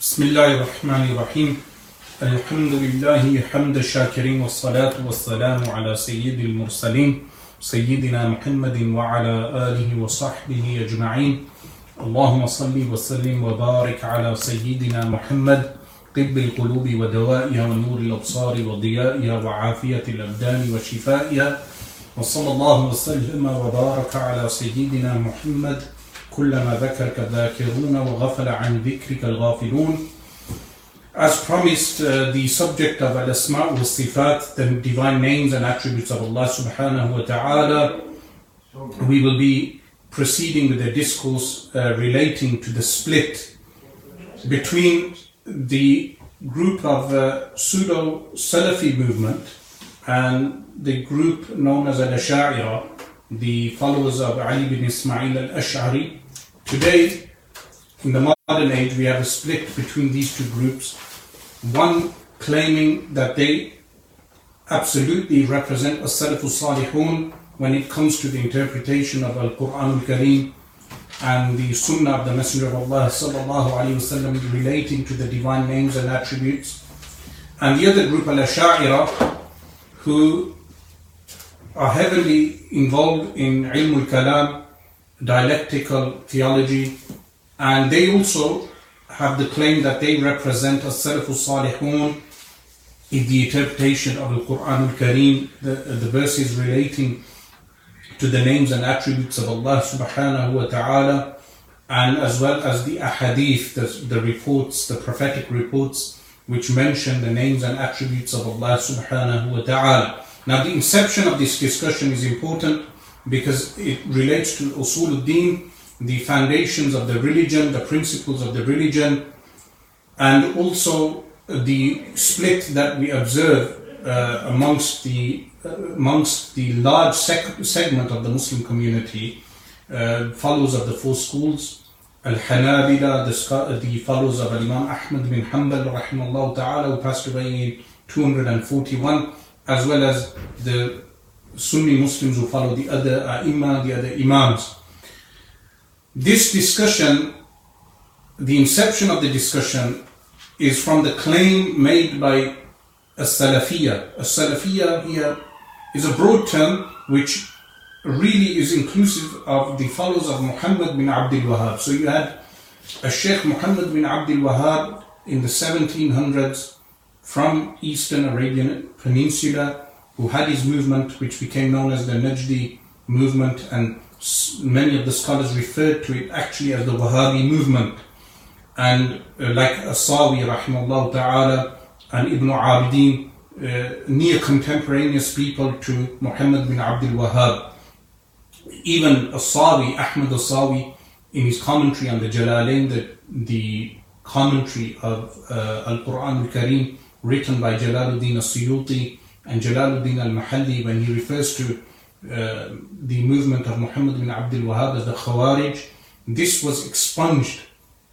بسم الله الرحمن الرحيم الحمد لله حمد الشاكرين والصلاة والسلام على سيد المرسلين سيدنا محمد وعلى آله وصحبه أجمعين اللهم صل وسلم وبارك على سيدنا محمد طب القلوب ودوائها ونور الأبصار وضيائها وعافية الأبدان وشفائها وصلى الله وسلم وبارك على سيدنا محمد كلما ذكرك الذاكرون وغفل عن ذكرك الغافلون As promised, uh, the subject of Al-Asma' wa Sifat, the divine names and attributes of Allah subhanahu wa ta'ala, we will be proceeding with a discourse uh, relating to the split between the group of uh, pseudo-Salafi movement and the group known as Al-Asha'ira, the followers of Ali bin Ismail al-Ash'ari. Today, in the modern age, we have a split between these two groups. One claiming that they absolutely represent a Salafus Salihun when it comes to the interpretation of Al-Quran al-Kareem and the Sunnah of the Messenger of Allah sallallahu wasallam relating to the divine names and attributes. And the other group, Al-Asha'ira, who are heavily involved in ilm al-kalam, dialectical theology, and they also have the claim that they represent a Salafus Salihun in the interpretation of the Quran al-Kareem, the, the verses relating to the names and attributes of Allah subhanahu wa ta'ala, and as well as the ahadith, the, the reports, the prophetic reports, which mention the names and attributes of Allah subhanahu wa ta'ala. Now, the inception of this discussion is important because it relates to usul al-din, the foundations of the religion, the principles of the religion, and also the split that we observe uh, amongst the uh, amongst the large sec- segment of the Muslim community, uh, followers of the four schools, Al-Hanabila, the, the followers of Imam Ahmad bin Hanbal, rahimahullah ta'ala, who passed away in 241, as well as the Sunni Muslims who follow the other uh, Ai the other Imams. This discussion, the inception of the discussion, is from the claim made by a Salafiyya. A Salafiyya here is a broad term which really is inclusive of the followers of Muhammad bin Abdul Wahhab. So you had a Sheikh Muhammad bin Abdul Wahhab in the 1700s from Eastern Arabian Peninsula who had his movement which became known as the Najdi movement and many of the scholars referred to it actually as the Wahhabi movement. And uh, like Asawi, rahimahullah ta'ala, and Ibn Abidin, uh, near contemporaneous people to Muhammad bin Abdul Wahhab. Even Asawi, Ahmad Asawi, in his commentary on the Jalalain, the, the commentary of uh, Al Quran al Kareem, written by Jalaluddin al Suyuti and Jalaluddin al Mahalli, when he refers to uh, the movement of Muhammad bin Abdul Wahhab as the Khawarij, this was expunged.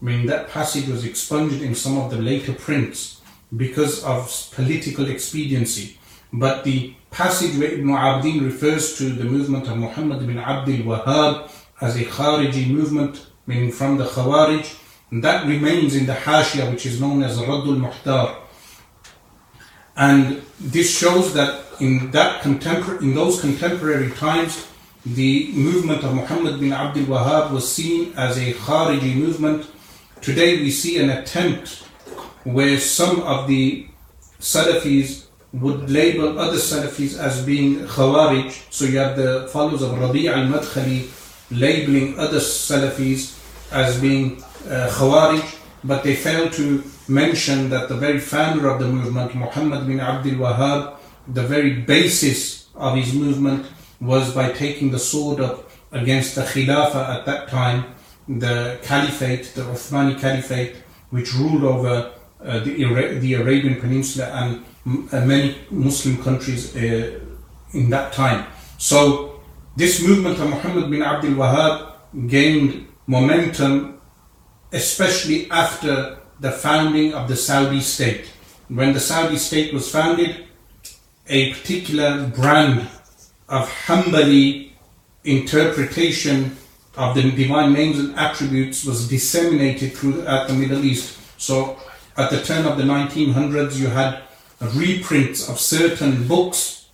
I mean, that passage was expunged in some of the later prints because of political expediency. But the passage where Ibn Abidin refers to the movement of Muhammad bin Abdul Wahhab as a Khariji movement, meaning from the Khawarij, that remains in the Hashia, which is known as Raddul Muhtar. And this shows that in that contempor- in those contemporary times, the movement of Muhammad bin Abdul Wahhab was seen as a Khariji movement. Today we see an attempt where some of the Salafis would label other Salafis as being Khawarij. So you have the followers of Rabi' al-Madkhali labeling other Salafis as being uh, Khawarij, but they fail to mention that the very founder of the movement, Muhammad bin Abdul Wahhab, the very basis of his movement was by taking the sword up against the Khilafah at that time, the Caliphate, the Uthmani Caliphate, which ruled over uh, the, Ara- the Arabian Peninsula and m- uh, many Muslim countries uh, in that time. So, this movement of Muhammad bin Abdul Wahhab gained momentum, especially after the founding of the Saudi state. When the Saudi state was founded, a particular brand of Hanbali interpretation of the divine names and attributes was disseminated throughout the Middle East. So at the turn of the 1900s, you had reprints of certain books,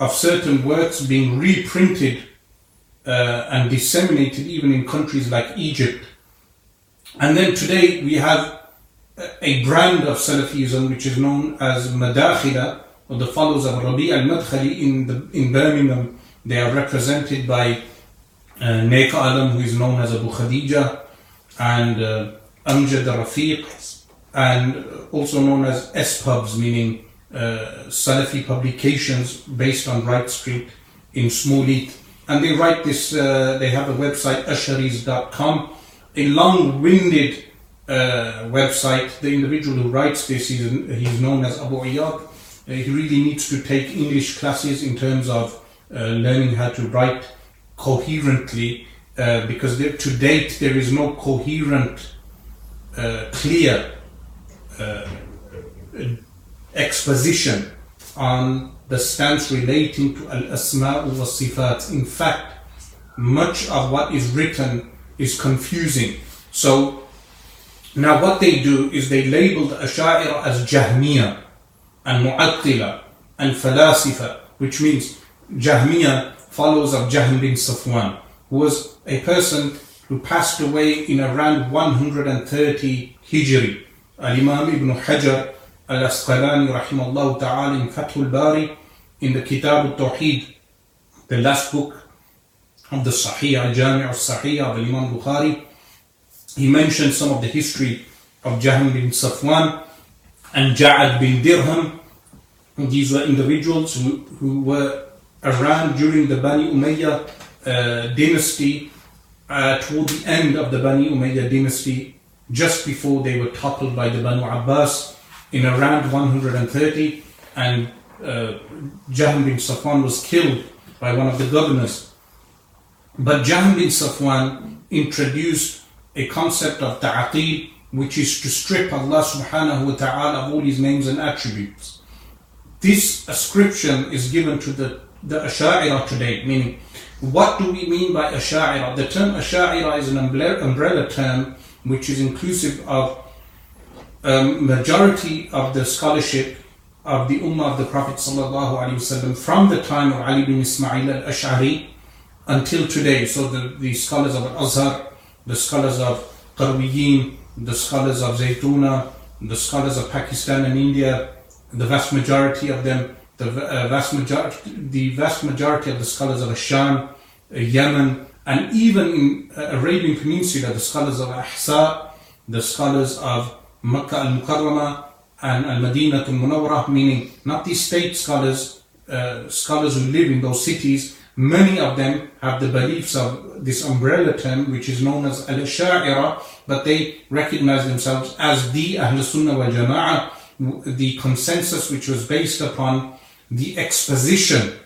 of certain works being reprinted uh, and disseminated even in countries like Egypt. And then today we have a brand of Salafism which is known as Madakhila, or the followers of Rabi al-Madkhali in, in Birmingham. They are represented by uh, Alam, who is known as Abu Khadija, and uh, Amjad Rafiq, and also known as S-Pubs, meaning uh, Salafi publications based on Wright Street in Smallheath. And they write this, uh, they have a website, asharis.com, a long winded uh, website. The individual who writes this, he's, he's known as Abu Iyad. Uh, he really needs to take English classes in terms of uh, learning how to write coherently uh, because there, to date there is no coherent, uh, clear uh, exposition on the stance relating to al-asma wa sifat. In fact, much of what is written is confusing. So now what they do is they label the Asha'ira as Jahmiya and Mu'attila and Falasifa, which means Jahmiya followers of Jahm bin Safwan, who was a person who passed away in around 130 Hijri. Al-Imam Ibn Hajar Al-Asqalani rahimahullah ta'ala in Fathul Bari in the Kitab al-Tawheed, the last book of the Sahih al-Jami' al-Sahih of Imam Bukhari, he mentioned some of the history of Jahm bin Safwan and Ja'ad bin Dirham. These were individuals who, who were around during the Bani Umayyah uh, dynasty, uh, toward the end of the Bani Umayyah dynasty, just before they were toppled by the Banu Abbas in around 130, and uh, Jahm bin Safwan was killed by one of the governors. But Jahm bin Safwan introduced a concept of ta'atil, which is to strip Allah subhanahu wa ta'ala of all his names and attributes. This ascription is given to the, the Asha'ira today, meaning what do we mean by Asha'ira? The term Asha'ira is an umbrella term which is inclusive of um, majority of the scholarship of the Ummah of the Prophet ﷺ from the time of Ali bin Ismail al-Ash'ari until today. So the, the scholars of Al-Azhar, the scholars of Qarwiyin, the scholars of Zaytuna, the scholars of Pakistan and India, the vast majority of them, the uh, vast majority, the vast majority of the scholars of Asham, uh, Yemen, and even in uh, Arabian Peninsula, the scholars of Ahsa, the scholars of Makkah al-Mukarramah and al-Madinah al-Munawwarah, meaning not the state scholars, uh, scholars who live in those cities, many of them have the beliefs of this umbrella term, which is known as al-Asha'ira, but they recognize themselves as the Ahl Sunnah wal Jama'ah, the consensus which was based upon the exposition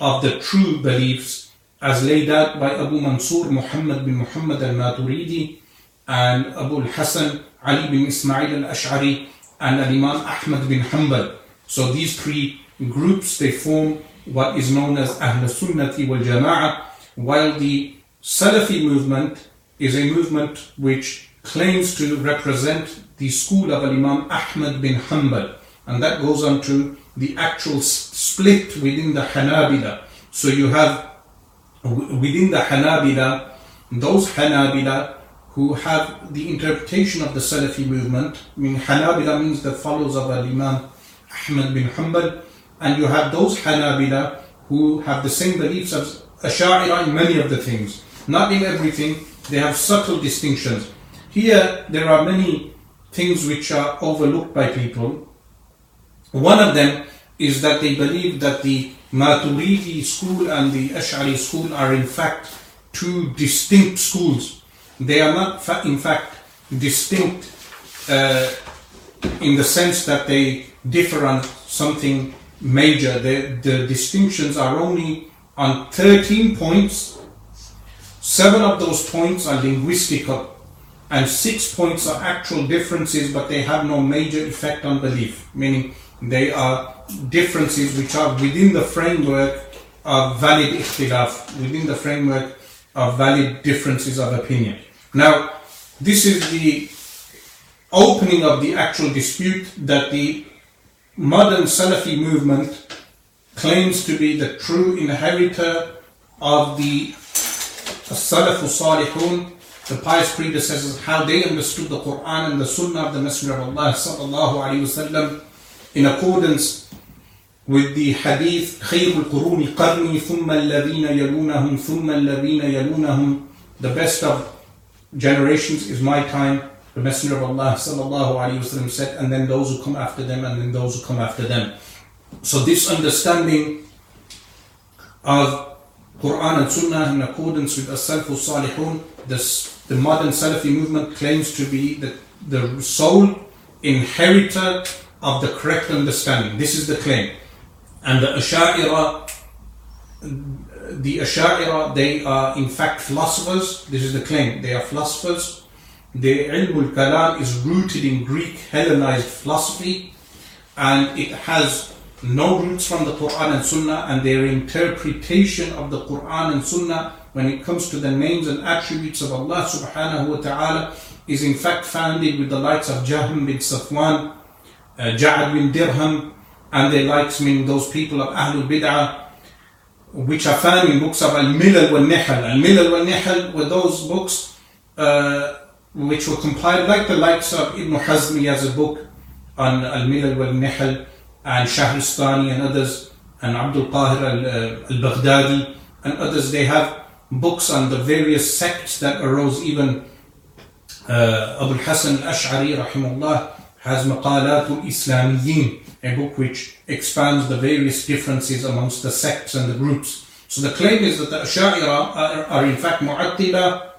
of the true beliefs as laid out by Abu Mansur Muhammad bin Muhammad al-Maturidi and Abu al-Hasan Ali bin Ismail al-Ash'ari and al-Imam Ahmad bin Hanbal. So these three groups, they form what is known as Ahl Sunnati wal Jama'ah, while the Salafi movement is a movement which claims to represent the school of Imam Ahmad bin Hanbal. And that goes on to the actual split within the Hanabila. So you have within the Hanabila, those Hanabila who have the interpretation of the Salafi movement, I mean Hanabila means the followers of Imam Ahmad bin Hanbal, and you have those Hanabila who have the same beliefs as Ash'ari in many of the things. Not in everything, they have subtle distinctions. Here, there are many things which are overlooked by people. One of them is that they believe that the Maturidi school and the Ash'ari school are in fact two distinct schools. They are not in fact distinct uh, in the sense that they differ on something major. The, the distinctions are only on 13 points. Seven of those points are linguistical and six points are actual differences but they have no major effect on belief, meaning they are differences which are within the framework of valid ikhtilaf, within the framework are valid differences of opinion. Now, this is the opening of the actual dispute that the modern Salafi movement claims to be the true inheritor of the Salafu Salihun, the pious predecessors, how they understood the Quran and the Sunnah of the Messenger of Allah sallallahu alaihi wasallam in accordance with the hadith خير القرون قرني ثم الذين يلونهم ثم الذين يلونهم the best of generations is my time the messenger of Allah sallallahu alaihi wasallam said and then those who come after them and then those who come after them so this understanding of Quran and Sunnah in accordance with As-Salaf salihun the modern Salafi movement claims to be the, the sole inheritor of the correct understanding this is the claim and the Asha'ira, the Asha'ira, they are in fact philosophers. This is the claim. They are philosophers. The Ilm al-Kalam is rooted in Greek Hellenized philosophy and it has no roots from the Quran and Sunnah and their interpretation of the Quran and Sunnah when it comes to the names and attributes of Allah subhanahu wa ta'ala is in fact founded with the likes of Jahm bin Safwan, uh, Ja'ad bin Dirham, and their likes, meaning those people of Ahlul Bid'ah, which are found in books of Al-Milal wal-Nihal. Al-Milal wal-Nihal were those books uh, which were compiled, like the likes of Ibn Hazmi has a book on Al-Milal wal-Nihal, and Shahristani and others, and Abdul Qahir uh, al-Baghdadi and others, they have books on the various sects that arose even uh, Abu Hassan al-Ash'ari rahimahullah has Maqalatul Islamiyyin a book which expands the various differences amongst the sects and the groups. So the claim is that the Asha'ira are, are in fact Mu'attila,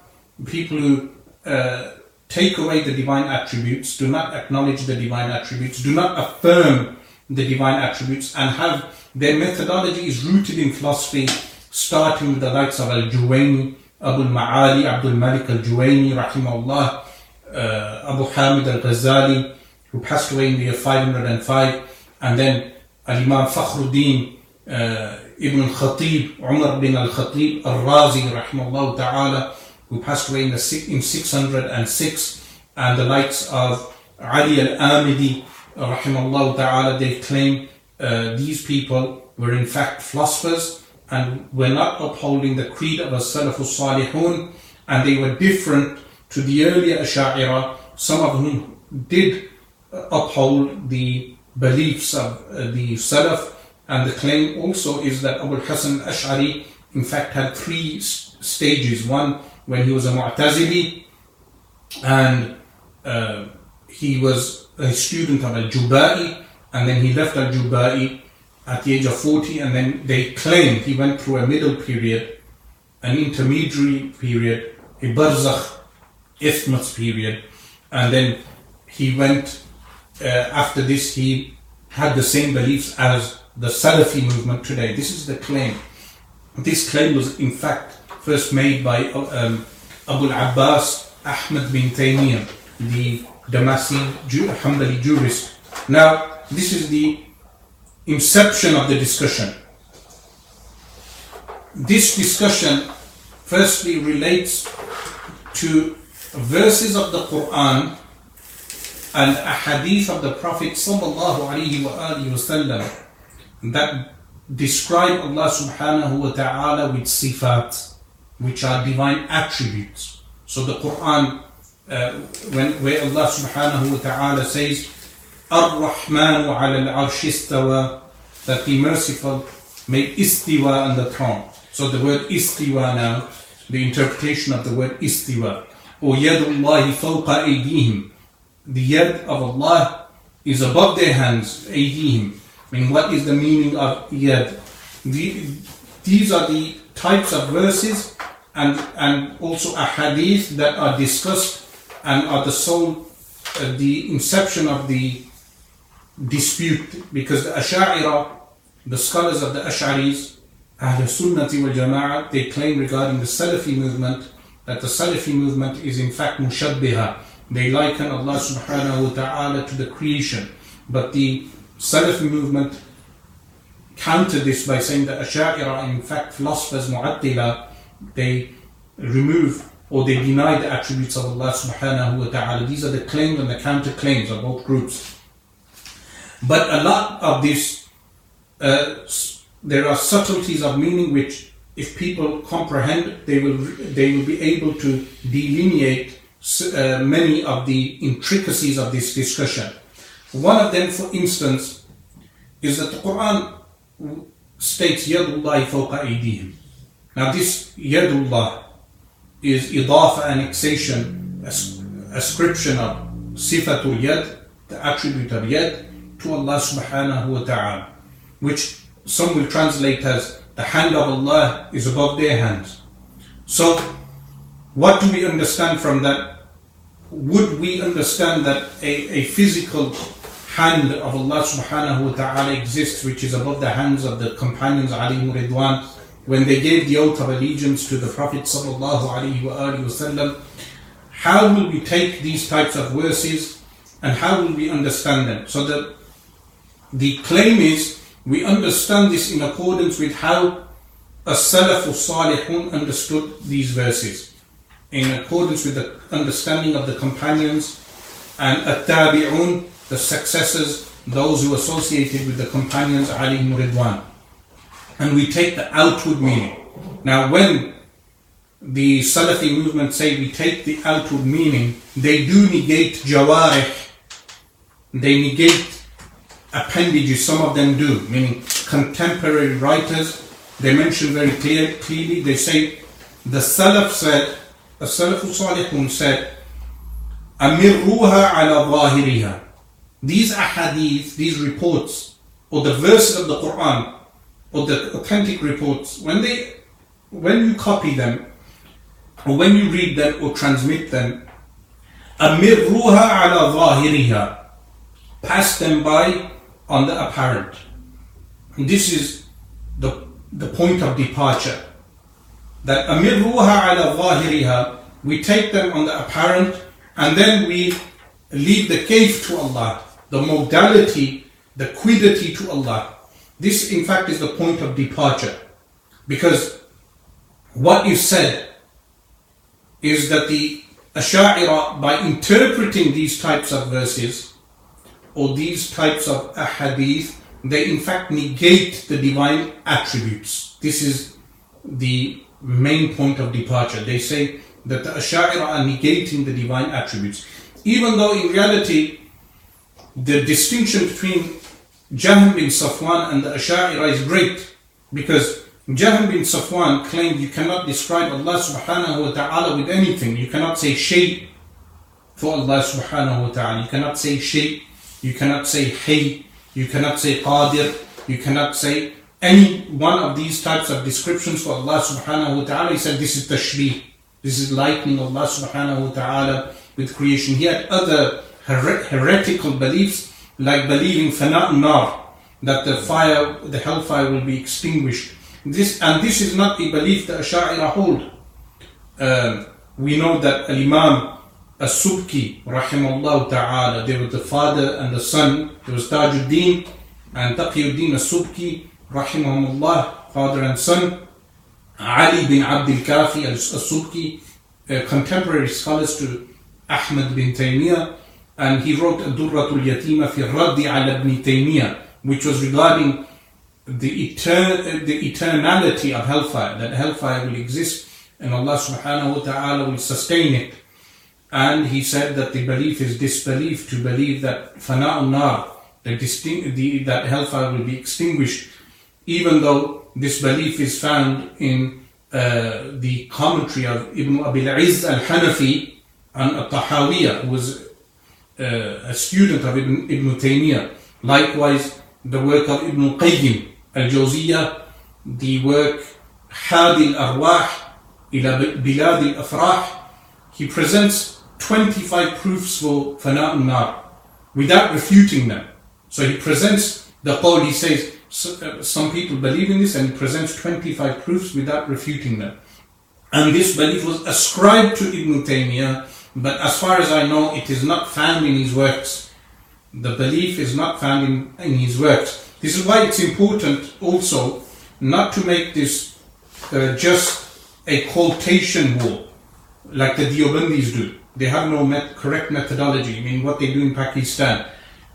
people who uh, take away the divine attributes, do not acknowledge the divine attributes, do not affirm the divine attributes, and have their methodology is rooted in philosophy, starting with the likes of Al-Juwayni, Abu Al-Ma'ali, Abdul Malik Al-Juwayni, rahimahullah, uh, Abu Hamid Al-Ghazali, who passed away in the year 505, and then Al-Imam Fakhruddin uh, Ibn al-Khatib, Umar bin al-Khatib al-Razi rahimahullah ta'ala, who passed away in, the, in 606, and the likes of Ali al-Amidi rahimahullah ta'ala, they claim uh, these people were in fact philosophers and were not upholding the creed of as-Salaf salihun and they were different to the earlier Asha'ira, some of whom did uphold the beliefs of uh, the Salaf. And the claim also is that Abu Hassan Ash'ari, in fact, had three stages. One, when he was a Mu'tazili, and uh, he was a student of Al-Jubai, and then he left Al-Jubai at the age of 40, and then they claim he went through a middle period, an intermediary period, a barzakh, isthmus period, and then he went uh, after this he had the same beliefs as the Salafi movement today. This is the claim. This claim was in fact first made by um, Abu Abbas Ahmad bin Taymiyyah, the Damasi Hanbali jurist. Now, this is the inception of the discussion. This discussion firstly relates to verses of the Quran and a hadith of the Prophet sallallahu alaihi wasallam that describe Allah subhanahu wa ta'ala with sifat, which are divine attributes. So the Quran, uh, when where Allah subhanahu wa ta'ala says, Ar-Rahmanu ala al-arsh that the merciful made istiwa on the throne. So the word istiwa now, the interpretation of the word istiwa. Or yadullahi fawqa aydihim the yad of Allah is above their hands, aydihim. I mean, what is the meaning of yad? The, these are the types of verses and, and also a hadith that are discussed and are the sole, uh, the inception of the dispute because the Ash'ariyah, the scholars of the Ash'aris, Ahl Sunnati wal Jama'ah, they claim regarding the Salafi movement that the Salafi movement is in fact mushabbiha, they liken Allah subhanahu wa ta'ala to the creation. But the Salafi movement countered this by saying that Asha'ira, in fact, philosophers, Mu'attila, they remove or they deny the attributes of Allah subhanahu wa ta'ala. These are the claims and the counterclaims of both groups. But a lot of this, uh, there are subtleties of meaning which, if people comprehend, they will they will be able to delineate uh, many of the intricacies of this discussion. One of them, for instance, is that the Quran states Yadullah fawqa aydihim. Now this Yadullah is idafa annexation, ascription of sifatul yad, the attribute of yad, to Allah subhanahu wa ta'ala, which some will translate as the hand of Allah is above their hands. So, what do we understand from that? Would we understand that a, a physical hand of Allah subhanahu wa ta'ala exists, which is above the hands of the companions alayhi ridwan, when they gave the oath of allegiance to the Prophet sallallahu alayhi wa how will we take these types of verses and how will we understand them? So that the claim is we understand this in accordance with how as-Salafu Salihun understood these verses, in accordance with the understanding of the companions and at-Tabi'un, the successors, those who associated with the companions, alayhim ridwan. And we take the outward meaning. Now when the Salafi movement say we take the outward meaning, they do negate jawarih, they negate appendages, some of them do, meaning contemporary writers, they mention very clear, clearly, they say, the Salaf said, the Salaful Salihun said, أمروها على ظاهرها. these ahadith, these reports, or the verses of the Quran, or the authentic reports, when they, when you copy them, or when you read them or transmit them, amirruha ala ظاهرها pass them by on the apparent. And this is the, the point of departure. That amirruha ala ظاهرها we take them on the apparent and then we leave the kayf to Allah the modality, the quiddity to Allah. This in fact is the point of departure. Because what is said is that the Asha'ira, by interpreting these types of verses, or these types of ahadith, they in fact negate the divine attributes. This is the main point of departure. They say that the Ash'ari are negating the divine attributes. Even though in reality, the distinction between Jahm bin Safwan and the Ash'ari is great because Jahm bin Safwan claimed you cannot describe Allah subhanahu wa ta'ala with anything. You cannot say shay for Allah subhanahu wa ta'ala. You cannot say shay you cannot say Hay, you cannot say Qadir, you cannot say any one of these types of descriptions for Allah subhanahu wa ta'ala. He said this is tashbih, this is likening Allah subhanahu wa ta'ala with creation. He had other her- heretical beliefs like believing fana nar, that the fire, the hellfire will be extinguished. This and this is not a belief that Asha'ira hold. Uh, we know that Al-Imam as-Subki, rahimahullah ta'ala. They were the father and the son. There was Tajuddin and Taqiyuddin as-Subki, rahimahullah, father and son. Ali bin Abdul Kafi as-Subki, contemporary scholars to Ahmad bin Taymiyyah, and he wrote Durratul Yatima fi Raddi ala ibn Taymiyyah, which was regarding the, etern- the eternality of hellfire, that hellfire will exist and Allah subhanahu wa ta'ala will sustain it. And he said that the belief is disbelief to believe that fana'un nar, the, the, that hellfire will be extinguished, even though this belief is found in uh, the commentary of Ibn Abil Izz al-Hanafi and At-Tahawiyah, who was uh, a student of Ibn, Ibn Taymiyyah. Likewise, the work of Ibn Qayyim al-Jawziyah, the work Hadi al-Arwah ila Bilad al-Afrah, he presents 25 proofs for Fana'un Nar without refuting them. So he presents the qawl, he says, uh, some people believe in this and he presents 25 proofs without refuting them. And this belief was ascribed to Ibn Taymiyyah, but as far as I know, it is not found in his works. The belief is not found in, in his works. This is why it's important also not to make this uh, just a quotation wall, like the Deobandis do. They have no met- correct methodology. I mean, what they do in Pakistan,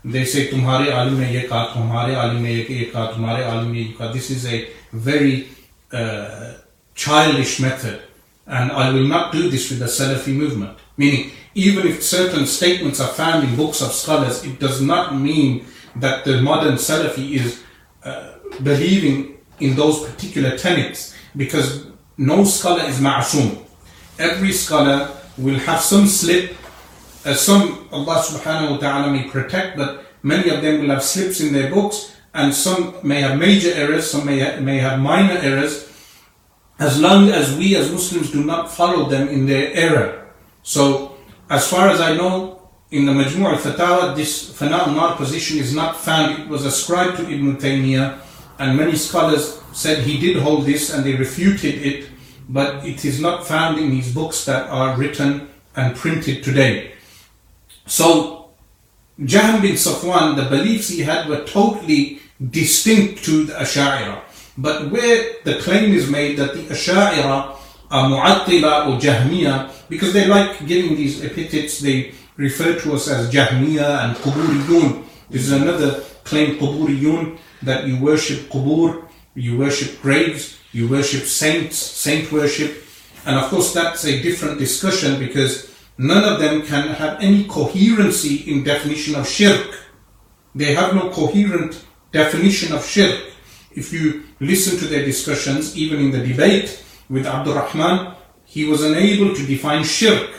they say, "Tumhare alim ye tumhare alim ye kaha, tumhare alim ye kaha." This is a very uh, childish method, and I will not do this with the Salafi movement. Meaning, even if certain statements are found in books of scholars, it does not mean that the modern Salafi is uh, believing in those particular tenets, because no scholar is ma'asum. Every scholar will have some slip, uh, some Allah subhanahu wa ta'ala may protect, but many of them will have slips in their books, and some may have major errors, some may, ha- may have minor errors, as long as we as Muslims do not follow them in their error. So, as far as I know, in the Majmu' al-Fatawa, this Fana al-Nar position is not found. It was ascribed to Ibn Taymiyyah, and many scholars said he did hold this and they refuted it, but it is not found in his books that are written and printed today. So, Jahm bin Safwan, the beliefs he had were totally distinct to the Ash'ari. But where the claim is made that the Ash'ari are Mu'attila or Jahmiya, because they like giving these epithets, they refer to us as Jahmiya and Quburiyun. This is another claim, Quburiyun, that you worship Qubur, you worship graves, you worship saints, saint worship. And of course, that's a different discussion because none of them can have any coherency in definition of shirk. They have no coherent definition of shirk. If you listen to their discussions, even in the debate with Abdul Rahman, he was unable to define shirk,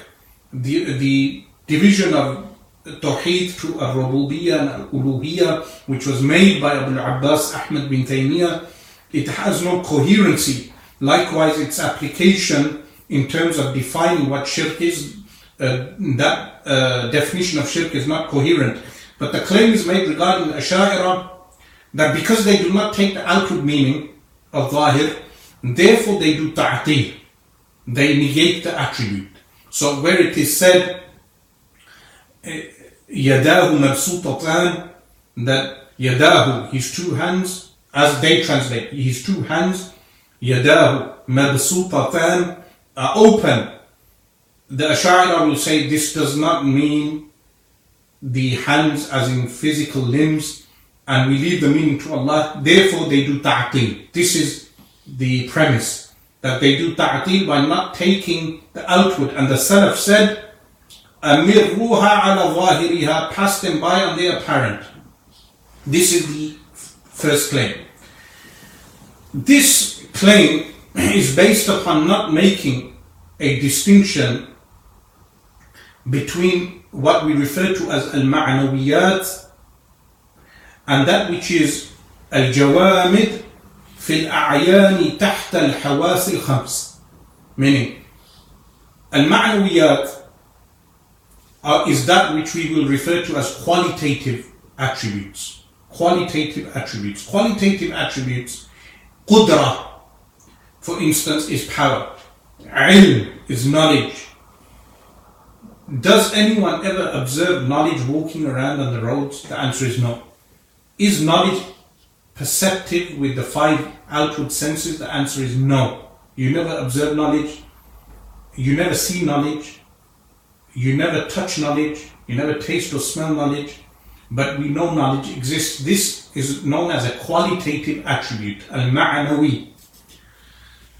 the, the division of Tawheed to Al-Rububiyyah and Al-Uluhiyyah, which was made by Abu Abbas Ahmad bin Taymiyyah, it has no coherency. Likewise, its application in terms of defining what shirk is, uh, that uh, definition of shirk is not coherent. But the claim is made regarding the Asha'ira that because they do not take the outward meaning of Zahir, therefore they do ta'ati. They negate the attribute. So where it is said, eh, Yadahu mabsutatan, that Yadahu, his two hands, as they translate, his two hands, Yadahu mabsutatan, are open. The Ash'ari will say this does not mean the hands as in physical limbs, and we leave the meaning to Allah. Therefore, they do ta'til. This is the premise that they do ta'til by not taking the outward. And the Salaf said, "Amirruha ala zahiriha," pass them by on their apparent. This is the first claim. This claim is based upon not making a distinction between what we refer to as al-ma'nawiyat and that which is al-jawamid في الأعيان تحت الحواس الخمس meaning المعنويات are, is that which we will refer to as qualitative attributes qualitative attributes qualitative attributes قدرة for instance is power ilm is knowledge does anyone ever observe knowledge walking around on the roads the answer is no is knowledge perceptive with the five outward senses? The answer is no. You never observe knowledge, you never see knowledge, you never touch knowledge, you never taste or smell knowledge, but we know knowledge exists. This is known as a qualitative attribute, al ma'anawi.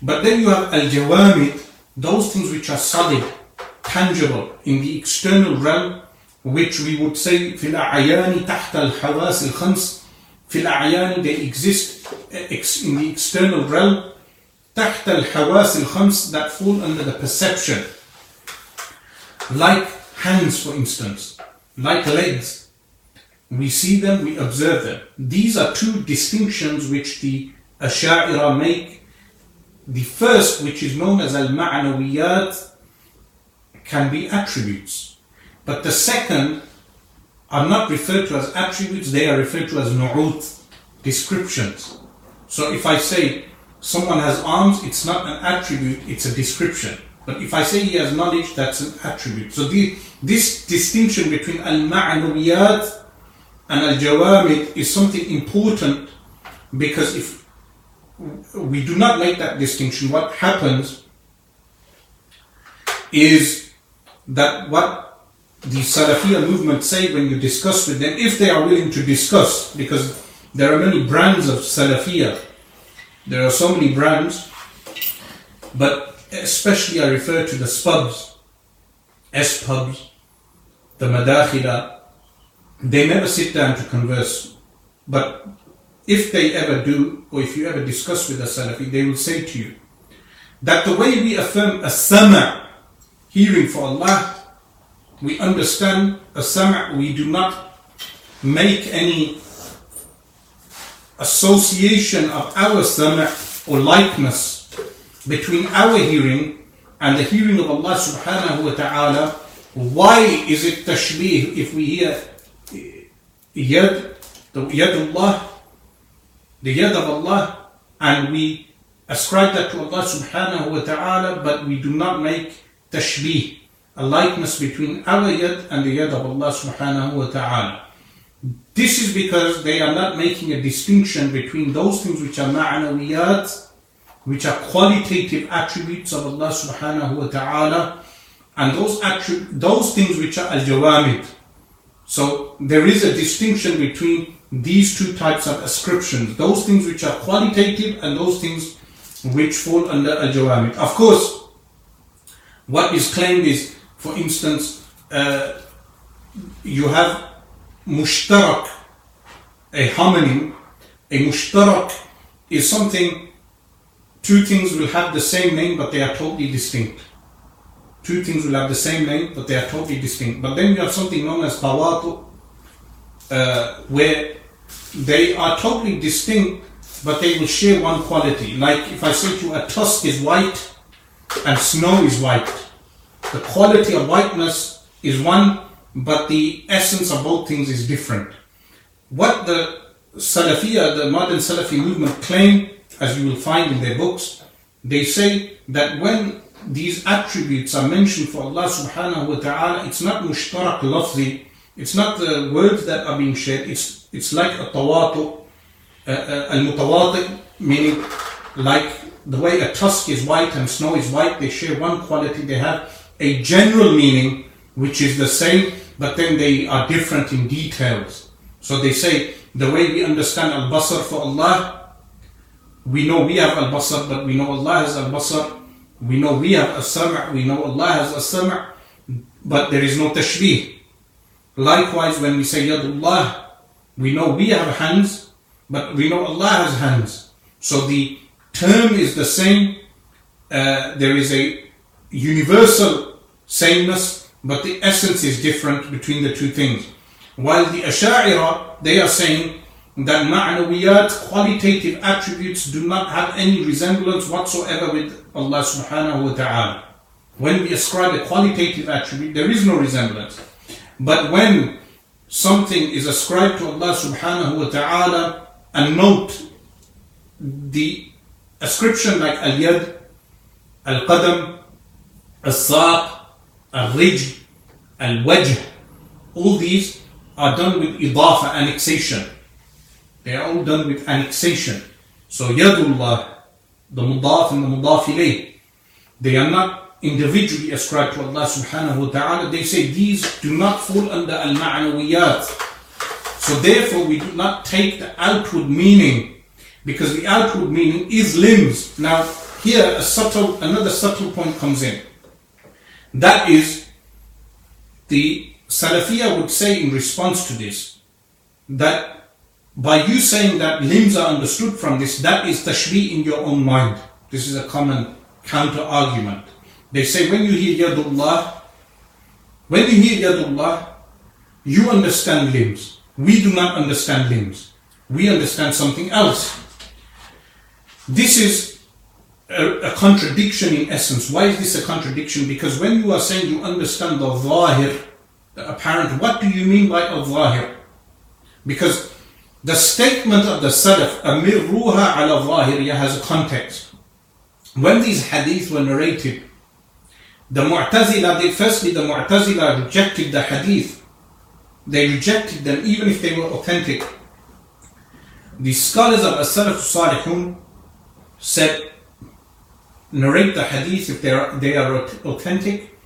But then you have al-jawami, those things which are solid, tangible, in the external realm, which we would say, fil ayani tahta al al khams, في الأعيان they exist in the external realm تحت الحواس الخمس that fall under the perception like hands for instance like legs we see them we observe them these are two distinctions which the Asha'ira make the first which is known as al-ma'nawiyat can be attributes but the second are not referred to as attributes, they are referred to as nu'ut, descriptions. So if I say someone has arms, it's not an attribute, it's a description. But if I say he has knowledge, that's an attribute. So the, this distinction between al-ma'nawiyat and al-jawamid is something important because if we do not make that distinction, what happens is that what the Salafiyah movement say when you discuss with them, if they are willing to discuss, because there are many brands of Salafiyah. There are so many brands, but especially I refer to the spubs, S pubs, the Madakhila. They never sit down to converse, but if they ever do, or if you ever discuss with a Salafi, they will say to you that the way we affirm a sama, hearing for Allah, we understand a sama, we do not make any association of our sama or likeness between our hearing and the hearing of Allah subhanahu wa ta'ala. Why is it tashbih if we hear yad, the yad Allah the yad of Allah and we ascribe that to Allah subhanahu wa ta'ala, but we do not make tashbih, a likeness between our yad and the yad of Allah subhanahu wa ta'ala. This is because they are not making a distinction between those things which are ma'anawiyat, which are qualitative attributes of Allah subhanahu wa ta'ala, and those those things which are al-jawamid. So there is a distinction between these two types of ascriptions, those things which are qualitative and those things which fall under al jawamid. Of course, what is claimed is, for instance, uh, you have mushtarak, a homonym. A mushtarak is something, two things will have the same name but they are totally distinct. Two things will have the same name but they are totally distinct. But then you have something known as tawatu, uh, where they are totally distinct, but they will share one quality. Like if I say to you, a tusk is white and snow is white. The quality of whiteness is one, but the essence of both things is different. What the Salafiyah, the modern Salafi movement claim, as you will find in their books, they say that when these attributes are mentioned for Allah subhanahu wa ta'ala, it's not mushtarak lafzi, it's not the words that are being shared, it's, it's like a tawatu, uh, uh, al-mutawati, meaning like the way a tusk is white and snow is white, they share one quality, they have a general meaning which is the same, but then they are different in details. So they say the way we understand al-basar for Allah, we know we have al-basar, but we know Allah has al-basar. We know we have a sam' we know Allah has a sam' but there is no tashbih. Likewise, when we say Yadullah, we know we have hands, but we know Allah has hands. So the term is the same. Uh, there is a universal sameness, but the essence is different between the two things. While the Asha'ira, they are saying that ma'nawiyat, qualitative attributes, do not have any resemblance whatsoever with Allah subhanahu wa ta'ala. When we ascribe a qualitative attribute, there is no resemblance. But when something is ascribed to Allah subhanahu wa ta'ala, and note the ascription like al-yad, al-qadam, al-saq, al-rijl, al-wajh, all these are done with idafa, annexation. They are all done with annexation. So yadullah, the mudaf and the mudaf ilayh, they are not individually ascribed to Allah subhanahu wa ta'ala. They say these do not fall under al-ma'nawiyat. So therefore we do not take the outward meaning because the outward meaning is limbs. Now here a subtle, another subtle point comes in. That is the Salafiyah would say in response to this that by you saying that limbs are understood from this, that is tashbih in your own mind. This is a common counter argument. They say when you hear Yadullah, when you hear Yadullah, you understand limbs. We do not understand limbs. We understand something else. This is a, a, contradiction in essence. Why is this a contradiction? Because when you are saying you understand the zahir, the apparent, what do you mean by a zahir? Because the statement of the Salaf, Amirruha ala zahiriya, has a context. When these hadith were narrated, the Mu'tazila, they, firstly the Mu'tazila rejected the hadith. They rejected them even if they were authentic. The scholars of As-Salaf Salihun said, narrate the hadith if they are, they are authentic,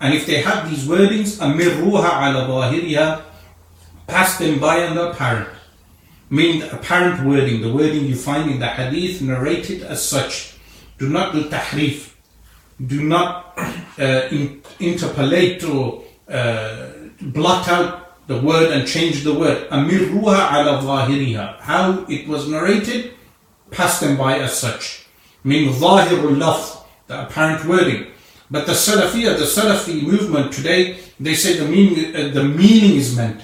And if they have these wordings, أَمِرُّوهَا عَلَى ظَاهِرِهَا Pass them by on the apparent. Meaning the apparent wording, the wording you find in the hadith narrated as such. Do not do tahrif. Do not uh, in, interpolate or uh, blot out the word and change the word. أَمِرُّوهَا عَلَى ظَاهِرِهَا How it was narrated, pass them by as such. Meaning ظاهر اللفظ, the apparent wording. But the Salafiyah, the Salafi movement today, they say the meaning, uh, the meaning is meant.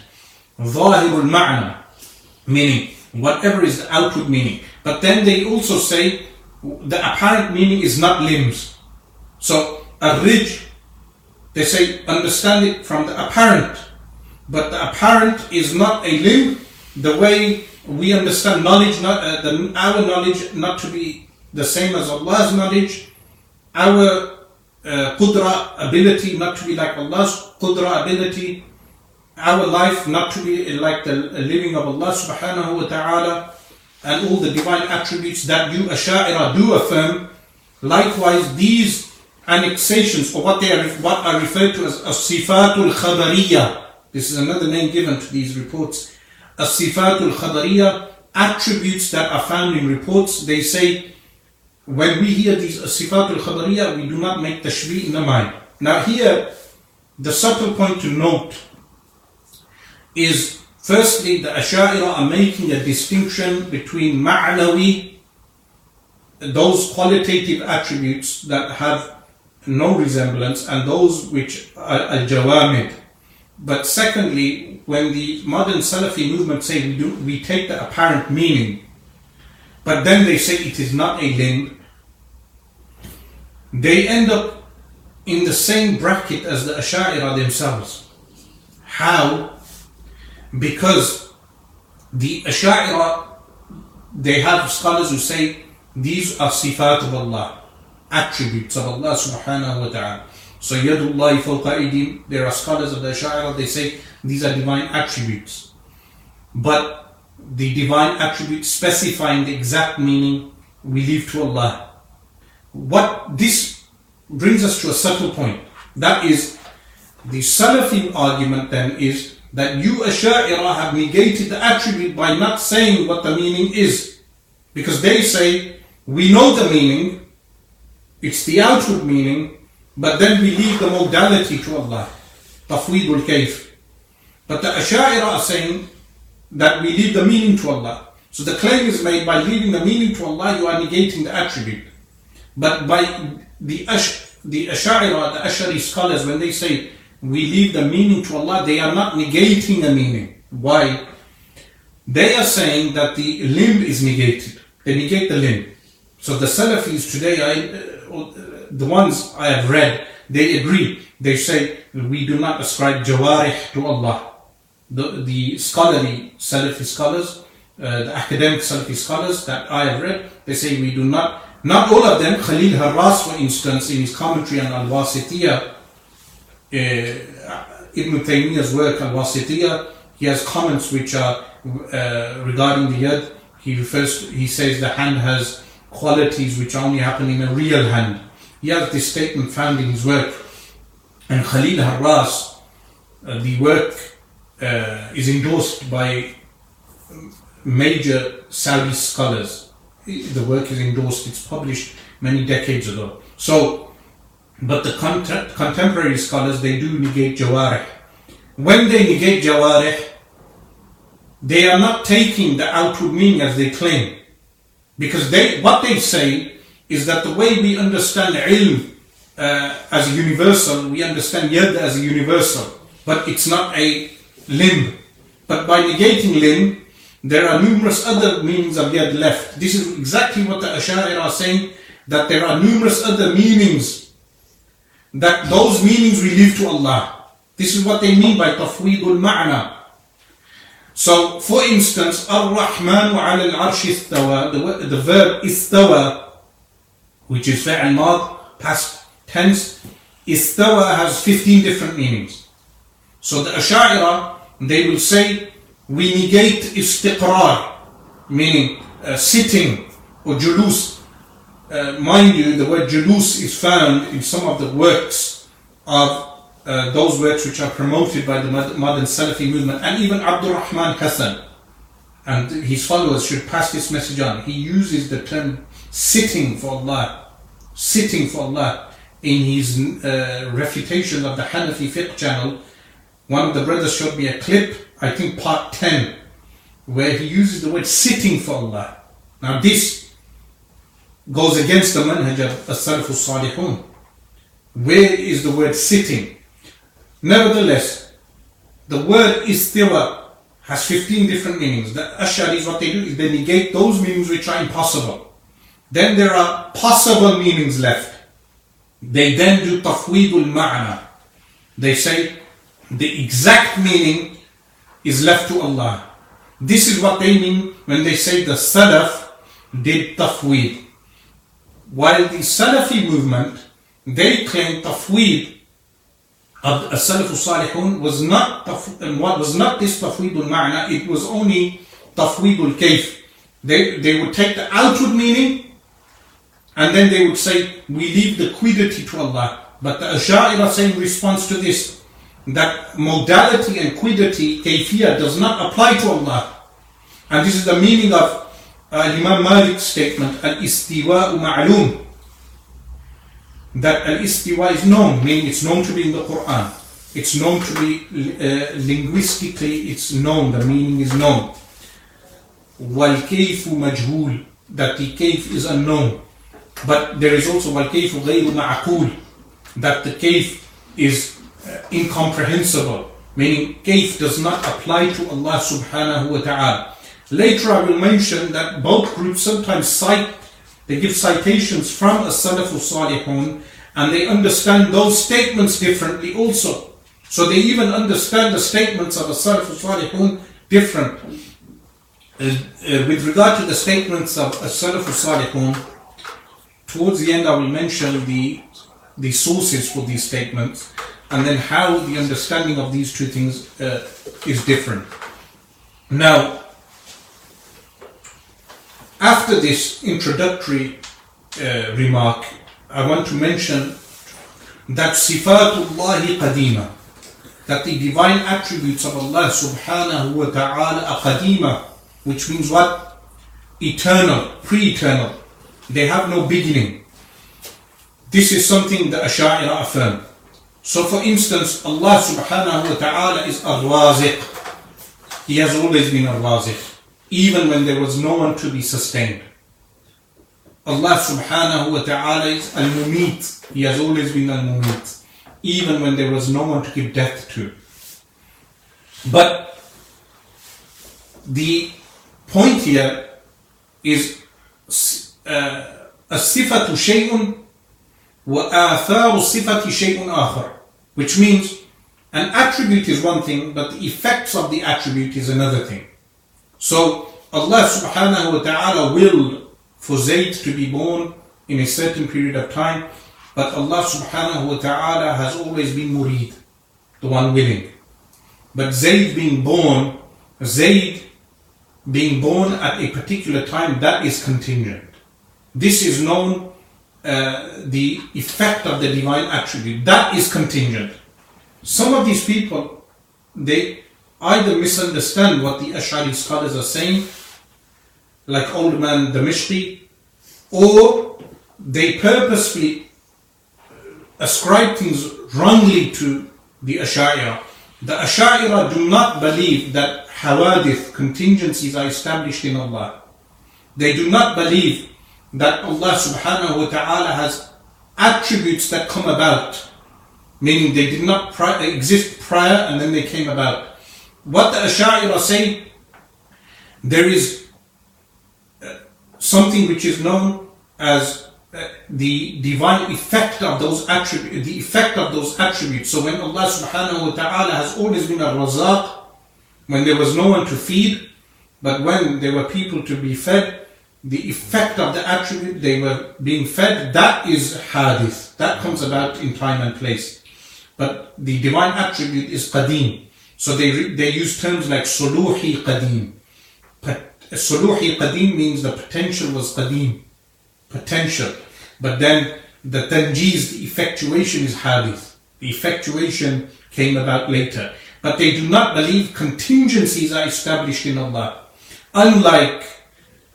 ظاهر المعنى, meaning whatever is the outward meaning. But then they also say the apparent meaning is not limbs. So a ridge, they say understand it from the apparent. But the apparent is not a limb the way we understand knowledge, not, uh, the, our knowledge not to be the same as Allah's knowledge, our uh, qudra ability not to be like Allah's qudra ability, our life not to be like the living of Allah subhanahu wa ta'ala, and all the divine attributes that you Asha'ira do affirm. Likewise, these annexations, or what they are, what are referred to as as-sifatul khabariyah. This is another name given to these reports. As-sifatul khabariyah, attributes that are found in reports. They say when we hear these sifat al-khabariyah, we do not make tashbih in the mind. Now here, the subtle point to note is firstly the Asha'ira are making a distinction between ma'nawi, those qualitative attributes that have no resemblance, and those which are al-jawamid. But secondly, when the modern Salafi movement say we, do, we take the apparent meaning, but then they say it is not a limb, they end up in the same bracket as the Asha'ira themselves. How? Because the Asha'ira, they have scholars who say these are sifat of Allah, attributes of Allah subhanahu wa ta'ala. So Yadullah fawqa there are scholars of the Asha'ira, they say these are divine attributes. But the divine attributes specifying the exact meaning, we leave to Allah. What this brings us to a subtle point. That is, the Salafi argument then is that you Asha'ira have negated the attribute by not saying what the meaning is. Because they say, we know the meaning, it's the outward meaning, but then we leave the modality to Allah. Tafweedul kayf. But the Asha'ira are saying that we leave the meaning to Allah. So the claim is made by leaving the meaning to Allah, you are negating the attribute. But by the Ash, the Ash'ari, the Ash'ari scholars, when they say we leave the meaning to Allah, they are not negating the meaning. Why? They are saying that the limb is negated. They negate the limb. So the Salafis today, I, uh, the ones I have read, they agree. They say we do not ascribe jawarih to Allah. The, the scholarly Salafi scholars, uh, the academic Salafi scholars that I have read, they say we do not not all of them, Khalil Harras, for instance, in his commentary on Al-Wasitiyah, uh, Ibn Taymiyyah's work Al-Wasitiyah, he has comments which are uh, regarding the yad. He refers, he says the hand has qualities which only happen in a real hand. He has this statement found in his work. And Khalil Harras, uh, the work uh, is endorsed by major Saudi scholars the work is endorsed, it's published many decades ago. So, but the cont- contemporary scholars, they do negate jawarih. When they negate jawarih, they are not taking the outward meaning as they claim. Because they, what they say is that the way we understand ilm uh, as a universal, we understand yad as a universal, but it's not a limb. But by negating limb, there are numerous other meanings of yad left. This is exactly what the Asha'ira are saying, that there are numerous other meanings, that those meanings we leave to Allah. This is what they mean by tafweedul ma'na. So, for instance, Ar-Rahman ala al-arsh istawa, the, verb istawa, which is fi'al mad, past tense, istawa has 15 different meanings. So the Asha'ira, they will say we negate istiqrar, meaning uh, sitting or julus. Uh, mind you, the word julus is found in some of the works of uh, those works which are promoted by the modern Salafi movement, and even Abdul Rahman Hassan and his followers should pass this message on. He uses the term sitting for Allah, sitting for Allah in his uh, refutation of the Hanafi fiqh channel. One of the brothers showed me a clip, I think part 10, where he uses the word sitting for Allah. Now this goes against the manhaj of as-salaf salihun Where is the word sitting? Nevertheless, the word istiwa has 15 different meanings. The Ash'aris, what they do is they negate those meanings which are impossible. Then there are possible meanings left. They then do tafweedul ma'na. They say the exact meaning is left to Allah. This is what they mean when they say the Salaf did tafweed. While the Salafi movement, they claim tafweed of Salaf Salihun was not what was not this tafweedul ma'na, it was only tafweedul kayf. They, they would take the outward meaning and then they would say, we leave the quiddity to Allah. But the Asha'ira say in response to this, that modality and quiddity, kayfiyah, does not apply to Allah. And this is the meaning of uh, Imam Malik's statement, al-istiwa ma'lum, that al-istiwa is known, meaning it's known to be in the Quran. It's known to be uh, linguistically, it's known, the meaning is known. Wal-kayfu majhul, that the kayf is unknown. But there is also wal-kayfu ghayru ma'akul, that the kayf is incomprehensible. Meaning kayf does not apply to Allah subhanahu wa ta'ala. Later I will mention that both groups sometimes cite, they give citations from a Salafu Salihun and they understand those statements differently also. So they even understand the statements of a Salafu Salihun different. Uh, uh, with regard to the statements of a Salafu Salihun, towards the end I will mention the, the sources for these statements and then how the understanding of these two things uh, is different. Now, after this introductory uh, remark, I want to mention that sifatullahi qadima, that the divine attributes of Allah subhanahu wa ta'ala are qadima, which means what? Eternal, pre-eternal. They have no beginning. This is something the Asha'ira affirm. So for instance, Allah subhanahu wa ta'ala is al-Razaq. He has always been al-Razaq, Even when there was no one to be sustained. Allah subhanahu wa ta'ala is al-mumit. He has always been al-mumit. Even when there was no one to give death to. But the point here is الصفة شيء وآثار الصفة shayun آخر which means an attribute is one thing but the effects of the attribute is another thing so Allah subhanahu wa ta'ala willed for Zayd to be born in a certain period of time, but Allah subhanahu wa ta'ala has always been murid, the one willing. But Zayd being born, Zayd being born at a particular time, that is contingent. This is known uh, the effect of the divine attribute. That is contingent. Some of these people, they either misunderstand what the Ash'ari scholars are saying, like old man Damishqi, or they purposefully ascribe things wrongly to the Ash'ari. The Ash'ari do not believe that hawadith, contingencies are established in Allah. They do not believe that Allah subhanahu wa ta'ala has attributes that come about, meaning they did not pri- exist prior and then they came about what the Asha'ira say, there is uh, something which is known as uh, the divine effect of those attributes, the effect of those attributes. So when Allah subhanahu wa ta'ala has always been a razaq, when there was no one to feed, but when there were people to be fed, the effect of the attribute they were being fed, that is hadith. That comes about in time and place. But the divine attribute is qadim. So they, they use terms like suluhi qadim. Suluhi qadim means the potential was qadim. Potential. But then the tanjiz, the effectuation is hadith. The effectuation came about later. But they do not believe contingencies are established in Allah. Unlike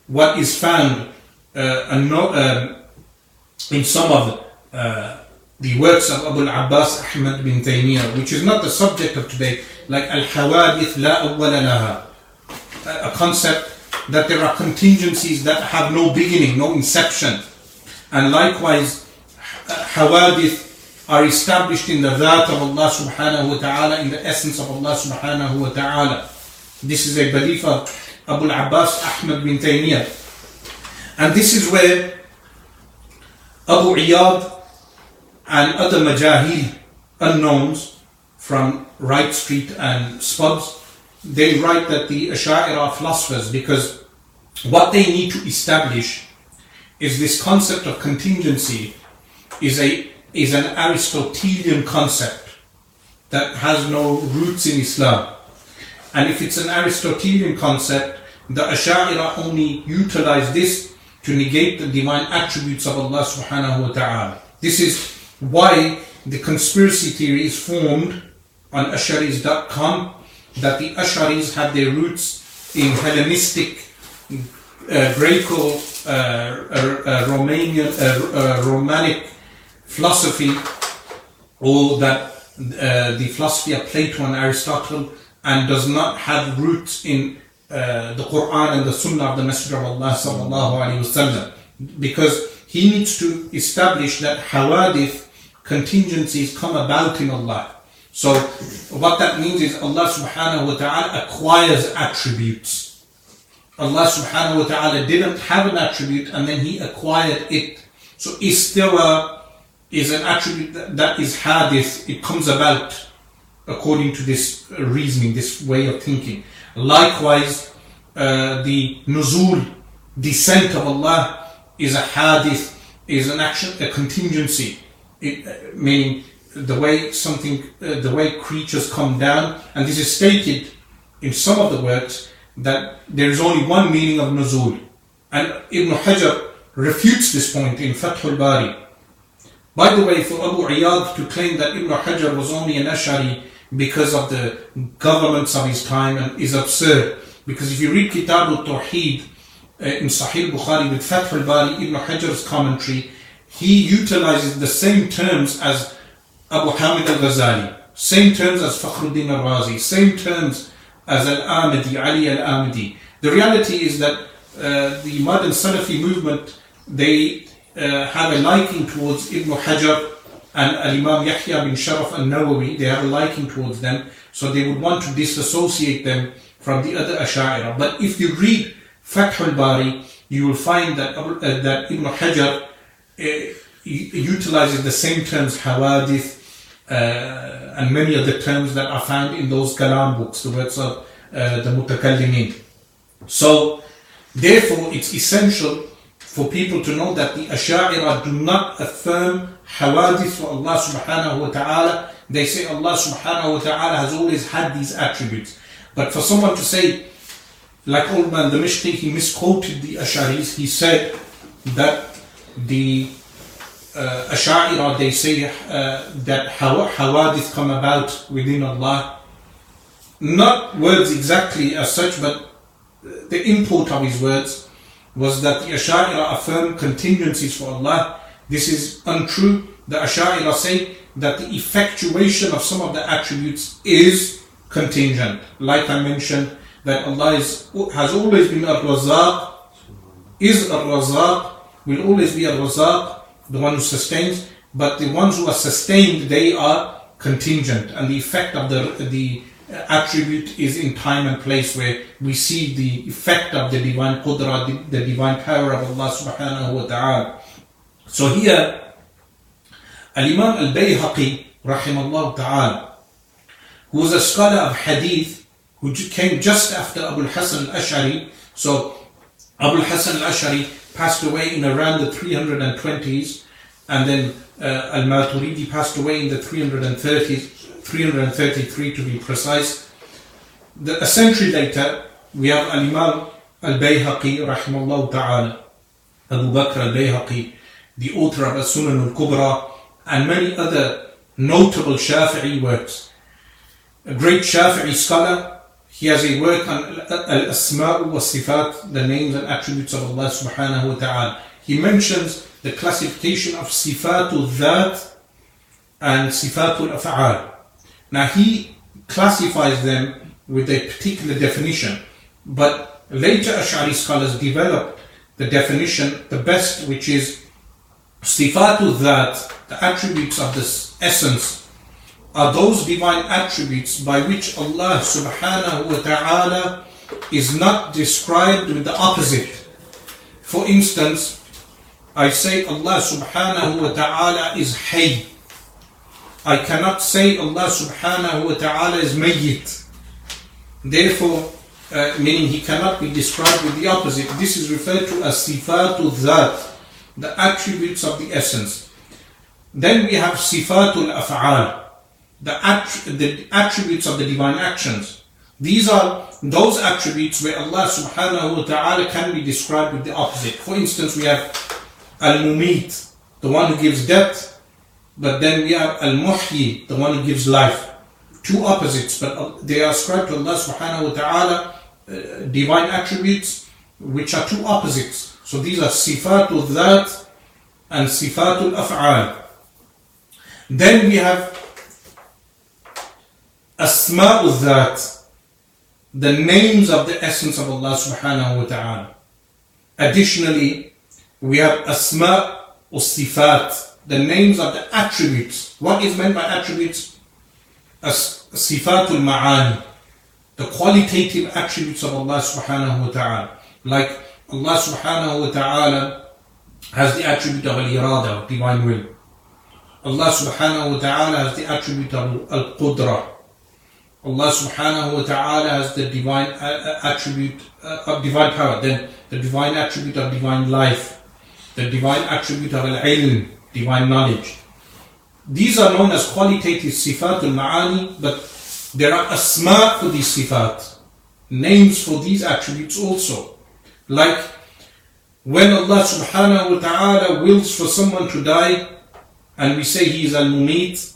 what is found uh, uh, in some of uh, the works of Abu al-Abbas Ahmad bin Taymiyyah, which is not the subject of today, like al-hawadith la awwala laha, a concept that there are contingencies that have no beginning, no inception. And likewise, hawadith are established in the dhat of Allah subhanahu wa ta'ala, in the essence of Allah subhanahu wa ta'ala. This is a belief of Abu al-Abbas Ahmad bin Taymiyyah. And this is where Abu Iyad and other majahil unknowns from Wright Street and SPUBS, they write that the Asha'ira are philosophers because what they need to establish is this concept of contingency is a is an Aristotelian concept that has no roots in Islam. And if it's an Aristotelian concept, the Asha'ira only utilize this to negate the divine attributes of Allah subhanahu wa ta'ala. This is why the conspiracy theory is formed on Asharis.com that the Asharis have their roots in Hellenistic, uh, Greco, uh, uh, uh Romanian, uh, uh, Romanic philosophy, or that the philosophy of Plato and Aristotle, and does not have roots in uh, the Quran and the Sunnah of the Messenger of Allah sallallahu alaihi wasallam, because he needs to establish that hawadith contingencies come about in Allah. So what that means is Allah subhanahu wa ta'ala acquires attributes. Allah subhanahu wa ta'ala didn't have an attribute and then he acquired it. So istiwa is an attribute that, that is hadith, it comes about according to this reasoning, this way of thinking. Likewise, uh, the nuzul, descent of Allah is a hadith, is an action, a contingency. It, uh, meaning the way something, uh, the way creatures come down, and this is stated in some of the works that there is only one meaning of nuzul. And Ibn Hajar refutes this point in Fath al-Bari. By the way, for Abu Iyad to claim that Ibn Hajar was only an Ash'ari because of the governments of his time and is absurd. Because if you read Kitab al-Tawheed uh, in Sahih Bukhari with Fath al-Bari, Ibn Hajar's commentary, he utilizes the same terms as Abu Hamid al-Ghazali, same terms as Fakhruddin al-Razi, same terms as al-Amidi, Ali al-Amidi. The reality is that uh, the modern Salafi movement, they uh, have a liking towards Ibn Hajar and Al-Imam Yahya bin Sharaf al-Nawawi, they have a liking towards them, so they would want to disassociate them from the other Ash'ira. But if you read Fath al-Bari, you will find that, uh, that Ibn Hajar uh, utilizes the same terms, hawadith, uh, and many other terms that are found in those Kalam books, the works of uh, the Mutakallimin. So, therefore, it's essential for people to know that the Asha'ira do not affirm hawadith for Allah subhanahu wa ta'ala. They say Allah subhanahu wa ta'ala has always had these attributes. But for someone to say, like old man Damashqi, he misquoted the Ash'aris, he said that the uh, Asha'ira, they say uh, that hawadith come about within Allah. Not words exactly as such, but the import of his words was that the Asha'ira affirm contingencies for Allah. This is untrue. The Asha'ira say that the effectuation of some of the attributes is contingent. Like I mentioned, that Allah is, has always been Ar-Razaq, is Ar-Razaq, will always be Ar-Razaq, the one who sustains, but the ones who are sustained, they are contingent, and the effect of the the attribute is in time and place where we see the effect of the divine qudra, the, the divine power of Allah subhanahu wa ta'ala. So here, Al-Imam Al-Bayhaqi, rahimahullah ta'ala, who was a scholar of hadith, who came just after Abu al-Hasan al-Ash'ari. So, Abu al-Hasan al-Ash'ari passed away in around the 320s, and then uh, Al Maturidi passed away in the 330s, 333 to be precise. The, a century later, we have Al Imam Al Bayhaqi, rahimahullah ta'ala, Abu Bakr Al Bayhaqi, the author of As Sunan Al Kubra, and many other notable Shafi'i works. A great Shafi'i scholar, he has a work on Al-Asma'u wa Sifat, the names and attributes of Allah subhanahu wa ta'ala. He mentions the classification of Sifatul Dhat and Sifatul Af'al. Now he classifies them with a particular definition, but later Ash'ari scholars developed the definition, the best, which is Sifatul that, the attributes of this essence, are those divine attributes by which Allah subhanahu wa ta'ala is not described with the opposite. For instance, I say Allah subhanahu wa ta'ala is Hay. I cannot say Allah subhanahu wa ta'ala is Mayyit. Therefore, uh, meaning he cannot be described with the opposite. This is referred to as sifatul dhat, the attributes of the essence. Then we have sifatul af'al, the, att- the attributes of the divine actions. These are those attributes where Allah subhanahu wa ta'ala can be described with the opposite. For instance, we have al-mumit, the one who gives death, but then we have al-muhyi, the one who gives life. Two opposites, but they are ascribed to Allah subhanahu wa ta'ala uh, divine attributes which are two opposites. So these are sifatul dhat and sifatul af'al. Then we have asma'ul dhat, the names of the essence of Allah subhanahu wa ta'ala. Additionally, we have asma' sifat, the names of the attributes. What is meant by attributes? As sifatul ma'ani, the qualitative attributes of Allah subhanahu wa ta'ala. Like Allah subhanahu wa ta'ala has the attribute of al-irada, divine will. Allah subhanahu wa ta'ala has the attribute of al-qudra. Allah subhanahu wa ta'ala has the divine uh, attribute uh, of divine power, then the divine attribute of divine life, the divine attribute of al-ilm, divine knowledge. These are known as qualitative sifat al-ma'ani, but there are asma for these sifat, names for these attributes also. Like when Allah subhanahu wa ta'ala wills for someone to die and we say he is al-mumit,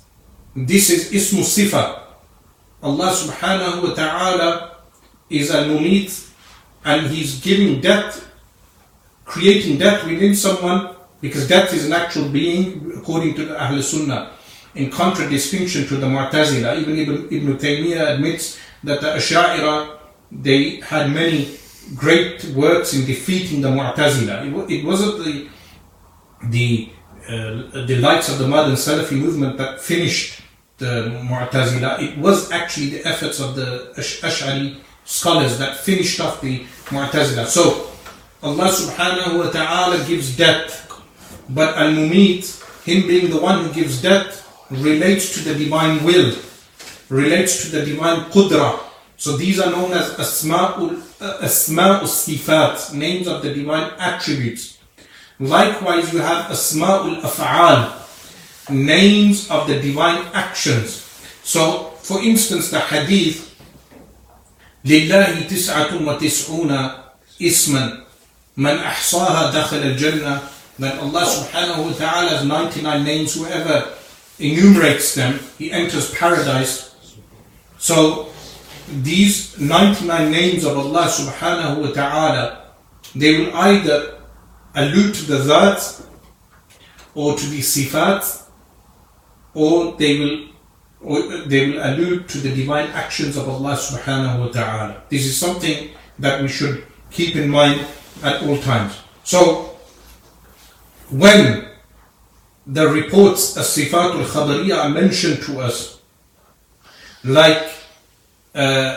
this is ismu sifa. Allah subhanahu wa ta'ala is al-mumit and he's giving death, creating death within someone because death is an actual being according to the Ahl Sunnah. In contradistinction to the Mu'tazila, even Ibn, Ibn Taymiyyah admits that the Asha'ira, they had many great works in defeating the Mu'tazila. It, it wasn't the, the uh, the lights of the modern Salafi movement that finished the Mu'tazila. It was actually the efforts of the Ash'ari scholars that finished off the Mu'tazila. So Allah subhanahu wa ta'ala gives death, but Al-Mumit, him being the one who gives death, relates to the divine will, relates to the divine qudra. So these are known as Asma'ul, uh, Asma'ul Sifat, names of the divine attributes. Likewise, you have Asma'ul Af'al, names of the divine actions. So, for instance, the hadith, لله تسعة وتسعون اسما من أحصاها دخل الجنة that Allah subhanahu wa ta'ala has 99 names whoever enumerates them he enters paradise so these 99 names of Allah subhanahu wa ta'ala they will either allude to the dhat or to the sifat or they will or they will allude to the divine actions of Allah subhanahu wa ta'ala. This is something that we should keep in mind at all times. So when the reports as sifat al-khabariyah are mentioned to us like uh,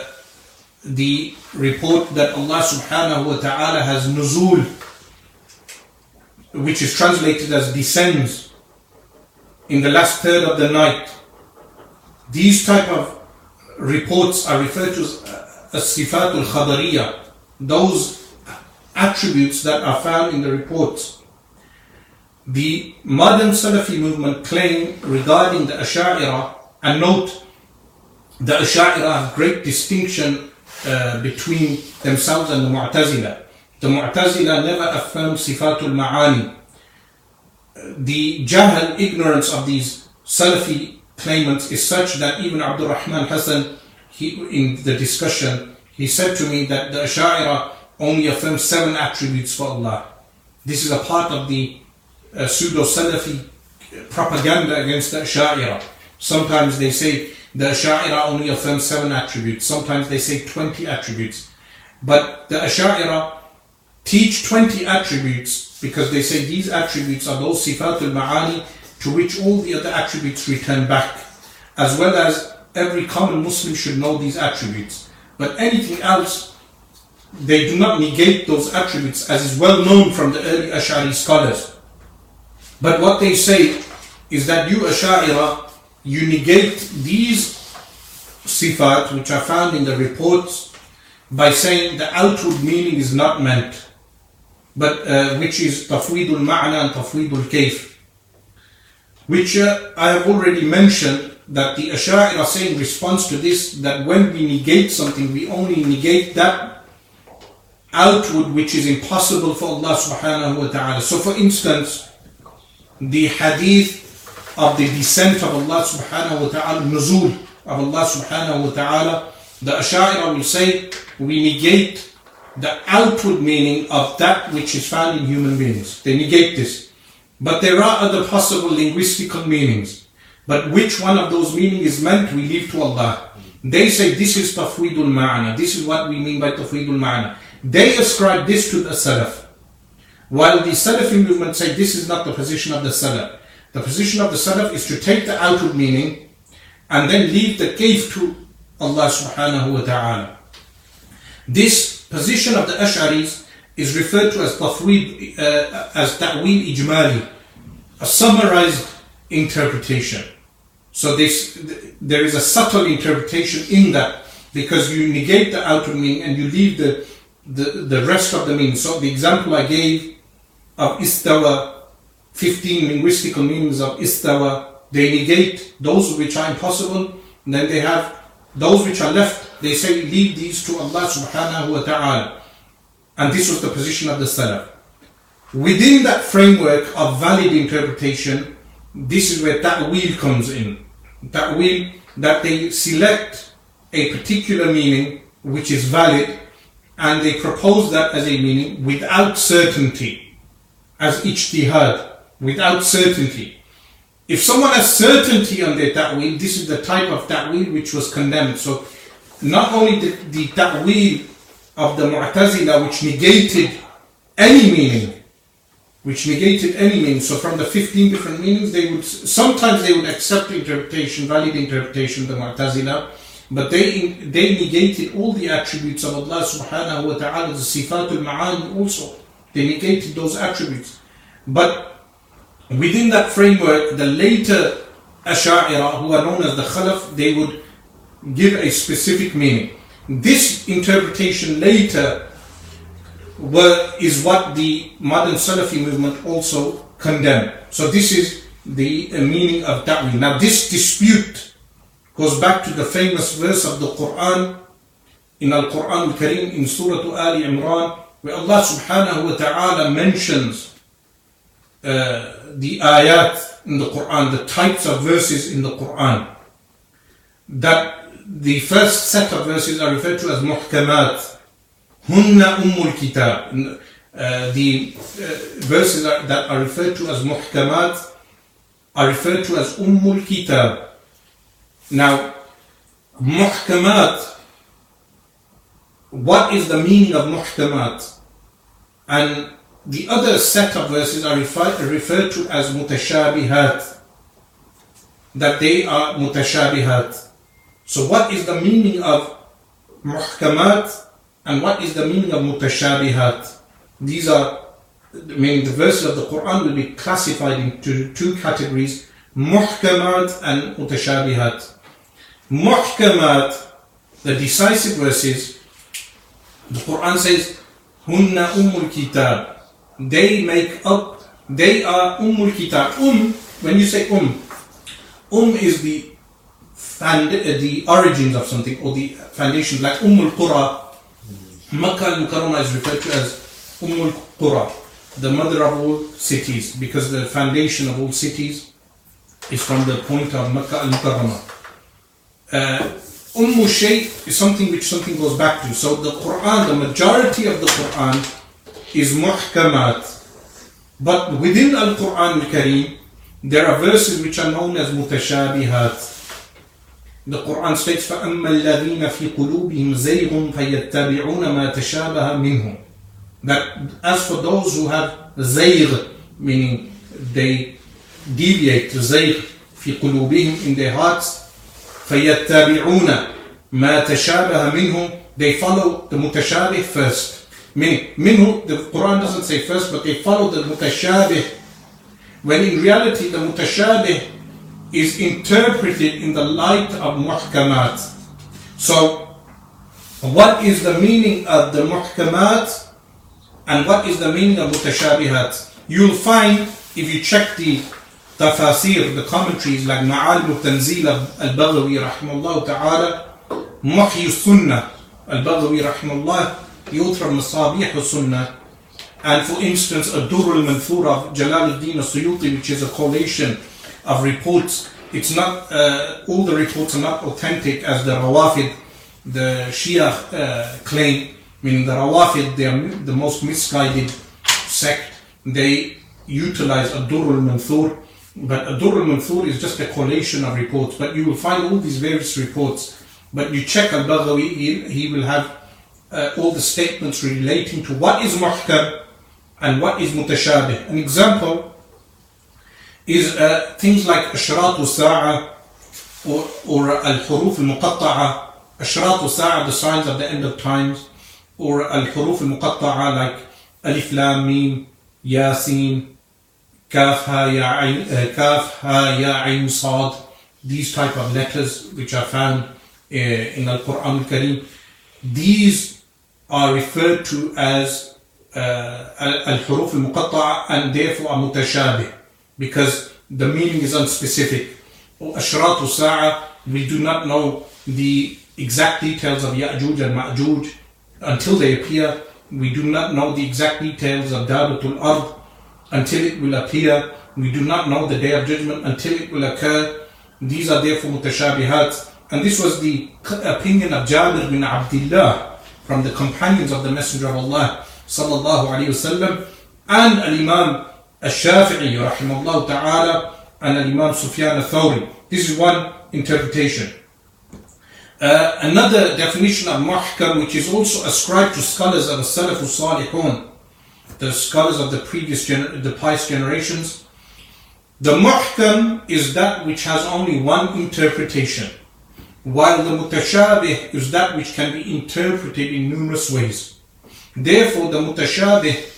the report that Allah subhanahu wa ta'ala has nuzul which is translated as descends in the last third of the night. These type of reports are referred to as, as sifat al-khabariyah, those attributes that are found in the reports. The modern Salafi movement claim regarding the Asha'ira, and note the Asha'ira have great distinction uh, between themselves and the Mu'tazila. The Mu'tazila never affirm Sifatul Ma'ani. The Jahal, ignorance of these Salafi claimants is such that even Abdul Rahman Hassan, he, in the discussion, he said to me that the Ash'ira only affirm seven attributes for Allah. This is a part of the uh, pseudo Salafi propaganda against the Ash'ira. Sometimes they say the Ash'ira only affirm seven attributes. Sometimes they say 20 attributes. But the Ash'ira teach 20 attributes because they say these attributes are those sifatul ma'ani to which all the other attributes return back. As well as every common Muslim should know these attributes. But anything else, they do not negate those attributes as is well known from the early Ash'ari scholars. But what they say is that you Ash'ira, you negate these sifat which are found in the reports by saying the outward meaning is not meant, but uh, which is tafweedul ma'na and tafweedul kayf. Which uh, I have already mentioned that the Ash'ari say in response to this that when we negate something, we only negate that outward which is impossible for Allah subhanahu wa ta'ala. So for instance, the hadith of the descent of Allah subhanahu wa ta'ala, nuzul of Allah subhanahu wa ta'ala, the Ash'ari will say we negate the outward meaning of that which is found in human beings. They negate this. But there are other possible linguistical meanings. But which one of those meanings is meant, we leave to Allah. They say this is tafweedul ma'ana. This is what we mean by tafweedul ma'ana. They ascribe this to the Salaf. While the Salafi movement say this is not the position of the Salaf. The position of the Salaf is to take the outward meaning and then leave the kayf to Allah subhanahu wa ta'ala. This position of the Ash'aris is referred to as tafweed, uh, as ta'wil ijmali, a summarized interpretation. So this, there is a subtle interpretation in that because you negate the outer meaning and you leave the, the, the rest of the meaning. So the example I gave of istawa, 15 linguistical meanings of istawa, they negate those which are impossible, and then they have those which are left, they say leave these to Allah subhanahu wa ta'ala. And this was the position of the Salaf. Within that framework of valid interpretation, this is where ta'wil comes in. Ta'wil, that they select a particular meaning which is valid and they propose that as a meaning without certainty, as ijtihad, without certainty. If someone has certainty on their ta'wil, this is the type of ta'wil which was condemned. So not only the, the ta'wil of the Mu'tazila which negated any meaning, which negated any meaning. So from the 15 different meanings, they would sometimes they would accept interpretation, valid interpretation the Mu'tazila, but they they negated all the attributes of Allah subhanahu wa ta'ala, the sifatul ma'ani also. They negated those attributes. But within that framework, the later Asha'ira, who are known as the Khalaf, they would give a specific meaning. This interpretation later were, is what the modern Salafi movement also condemned. So this is the uh, meaning of ta'wil. Now this dispute goes back to the famous verse of the Quran in Al-Quran Al-Karim in Surah Ali Imran where Allah subhanahu wa ta'ala mentions uh, the ayat in the Quran, the types of verses in the Quran that the first set of verses are referred to as muhkamat Hunna Ummul Kitab. Uh, the uh, verses are, that are referred to as Muhkamat are referred to as Ummul Kitab. Now, Muhkamat, what is the meaning of Muhkamat? And the other set of verses are refer, referred to as Mutashabihat, that they are Mutashabihat. So, what is the meaning of Muhkamat and what is the meaning of mutashabihat? These are, I mean, the verses of the Quran will be classified into two categories, muhkamat and mutashabihat. Muhkamat, the decisive verses, the Quran says, Hunna umul kitab. They make up, they are Ummul kitab. Um, when you say um, um is the, the origins of something or the foundation, like Ummul qura, Makkah al-Mukarramah is referred to as Umm al-Qura, the mother of all cities, because the foundation of all cities is from the point of Makkah al-Mukarramah. Uh, Ummu is something which something goes back to. So the Quran, the majority of the Quran is muhkamat. But within Al-Quran al-Kareem, there are verses which are known as mutashabihat. The Quran states, فَأَمَّا الَّذِينَ فِي قُلُوبِهِمْ زَيْغٌ فَيَتَّبِعُونَ مَا تَشَابَهَ مِنْهُ That as for those who have zayg, meaning they deviate, zayg, في قلوبهم in their hearts, فَيَتَّبِعُونَ مَا تَشَابَهَ مِنْهُ They follow the mutashabih first. Meaning, minhu, the Quran doesn't say first, but they follow the mutashabih. When in reality the mutashabih is interpreted in the light of muhkamat. So, what is the meaning of the muhkamat and what is the meaning of mutashabihat? You'll find if you check the tafasir, the commentaries like Ma'alim al-Tanzil al-Baghawi rahimahullah ta'ala, Muhyi Sunnah al-Baghawi rahimahullah, of Masabih al-Sunnah, and for instance, a Dur al-Manthur of Jalaluddin al-Suyuti, which is a collation of reports. It's not, uh, all the reports are not authentic as the Rawafid, the Shia uh, claim, meaning the Rawafid, they are the most misguided sect. They utilize Ad-Dur al-Manthur, but Ad-Dur al-Manthur is just a collation of reports, but you will find all these various reports. But you check al-Baghawi, he, he will have uh, all the statements relating to what is muhkam and what is mutashabih. An example is uh, things like ashrat sa'a or, al-huruf al-muqatta'a, ashrat sa'a, the signs of the end of times, or al-huruf al-muqatta'a like alif lam mim, yasin, kaf ha ya ayn, uh, ya ayn sad, these type of letters which are found uh, in al-Quran al-Kareem, these are referred to as uh, al-huruf al-muqatta'a and therefore are mutashabih because the meaning is unspecific. Ashratu Sa'a, we do not know the exact details of Ya'juj and Ma'juj until they appear. We do not know the exact details of Dabatul Ard until it will appear. We do not know the day of judgment until it will occur. These are therefore mutashabihat. And this was the opinion of Jabir bin Abdullah from the companions of the Messenger of Allah sallallahu alayhi wasallam and Al-Imam Al-Shafi'i rahimahullah ta'ala and Imam Sufyan al-Thawri. This is one interpretation. Uh, another definition of muhkam which is also ascribed to scholars of the Salaf salihun the scholars of the previous gener- the pious generations. The muhkam is that which has only one interpretation, while the mutashabih is that which can be interpreted in numerous ways. Therefore, the mutashabih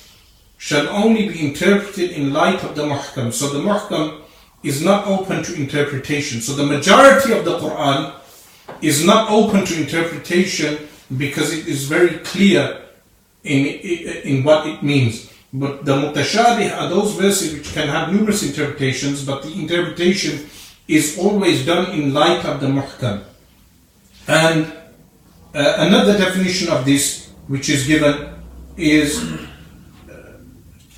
shall only be interpreted in light of the muhkam. So the muhkam is not open to interpretation. So the majority of the Quran is not open to interpretation because it is very clear in, in what it means. But the mutashabih are those verses which can have numerous interpretations, but the interpretation is always done in light of the muhkam. And uh, another definition of this, which is given, is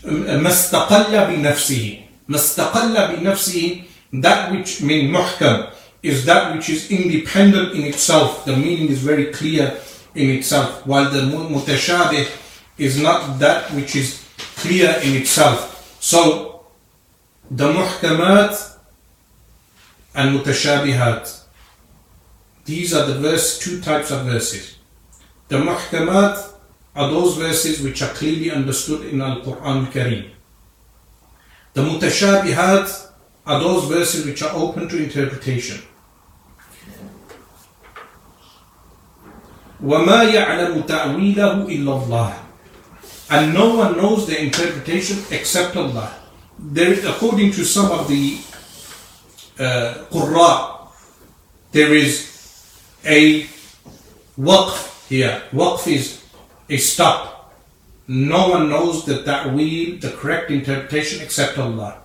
مستقل بنفسه مستقل بنفسه that which mean muhkam is that which is independent in itself the meaning is very clear in itself while the mutashabih is not that which is clear in itself so the muhkamat and mutashabihat these are the verse two types of verses the muhkamat are those verses which are clearly understood in Al-Quran Kareem. The mutashabihat are those verses which are open to interpretation. وَمَا يَعْلَمُ تَأْوِيلَهُ إِلَّا اللَّهِ And no one knows the interpretation except Allah. There is, according to some of the uh, Qurra, there is a waqf here. Waqf is a stop. No one knows the ta'weel, the correct interpretation, except Allah.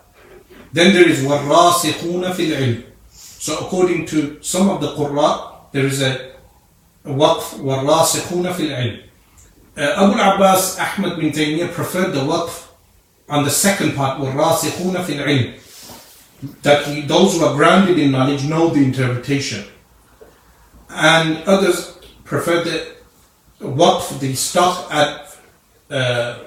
Then there is وَالرَّاسِخُونَ فِي الْعِلْمِ So according to some of the Qurra, there is a waqf وَالرَّاسِخُونَ فِي الْعِلْمِ uh, Abu Abbas Ahmad bin Taymiyyah preferred the waqf on the second part وَالرَّاسِخُونَ فِي الْعِلْمِ that he, those who are grounded in knowledge know the interpretation. And others prefer the waqf, the stop at uh,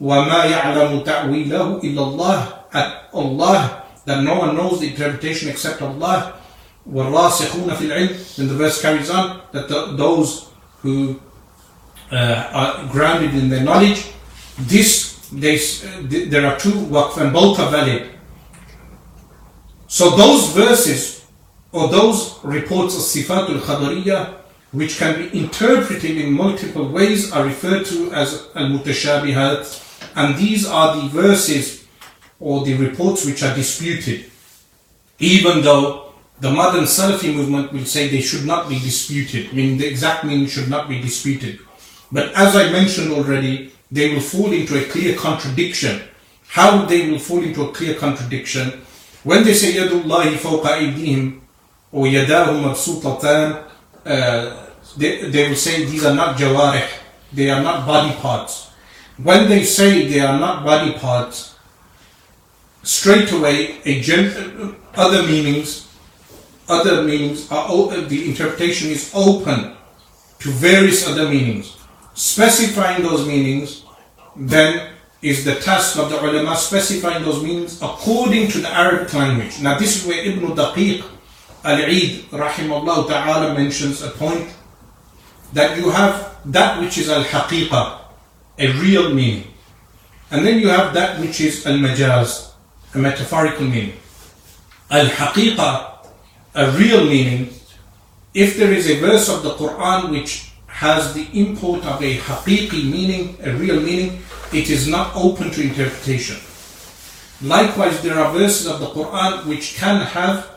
وَمَا يَعْلَمُ تَعْوِيلَهُ إِلَّا اللَّهِ at Allah, that no one knows the interpretation except Allah. وَالرَّاسِخُونَ فِي الْعِلْمِ Then the verse carries on that the, those who uh, are grounded in their knowledge, this they, uh, there are two waqf and both are valid. So those verses or those reports of Sifatul Khabariyah which can be interpreted in multiple ways are referred to as al-mutashabihat. And these are the verses or the reports which are disputed. Even though the modern Salafi movement will say they should not be disputed meaning the exact meaning should not be disputed. But as I mentioned already they will fall into a clear contradiction. How they will fall into a clear contradiction? When they say yadullahi fawqa aydihim or yadahu they, will say these are not jawarih, they are not body parts. When they say they are not body parts, straight away a other meanings, other meanings are the interpretation is open to various other meanings. Specifying those meanings then is the task of the ulama specifying those meanings according to the Arabic language. Now this is where Ibn Daqiq Al-Eid rahimahullah ta'ala mentions a point that you have that which is al-haqiqa, a real meaning. And then you have that which is al-majaz, a metaphorical meaning. Al-haqiqa, a real meaning, if there is a verse of the Quran which has the import of a haqiqi meaning, a real meaning, it is not open to interpretation. Likewise, there are verses of the Quran which can have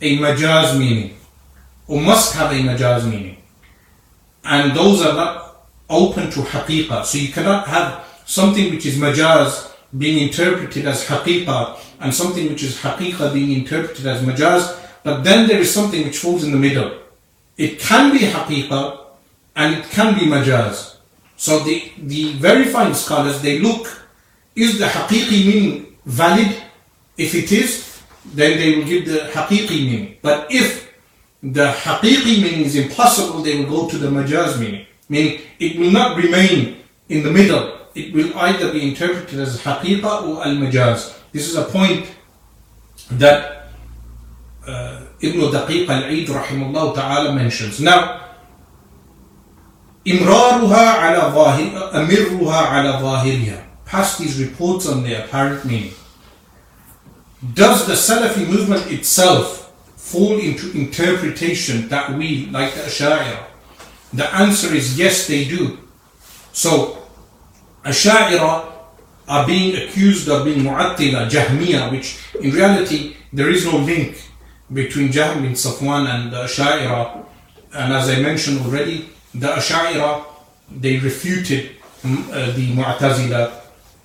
a majaz meaning, or must have a majaz meaning and those are not open to haqiqah. So you cannot have something which is majaz being interpreted as haqiqah and something which is haqiqah being interpreted as majaz, but then there is something which falls in the middle. It can be haqiqah and it can be majaz. So the, the verifying scholars, they look, is the haqiqi meaning valid? If it is, then they will give the haqiqi meaning. But if the haqiqi meaning is impossible, they will go to the majaz meaning. Meaning it will not remain in the middle. It will either be interpreted as haqiqa or al-majaz. This is a point that uh, Ibn Daqiq al-Eid rahimahullah ta'ala mentions. Now, imraruha ala ظاهر ala على ظاهرها past these reports on their apparent meaning does the Salafi movement itself fall into interpretation that we, like the Asha'ira? The answer is yes, they do. So, Asha'ira are being accused of being Mu'attila, Jahmiya, which in reality there is no link between Jahm bin Safwan and the Asha'ira. And as I mentioned already, the Asha'ira, they refuted mm, uh, the Mu'tazila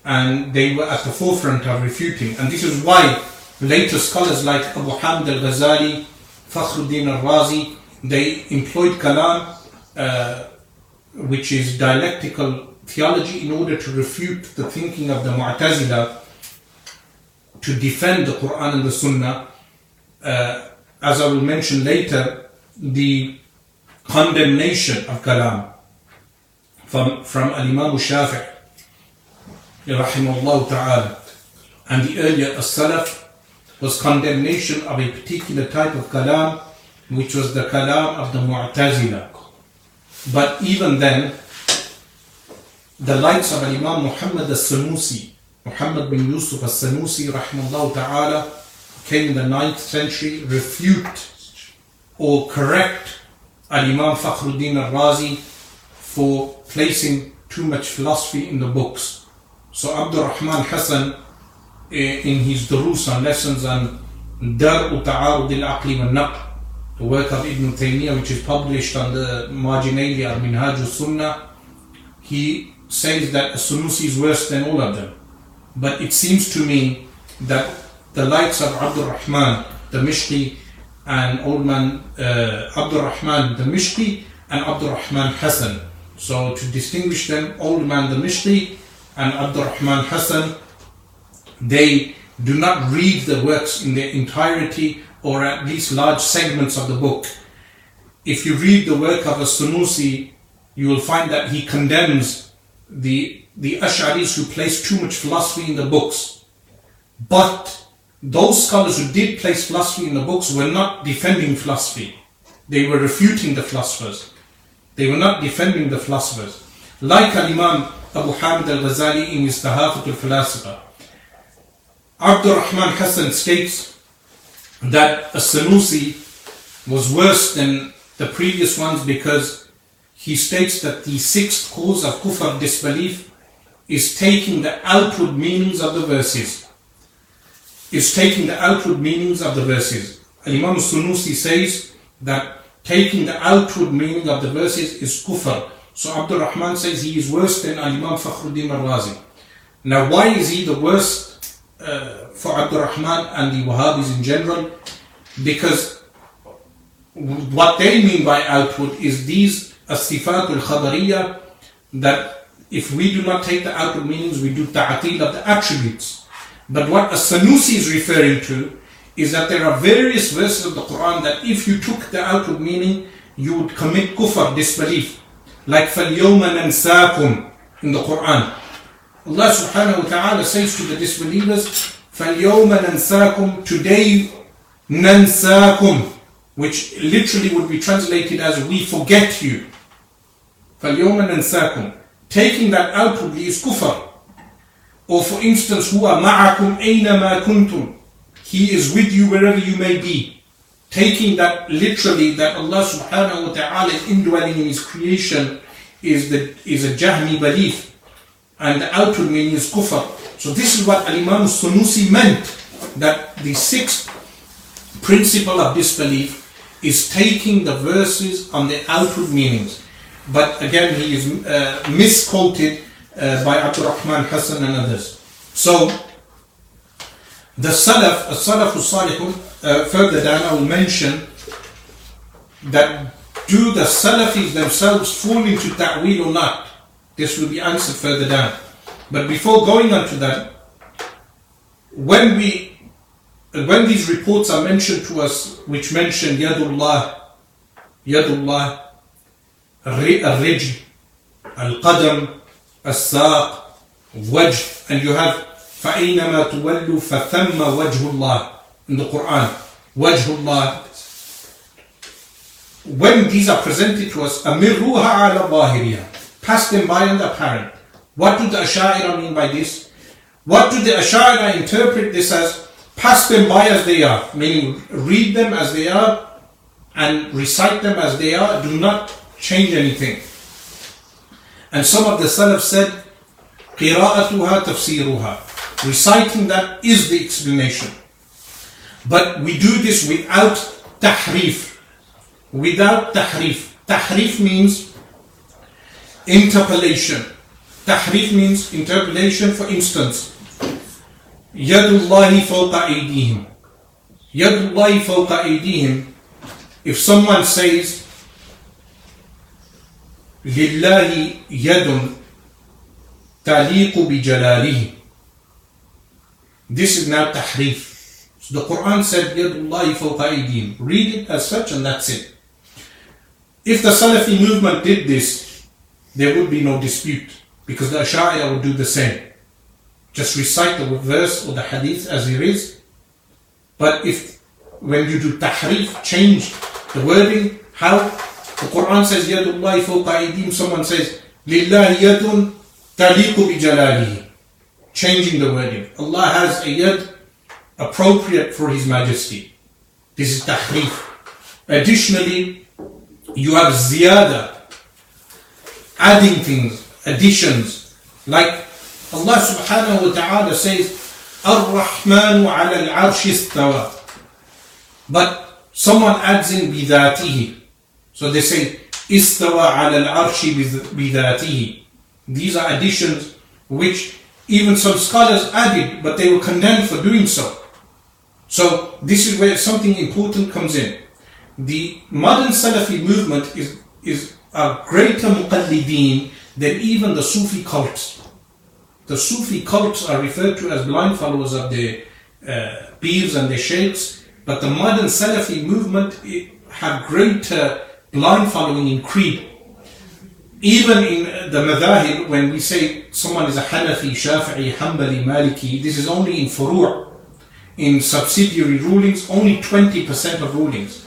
and they were at the forefront of refuting. And this is why Later scholars like Abu Hamid al-Ghazali, Fakhruddin al-Razi, they employed kalam, uh, which is dialectical theology, in order to refute the thinking of the Mu'tazila, to defend the Quran and the Sunnah. Uh, as I will mention later, the condemnation of kalam from, from Al-Imam Shafi' rahimahullah ta'ala and the earlier as-Salaf was condemnation of a particular type of kalam, which was the kalam of the Mu'tazila. But even then, the likes of Imam Muhammad al-Sanusi, Muhammad bin Yusuf al-Sanusi, rahimahullah ta'ala, came in the 9th century, refute or correct Al-Imam Fakhruddin al-Razi for placing too much philosophy in the books. So Abdul Rahman Hassan in his durus and lessons on Dar'u Ta'arud al-Aqli the work of Ibn Taymiyyah which is published on the marginalia of Minhaj al-Sunnah, he says that Sunusi is worse than all of them. But it seems to me that the likes of Abdul Rahman, the Mishki, and old man uh, Abdul Rahman, the Mishki, and Abdul Rahman Hassan. So to distinguish them, old man the Mishki and Abdul Rahman Hassan they do not read the works in their entirety or at least large segments of the book. If you read the work of a Sunusi, you will find that he condemns the, the Ash'aris who place too much philosophy in the books. But those scholars who did place philosophy in the books were not defending philosophy. They were refuting the philosophers. They were not defending the philosophers. Like Al-Imam Abu Hamid al-Ghazali in his Tahafut al-Falasifa. Abdul Rahman Hassan states that a Sanusi was worse than the previous ones because he states that the sixth cause of kufr disbelief is taking the outward meanings of the verses. Is taking the outward meanings of the verses. Imam Sunusi says that taking the outward meaning of the verses is kufr. So Abdul Rahman says he is worse than Imam Fakhruddin al-Razi. Now why is he the worst uh, for Abdul Rahman and the Wahhabis in general? Because what they mean by outward is these as-sifat al-khabariyah that if we do not take the outward meanings, we do ta'atil of the attributes. But what as-Sanusi is referring to is that there are various verses of the Quran that if you took the outward meaning, you would commit kufr, disbelief. Like فَالْيَوْمَ نَنْسَاكُمْ in the Quran. Allah subhanahu wa ta'ala says to the disbelievers, فَالْيَوْمَ نَنْسَاكُمْ Today نَنْسَاكُمْ which literally would be translated as we forget you. فَالْيَوْمَ نَنْسَاكُمْ Taking that outwardly is kufr. Or for instance, هُوَ مَعَكُمْ أَيْنَمَا كُنْتُمْ He is with you wherever you may be. Taking that literally, that Allah subhanahu wa ta'ala is indwelling in His creation is, the, is a Jahmi belief. And the outward meaning is kufr. So this is what Al-Imam Sunusi meant, that the sixth principle of disbelief is taking the verses on the outward meanings. But again, he is uh, misquoted uh, by Abdul Rahman Hassan and others. So, the Salaf, Salaf Salihun, uh, further down I will mention that do the Salafis themselves fall into ta'wil or not? This will be answered further down. But before going on to that, when we when these reports are mentioned to us, which mention Yadullah, Yadullah, Al-Rijl, Al-Qadam, Al-Saq, Wajh, and you have فأينما تولوا فثم وجه الله. In the Quran وجه الله. When these are presented to us أمروها على ظاهرها pass them by on the apparent. What do the Asha'ira mean by this? What do the Asha'ira interpret this as? Pass them by as they are meaning read them as they are and recite them as they are. Do not change anything. And some of the Salaf said قراءتها تفسيرها. Reciting them is the explanation. But we do this without tahrif. Without tahrif. Tahrif means interpolation. Tahrif means interpolation, for instance. Yadullahi fawqa aydihim. Yadullahi fawqa aydihim. If someone says, Lillahi yadun taliqu bi jalalihi. This is not tahrif. So the Quran said, Yadullahi Read it as such and that's it. If the Salafi movement did this, there would be no dispute because the Ash'ari would do the same. Just recite the verse or the hadith as it is. But if when you do tahrif, change the wording, how? The Quran says, Yadullahi fawqa Someone says, Lillahi yadun taliqu bi. Changing the wording. Allah has a yad appropriate for His Majesty. This is tahrif. Additionally, you have ziyada, adding things, additions, like Allah subhanahu wa ta'ala says, Ar-Rahmanu ala al-arshi istawa. But someone adds in bidatihi. So they say, Istawa ala al-arshi bidatihi. These are additions which even some scholars added, but they were condemned for doing so. So this is where something important comes in. The modern Salafi movement is, is a greater muqallideen than even the Sufi cults. The Sufi cults are referred to as blind followers of their uh, peers and their sheikhs, but the modern Salafi movement have greater blind following in creed. Even in the madhahib, when we say someone is a Hanafi, Shafi'i, Hanbali, Maliki, this is only in furu'. In subsidiary rulings, only 20% of rulings.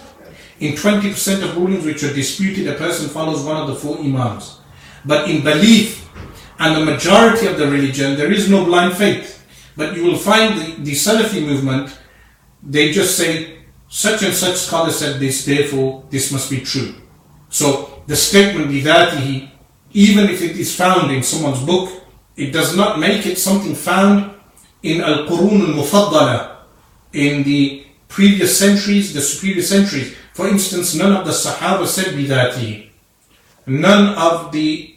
In 20% of rulings which are disputed, a person follows one of the four imams. But in belief and the majority of the religion, there is no blind faith. But you will find the, the Salafi movement, they just say, such and such scholar said this, therefore this must be true. So the statement bidatihi, even if it is found in someone's book, it does not make it something found in Al-Qurun al-Mufaddala, in the previous centuries, the superior centuries. For instance, none of the Sahaba said bidatihi. None of the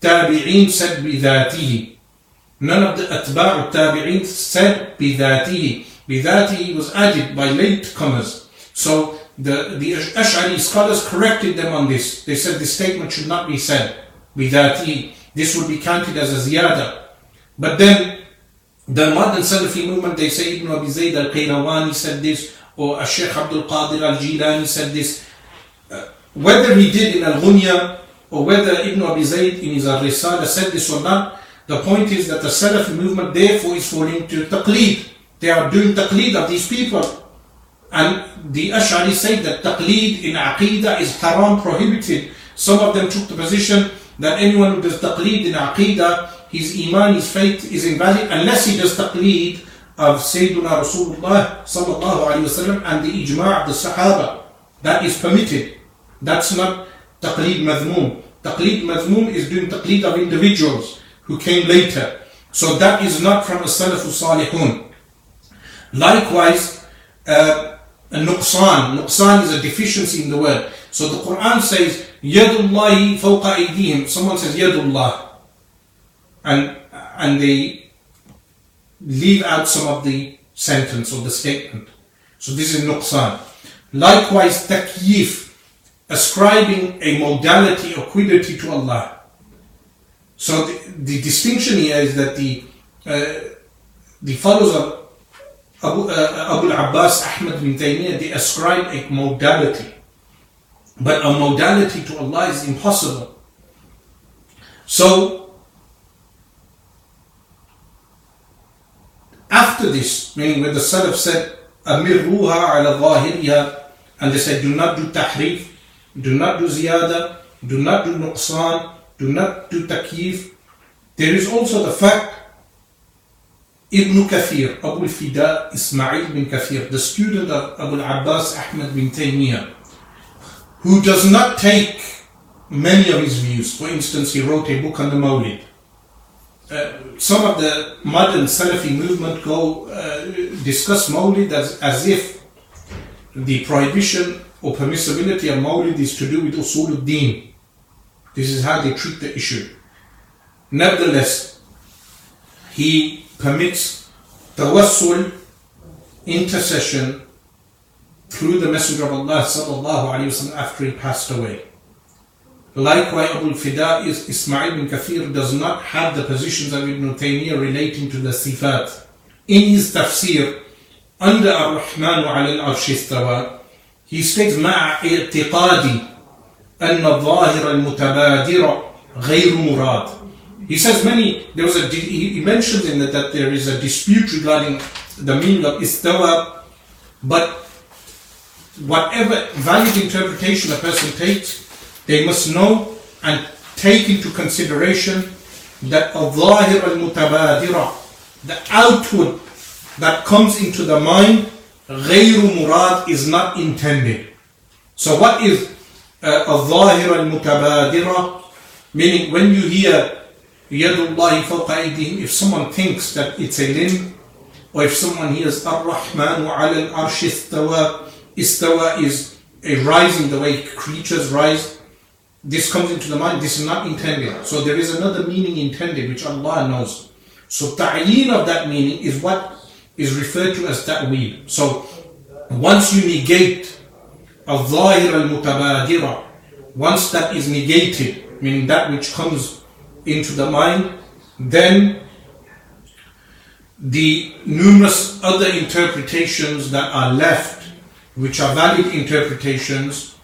Tabi'een said bidatihi. None of the Atba' tabi'in said بذاته. بذاته was added by latecomers. So the, the Ash'ari scholars corrected them on this. They said this statement should not be said. Bidati. This would be counted as a ziyada. But then the modern Salafi movement, they say Ibn Abi Zayd al-Qayrawani said this, or Sheikh Abdul Qadir al-Jilani said this. Uh, whether he did in Al-Ghunya, or whether Ibn Abi Zayd in his Al-Risala said this or not, the point is that the Salafi movement therefore is falling to taqlid. They are doing taqlid of these people. And the Ash'ari say that taqleed in aqidah is haram, prohibited. Some of them took the position that anyone who does taqleed in aqidah, his iman, his faith is invalid unless he does taqleed of Sayyidina Rasulullah sallallahu alayhi wasallam and the ijma' of the Sahaba. That is permitted. That's not taqleed madhmoom. Taqleed madhmoom is doing taqleed of individuals who came later. So that is not from a Salafu Salihun. Likewise, uh, a nuqsan. Nuqsan is a deficiency in the word. So the Quran says, Yadullahi fawqa aydihim. Someone says Yadullah. And, and they leave out some of the sentence or the statement. So this is nuqsan. Likewise, takyif, ascribing a modality or quality to Allah. So the, the distinction here is that the uh, the followers of Abu, uh, Abu abbas Ahmad bin Taymiyyah, they ascribe a modality. But a modality to Allah is impossible. So, after this, meaning when the Salaf said, Amirruha ala zahiriha, and they said, do not do tahrif, do not do ziyada, do not do nuqsan, do not do takyif. There is also the fact Ibn Kathir, Abu Fida Ismail bin Kathir, the student of Abu Abbas Ahmad bin Taymiyyah, who does not take many of his views. For instance, he wrote a book on the Mawlid. Uh, some of the modern Salafi movement go uh, discuss Mawlid as, as if the prohibition or permissibility of Mawlid is to do with usul al-din, this is how they treat the issue. Nevertheless, he permits tawassul, intercession, through the Messenger of Allah sallallahu alayhi wasallam after he passed away. Likewise, Abu Fida is Ismail bin Kathir does not have the positions of Ibn Taymiyyah relating to the sifat. In his tafsir, under Ar-Rahman wa al-Arsh he states, مع اعتقادي أن الظاهر المتبادر غير مراد. He says many, there was a, he mentions in that, that there is a dispute regarding the meaning of istawa, but whatever valid interpretation a person takes, they must know and take into consideration that al-zahir al-mutabadira, the outward that comes into the mind, غير murad is not intended. So what is الظاهرة المتبادرة meaning when you hear if someone thinks that it's a limb, or if someone hears Ar-Rahman wa al arsh istawa, istawa is a rising, the way creatures rise, this comes into the mind, this is not intended. So there is another meaning intended, which Allah knows. So ta'yin of that meaning is what is referred to as ta'wil. So once you negate al-zahir al-mutabadira, once that is negated, meaning that which comes into the mind then the numerous other interpretations that are left, which are valid interpretations,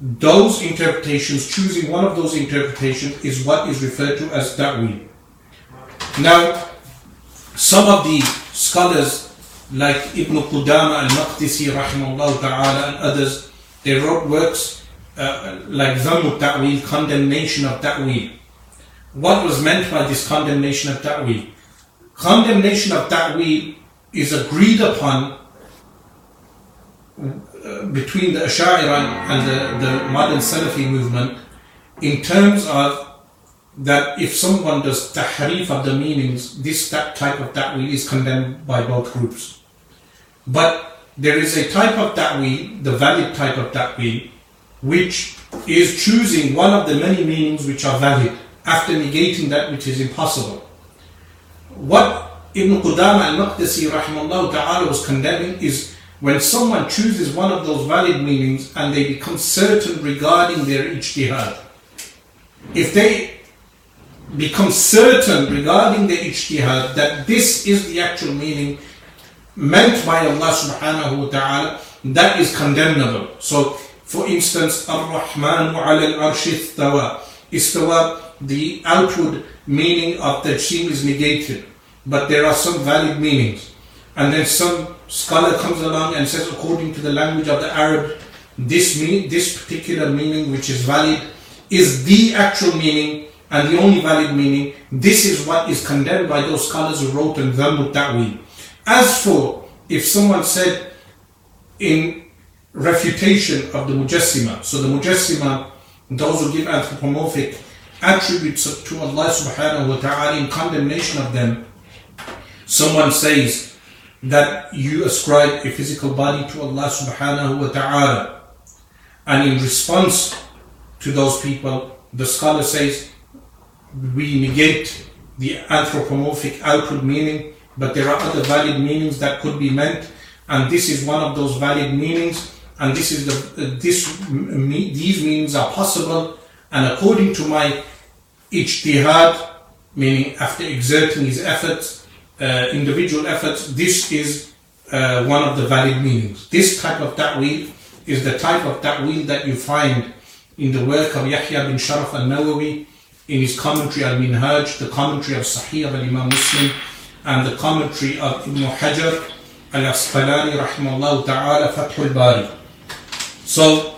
those interpretations, choosing one of those interpretations is what is referred to as ta'wil. Now, some of the scholars like Ibn Qudama al-Maqdisi rahimahullah ta'ala and others, they wrote works uh, like Dhamm ta'wil condemnation of ta'wil. What was meant by this condemnation of ta'wil? Condemnation of ta'wil is agreed upon uh, between the Ash'ari and the, the modern Salafi movement in terms of that if someone does tahrif of the meanings, this that type of ta'wil is condemned by both groups. But there is a type of ta'wil, the valid type of ta'wil, which is choosing one of the many meanings which are valid after negating that which is impossible. What Ibn Qudama al-Maqdisi rahimahullah ta'ala was condemning is when someone chooses one of those valid meanings and they become certain regarding their ijtihad. If they become certain regarding their ijtihad that this is the actual meaning meant by Allah subhanahu wa ta'ala, that is condemnable. So, for instance, Ar-Rahman ala al-arsh istawa. Istawa, the outward meaning of the sheen is negated. But there are some valid meanings. And then some scholar comes along and says, according to the language of the Arab, this mean, this particular meaning which is valid is the actual meaning and the only valid meaning. This is what is condemned by those scholars who wrote in Dhamm Ta'wil. As for if someone said in refutation of the Mujassima, so the Mujassima, those who give anthropomorphic attributes to Allah subhanahu wa ta'ala in condemnation of them, someone says that you ascribe a physical body to Allah subhanahu wa ta'ala. And in response to those people, the scholar says, we negate the anthropomorphic outward meaning but there are other valid meanings that could be meant, and this is one of those valid meanings, and this is the this these meanings are possible, and according to my ijtihad, meaning after exerting his efforts, uh, individual efforts, this is uh, one of the valid meanings. This type of ta'wil is the type of ta'wil that you find in the work of Yahya bin Sharaf al-Nawawi in his commentary al-Minhaj, the commentary of Sahih of Imam Muslim, and the commentary of Ibn Hajar al-Asqalani rahimahullah ta'ala Fathul Bari. So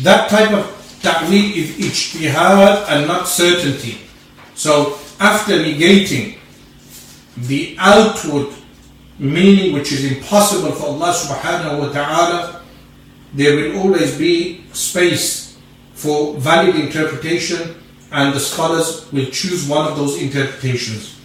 that type of ta'wil is ijtihad and not certainty. So after negating the outward meaning which is impossible for Allah subhanahu wa ta'ala, there will always be space for valid interpretation and the scholars will choose one of those interpretations.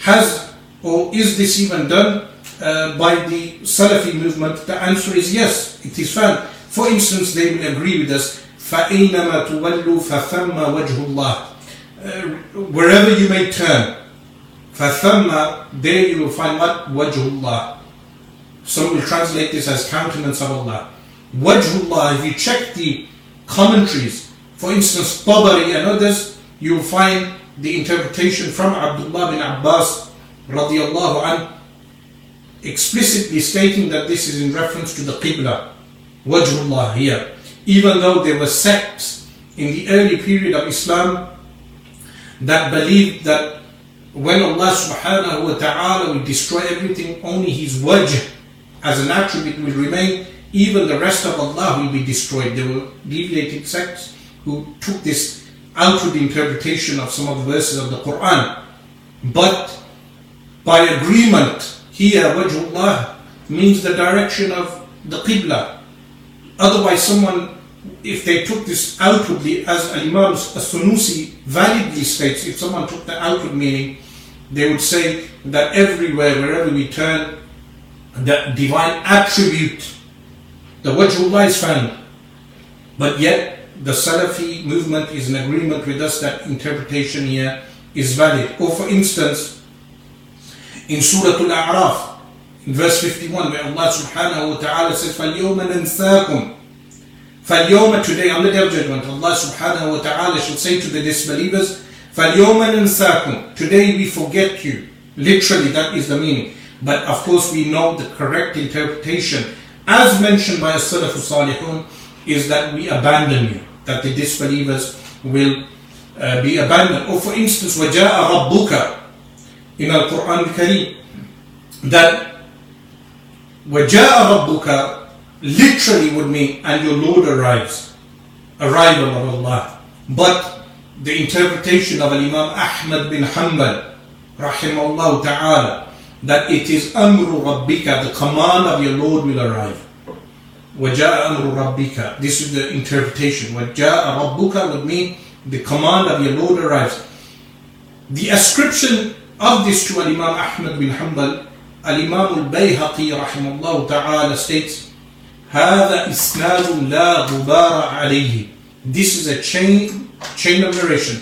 Has or is this even done uh, by the Salafi movement? The answer is yes, it is found. For instance, they will agree with us, فَإِنَّمَا تُوَلُّوا فَثَمَّ وَجْهُ اللَّهِ uh, Wherever you may turn, فَثَمَّ There you will find what? وَجْهُ اللَّهِ Some will translate this as countenance of Allah. Wajhullah, if you check the commentaries, for instance, Tabari and others, you will find the interpretation from Abdullah bin Abbas radiallahu anh, explicitly stating that this is in reference to the Qibla, Wajhullah here. Even though there were sects in the early period of Islam that believed that when Allah subhanahu wa ta'ala will destroy everything, only His wajh as an attribute will remain, even the rest of Allah will be destroyed. There were deviated sects who took this outward interpretation of some of the verses of the Quran. But by agreement, here, wajhullah means the direction of the Qibla. Otherwise, someone, if they took this outwardly, as Imam As-Sunusi validly states, if someone took the outward meaning, they would say that everywhere, wherever we turn, the divine attribute, the wajhullah is found. But yet, the Salafi movement is in agreement with us that interpretation here is valid. Or for instance, in Surah Al-A'raf, in verse 51, where Allah subhanahu wa ta'ala says, فَالْيَوْمَ نَنْسَاكُمْ فَالْيَوْمَ Today on the day of judgment, Allah subhanahu wa ta'ala should say to the disbelievers, فَالْيَوْمَ نَنْسَاكُمْ Today we forget you. Literally, that is the meaning. But of course, we know the correct interpretation, as mentioned by As-Salafus Salihun, is that we abandon you, that the disbelievers will uh, be abandoned. Or for instance, وَجَاءَ رَبُّكَ in Al-Quran Al-Kareem, that وَجَاءَ رَبُّكَ literally would mean, and your Lord arrives, arrival of Allah. But the interpretation of Imam Ahmad bin Hanbal, rahimahullah ta'ala, that it is amru rabbika, the command of your Lord will arrive. وَجَاءَ أَمْرُ رَبِّكَ This is the interpretation. وَجَاءَ رَبُّكَ would mean the command of your Lord arrives. The ascription of this to Imam Ahmad bin Hanbal, Al-Imam al-Bayhaqi rahimahullah ta'ala states, هذا إسناد لا غبار عليه. This is a chain, chain of narration.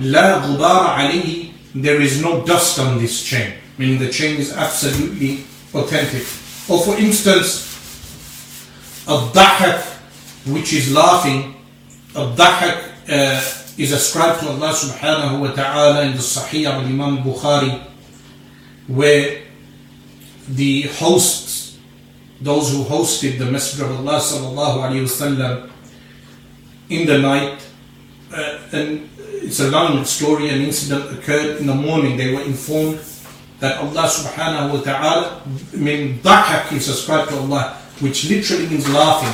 لا غبار عليه. There is no dust on this chain. Meaning the chain is absolutely authentic. Or for instance, الضحك which is laughing. الضحك uh, is ascribed to Allah subhanahu wa ta'ala in the Sahih of Imam Bukhari where the hosts, those who hosted the Messenger of Allah sallallahu alayhi wasallam in the night, uh, and it's a long story, an incident occurred in the morning, they were informed that Allah subhanahu wa ta'ala, I mean, dhahak is ascribed to Allah, which literally means laughing.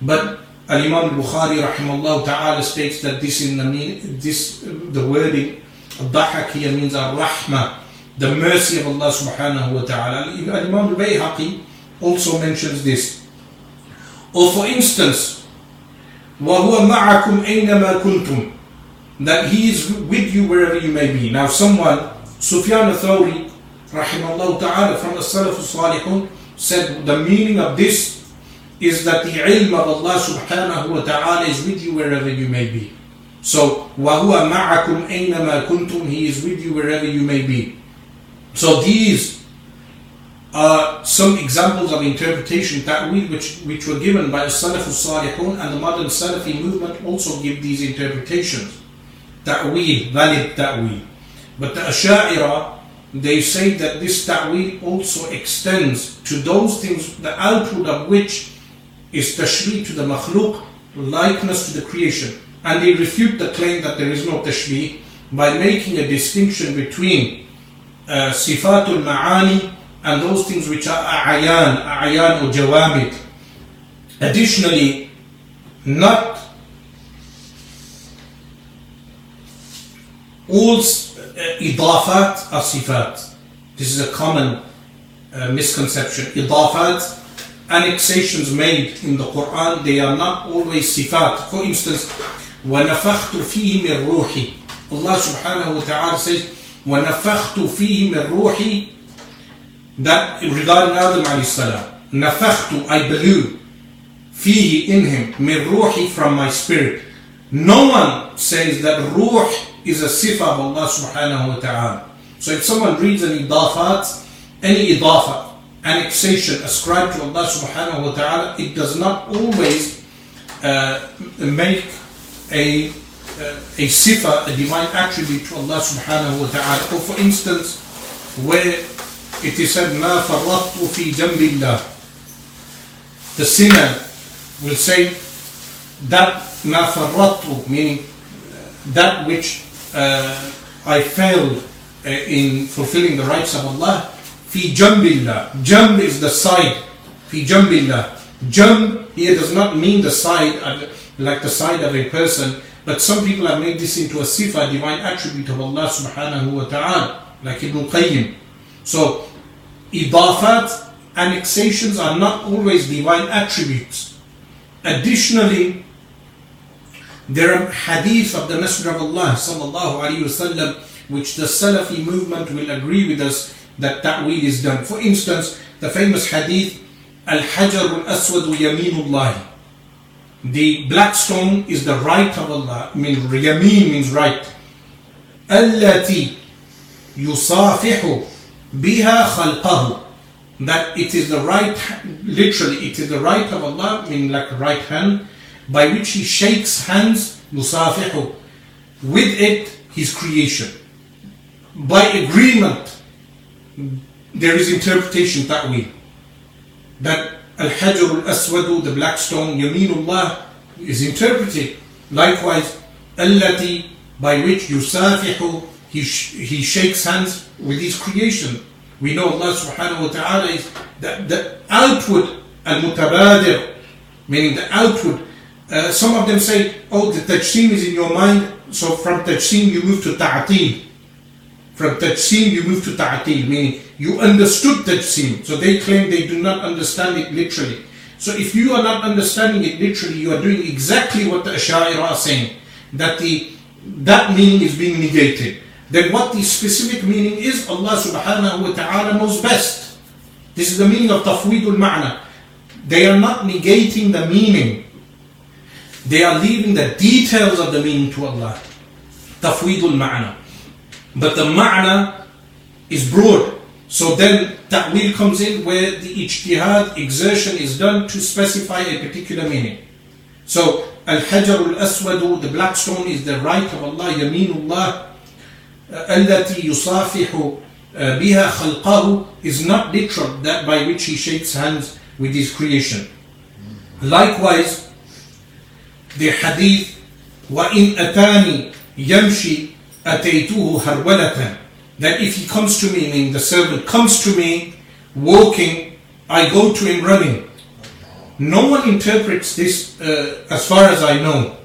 But Al Imam Bukhari rahimahullah ta'ala states that this in the mean, this the wording dhahak here means ar-rahmah, the mercy of Allah subhanahu wa ta'ala. Al Imam Bayhaqi also mentions this. Or for instance, وَهُوَ مَعَكُمْ أَيْنَمَا كُنْتُمْ That He is with you wherever you may be. Now someone, Sufyan al-Thawri, rahimahullah ta'ala, from the Salaf al-Salihun, said the meaning of this is that the ilm of Allah subhanahu wa ta'ala is with you wherever you may be. So, وَهُوَ مَعَكُمْ أَيْنَمَا كُنْتُمْ He is with you wherever you may be. So these some examples of interpretation, ta'wil, which, which were given by the Salaf al-Salihun and the modern Salafi movement also give these interpretations. Ta'wil, valid ta'wil. But the Asha'ira, they say that this ta'wil also extends to those things, the output of which is tashbih to the makhluk, likeness to the creation. And they refute the claim that there is no tashbih by making a distinction between uh, sifatul ma'ani and those things which are a'ayan, a'ayan or jawamid. Additionally, not all uh, idafat are sifat. This is a common uh, misconception. Idafat, annexations made in the Quran, they are not always sifat. For instance, وَنَفَخْتُ فِيهِ مِنْ رُوحِي Allah subhanahu wa ta'ala says, وَنَفَخْتُ فِيهِ مِنْ رُوحِي That regarding Adam alayhi salam. نَفَخْتُ, I blew, فِيهِ in him, مِنْ رُوحِي from my spirit. No one says that ruh is a sifa of Allah subhanahu wa ta'ala. So if someone reads an idafat, any idafa, annexation ascribed to Allah subhanahu wa ta'ala, it does not always uh, make a, uh, a sifa, a divine attribute to Allah subhanahu wa ta'ala. Or for instance, where it is said, مَا فَرَّطْتُ فِي جَنْبِ اللَّهِ The sinner will say, that مَا فَرَّطْتُ, meaning that which uh, I failed uh, in fulfilling the rights of Allah, fi jambillah. Jamb is the side. Fi jambillah. Jamb here does not mean the side, of, like the side of a person, but some people have made this into a sifa, divine attribute of Allah subhanahu wa ta'ala, like Ibn Qayyim. So, idafat, annexations are not always divine attributes. Additionally, there are hadith of the Messenger of Allah sallallahu wasallam which the Salafi movement will agree with us that ta'wil is done. For instance, the famous hadith Al-Hajar al-Aswad Yaminullah. The black stone is the right of Allah. I mean, Yamin means right. Allati yusafihu biha khalqahu. That it is the right, literally, it is the right of Allah, meaning like right hand, by which He shakes hands, yusafihu, with it His creation. By agreement there is interpretation ta'wil. That Al-Hajar al-Aswadu, the black stone, Yaminullah, is interpreted. Likewise, Allati, by which Yusafihu, he, sh- he shakes hands with his creation. We know Allah subhanahu wa ta'ala is the, the outward al-mutabadir, meaning the outward. Uh, some of them say, oh, the tajsim is in your mind, so from tajsim you move to ta'atil. From tajsim you move to ta'atil, meaning you understood tajsim. So they claim they do not understand it literally. So if you are not understanding it literally, you are doing exactly what the Ash'ari are saying, that the that meaning is being negated. Then what the specific meaning is, Allah subhanahu wa ta'ala knows best. This is the meaning of tafweedul ma'na. They are not negating the meaning. They are leaving the details of the meaning to Allah. Tafweedul ma'na. But the ma'na is broad. So then ta'wil comes in where the ijtihad exertion is done to specify a particular meaning. So al-hajar al-aswad, the black stone is the right of Allah, yaminullah, التي يصافح بها خلقه is not literal, that by which he shakes hands with his creation. Likewise, the hadith وَإِنْ أَتَانِي يَمْشِي أَتَيْتُهُ هَرْوَلَةً That if he comes to me, meaning the servant comes to me walking, I go to him running. No one interprets this uh, as far as I know.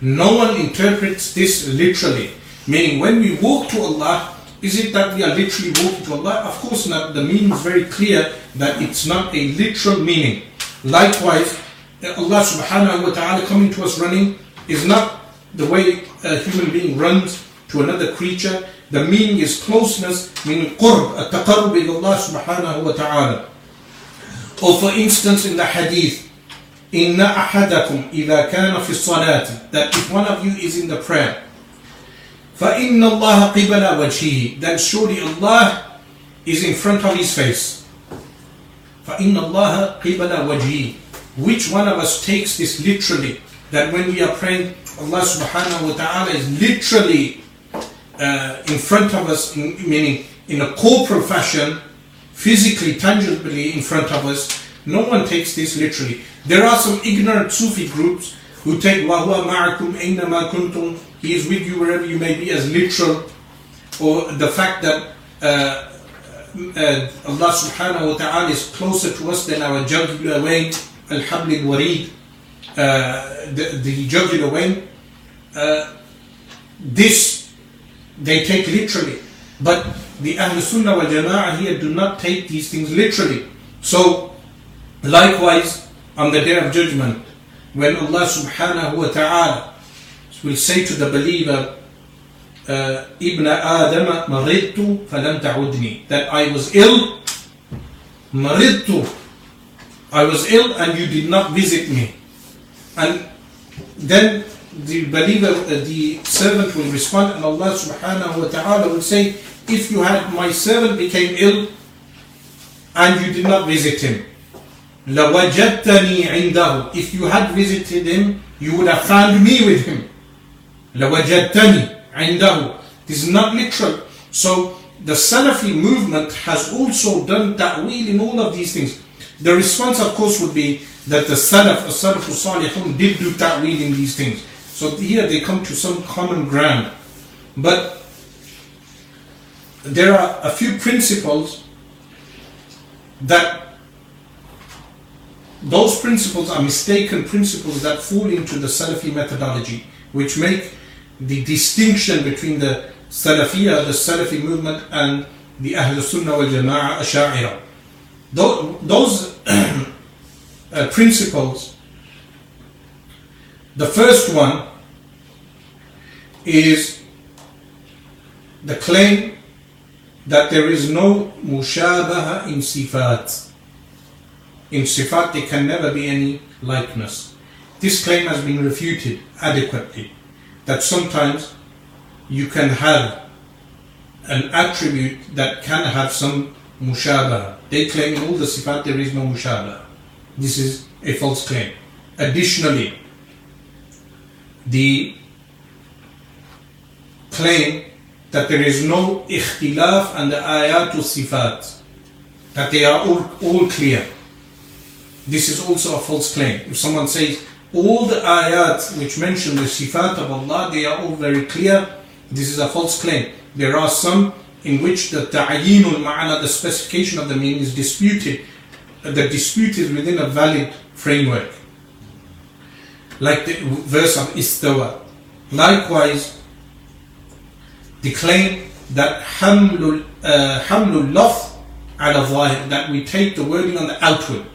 No one interprets this literally. Meaning when we walk to Allah, is it that we are literally walking to Allah? Of course not. The meaning is very clear that it's not a literal meaning. Likewise, Allah subhanahu wa ta'ala coming to us running is not the way a human being runs to another creature. The meaning is closeness, meaning qurb, at-taqarrub ila Allah subhanahu wa ta'ala. Or for instance in the hadith, إِنَّ أَحَدَكُمْ إِذَا كَانَ فِي الصَّلَاةِ That if one of you is in the prayer, فَإِنَّ اللَّهَ قِبَلَ وَجْهِهِ Then surely Allah is in front of his face. فَإِنَّ اللَّهَ قِبَلَ وَجْهِهِ Which one of us takes this literally? That when we are praying, Allah subhanahu wa ta'ala is literally uh, in front of us, in, meaning in a corporal fashion, physically, tangibly in front of us. No one takes this literally. There are some ignorant Sufi groups who take وَهُوَ مَعَكُمْ أَيْنَمَا كُنْتُمْ he is with you wherever you may be as literal. Or the fact that uh, uh, Allah subhanahu wa ta'ala is closer to us than our jugular vein, al-habl al-warid, uh, the, the jugular vein. Uh, this they take literally. But the Ahl Sunnah wal Jama'ah here do not take these things literally. So, likewise, on the day of judgment, when Allah subhanahu wa ta'ala will say to the believer, uh, Ibn Adam maridtu falam ta'udni, that I was ill, maridtu, I was ill and you did not visit me. And then the believer, uh, the servant will respond, and Allah subhanahu wa ta'ala will say, If you had my servant became ill and you did not visit him, لَوَجَدْتَنِي عِنْدَهُ If you had visited him, you would have found me with him. لَوَجَدْتَنِي عِنْدَهُ This is not literal. So the Salafi movement has also done ta'wil in all of these things. The response, of course, would be that the Salaf, the Salaf Salihun, did do ta'wil in these things. So here they come to some common ground. But there are a few principles that those principles are mistaken principles that fall into the Salafi methodology, which make the distinction between the Salafiyah, the Salafi movement, and the Ahl Sunnah wal Jama'ah Asha'ira. Those uh, principles, the first one is the claim that there is no mushabaha in sifat. In sifat there can never be any likeness. This claim has been refuted adequately. That sometimes you can have an attribute that can have some mushabaha. They claim all the sifat there is no mushabaha. This is a false claim. Additionally, the claim that there is no ikhtilaf and the ayatul sifat, that they are all, all clear. This is also a false claim. If someone says all the ayat which mention the sifat of Allah, they are all very clear, this is a false claim. There are some in which the ta'yinul ma'ana, the specification of the meaning is disputed. The dispute is within a valid framework. Like the verse of istawa. Likewise, the claim that hamlul, uh, hamlul laf ala that we take the wording on the outward.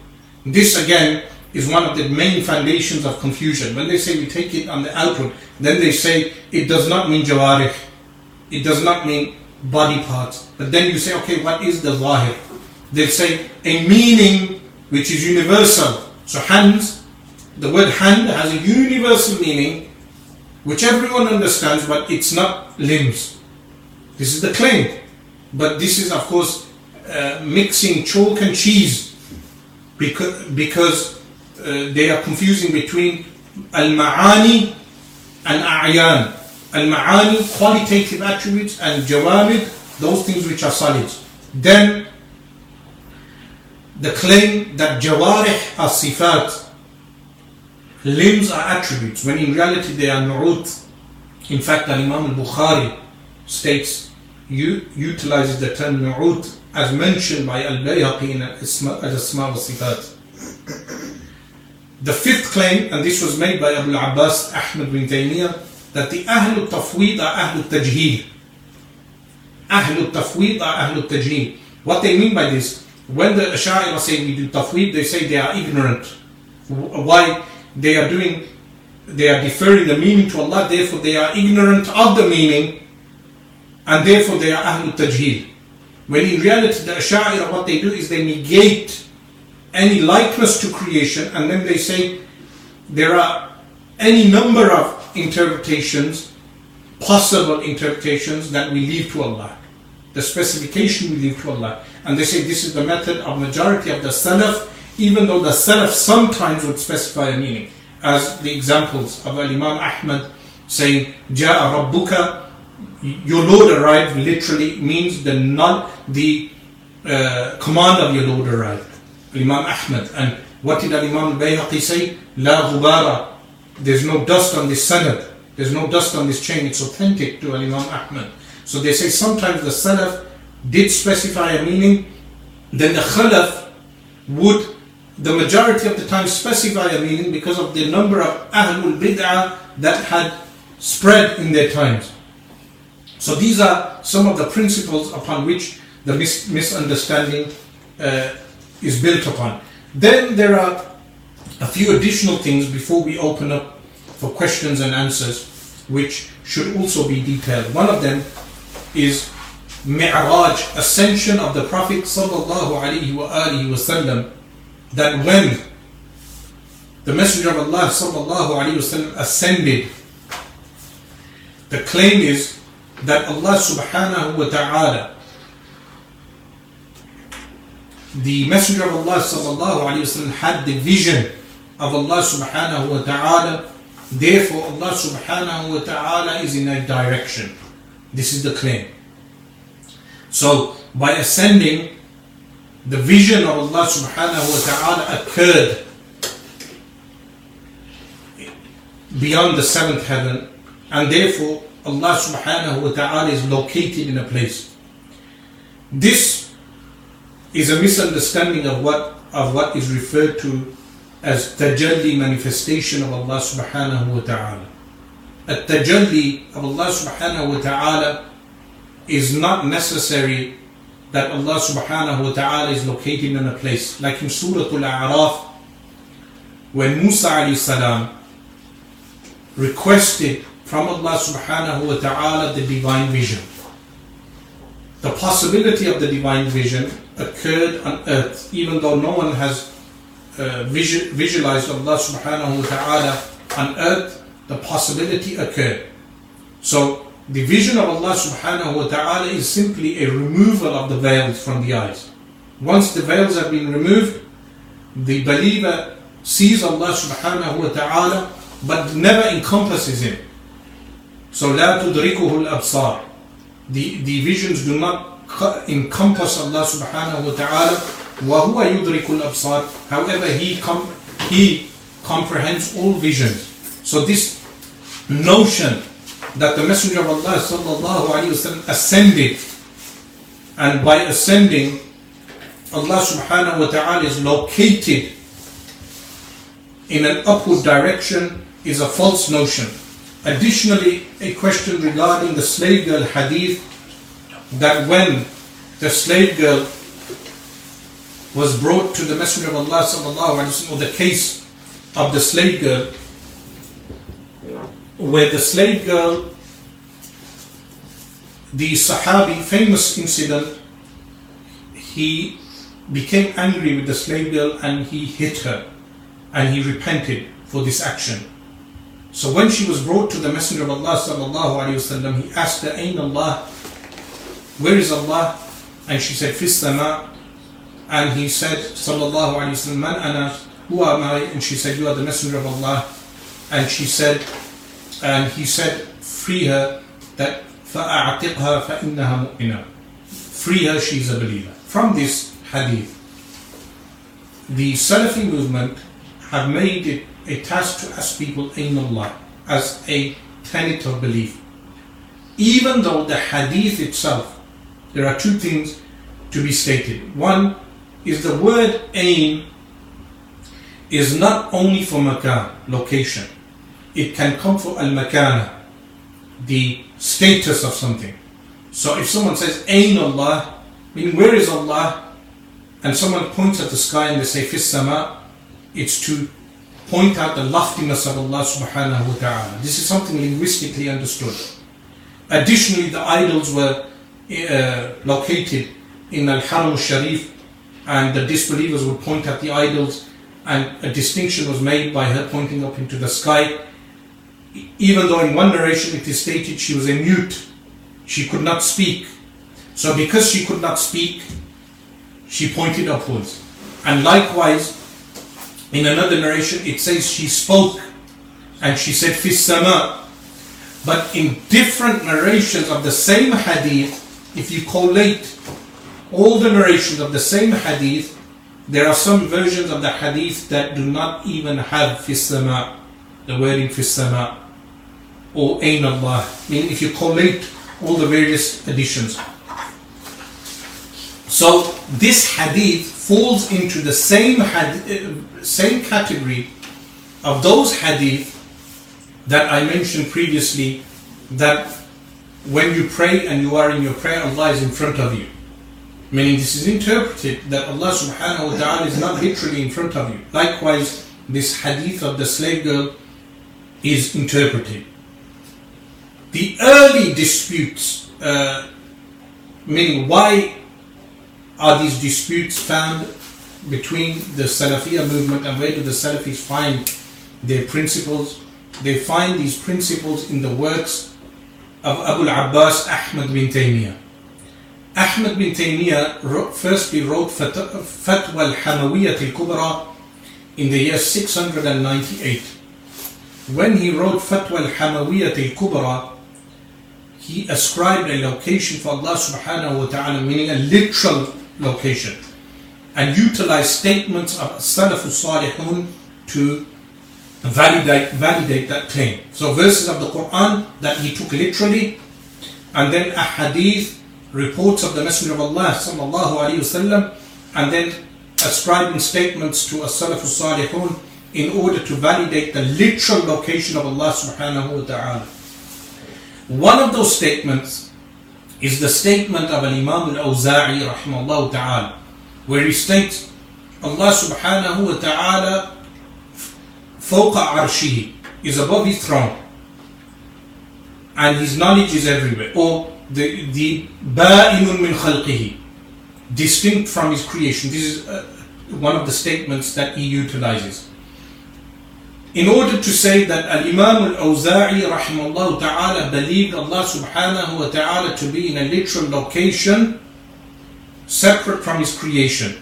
This again is one of the main foundations of confusion. When they say we take it on the outward, then they say it does not mean jawarih, it does not mean body parts. But then you say, okay, what is the zahir? They say a meaning which is universal. So hands, the word hand has a universal meaning which everyone understands, but it's not limbs. This is the claim. But this is, of course, uh, mixing chalk and cheese because, because Uh, they are confusing between al-ma'ani and a'yan. Al-ma'ani, qualitative attributes, and jawamid, those things which are solid. Then, the claim that jawarih are sifat, limbs are attributes, when in reality they are nu'ut. In fact, Imam al-Bukhari states, utilizes the term nu'ut as mentioned by Al-Bayhaqi in Al-Asma wa Sifat. The fifth claim, and this was made by Abu Abbas Ahmad bin Taymiyyah, that the Ahlul Tafweed are Ahlul Tajheel. Ahlul Tafweed are Ahlul Tajheel. What they mean by this, when the Asha'ira say we do Tafweed, they say they are ignorant. Why? They are doing, they are deferring the meaning to Allah, therefore they are ignorant of the meaning, and therefore they are Ahlul Tajheel. When in reality, the Asha'ira, what they do is they negate any likeness to creation, and then they say there are any number of interpretations, possible interpretations that we leave to Allah. The specification we leave to Allah. And they say this is the method of majority of the Salaf, even though the Salaf sometimes would specify a meaning. As the examples of Imam Ahmad saying, Ja'a Rabbuka, your Lord arrived literally means the non, the uh, command of your Lord arrived. Imam Ahmad. And what did Imam Bayhaqi say? La ghubara. There's no dust on this sanad. There's no dust on this chain. It's authentic to Imam Ahmad. So they say sometimes the Salaf did specify a meaning, then the Khalaf would, the majority of the time, specify a meaning because of the number of Ahlul Bid'ah that had spread in their times. So these are some of the principles upon which the mis- misunderstanding uh, is built upon. Then there are a few additional things before we open up for questions and answers, which should also be detailed. One of them is Mi'raj, ascension of the Prophet sallallahu alaihi wasallam. That when the Messenger of Allah sallallahu alaihi wasallam ascended, the claim is that Allah subhanahu wa ta'ala, the Messenger of Allah wasallam had the vision of Allah subhanahu wa ta'ala. Therefore, Allah subhanahu wa ta'ala is in a direction. This is the claim. So, by ascending, the vision of Allah subhanahu wa ta'ala occurred beyond the seventh heaven, and therefore Allah subhanahu wa ta'ala is located in a place. This is a misunderstanding of what of what is referred to as tajalli manifestation of Allah subhanahu wa ta'ala. A tajalli of Allah subhanahu wa ta'ala is not necessary that Allah subhanahu wa ta'ala is located in a place. Like in Surah Al-A'raf, when Musa alayhi salam requested from Allah subhanahu wa ta'ala the divine vision. The possibility of the divine vision occurred on earth, even though no one has uh, visualized Allah subhanahu wa ta'ala on earth, the possibility occurred. So the vision of Allah subhanahu wa ta'ala is simply a removal of the veils from the eyes. Once the veils have been removed, the believer sees Allah subhanahu wa ta'ala but never encompasses him. So لا تدركه الأبصار the, the visions do not encompass Allah subhanahu wa ta'ala. وَهُوَ يُدْرِكُ الْأَبْصَارِ However, he, com- he comprehends all visions. So this notion that the Messenger of Allah sallallahu alayhi wasallam ascended and by ascending Allah subhanahu wa ta'ala is located in an upward direction is a false notion. Additionally, a question regarding the slave girl hadith that when the slave girl was brought to the Messenger of Allah sallallahu alaihi wasallam, or the case of the slave girl, where the slave girl, the Sahabi, famous incident, he became angry with the slave girl and he hit her and he repented for this action. So when she was brought to the Messenger of Allah sallallahu alaihi wasallam, he asked her, "Ain Allah? Where is Allah?" And she said, "Fis sama." And he said, sallallahu alaihi wasallam, "Man ana? Who am I?" And she said, "You are the Messenger of Allah." And she said, and he said, "Free her. That فأعتقها فإنها مؤمنة." Free her, she is a believer. From this hadith, the Salafi movement have made it a task to ask people in Allah as a tenet of belief. Even though the hadith itself, there are two things to be stated. One is the word ain is not only for makan, location. It can come for al makana, the status of something. So if someone says ain Allah, meaning where is Allah? And someone points at the sky and they say fis sama, it's to point out the loftiness of Allah subhanahu wa ta'ala. This is something linguistically understood. Additionally, the idols were uh, located in Al Haram Sharif, and the disbelievers would point at the idols, and a distinction was made by her pointing up into the sky. Even though in one narration it is stated she was a mute, she could not speak. So, because she could not speak, she pointed upwards. And likewise, in another narration, it says she spoke and she said fis sama. But in different narrations of the same hadith, if you collate all the narrations of the same hadith, there are some versions of the hadith that do not even have fis sama, the wording fis sama, or ain Allah. Meaning if you collate all the various editions. So this hadith falls into the same hadith, uh, same category of those hadith that I mentioned previously that when you pray and you are in your prayer, Allah is in front of you. Meaning this is interpreted that Allah subhanahu wa ta'ala is not literally in front of you. Likewise, this hadith of the slave girl is interpreted. The early disputes, uh, meaning why are these disputes found between the Salafiyah movement and where do the Salafis find their principles? They find these principles in the works of Abu al-Abbas Ahmad bin Taymiyyah. Ahmad bin Taymiyyah wrote, firstly wrote Fatwa al-Hamawiyyah al-Kubra in the year 698. When he wrote Fatwa al-Hamawiyyah al-Kubra, he ascribed a location for Allah subhanahu wa ta'ala, meaning a literal location and utilized statements of Salafus Salihun to validate, validate that claim. So verses of the Quran that he took literally, and then a hadith, reports of the Messenger of Allah sallallahu alaihi wasallam, and then ascribing statements to a Salafus Salihun in order to validate the literal location of Allah subhanahu wa ta'ala. One of those statements is the statement of Al Imam al-Awza'i rahimahullah ta'ala, where he states, Allah subhanahu wa ta'ala fawqa arshihi. Is above his throne. And his knowledge is everywhere. Or the the ba'inun min khalqihi. Distinct from his creation. This is uh, one of the statements that he utilizes. In order to say that Al-Imam Al-Awza'i rahimahullah ta'ala believed Allah subhanahu wa ta'ala to be in a literal location separate from his creation.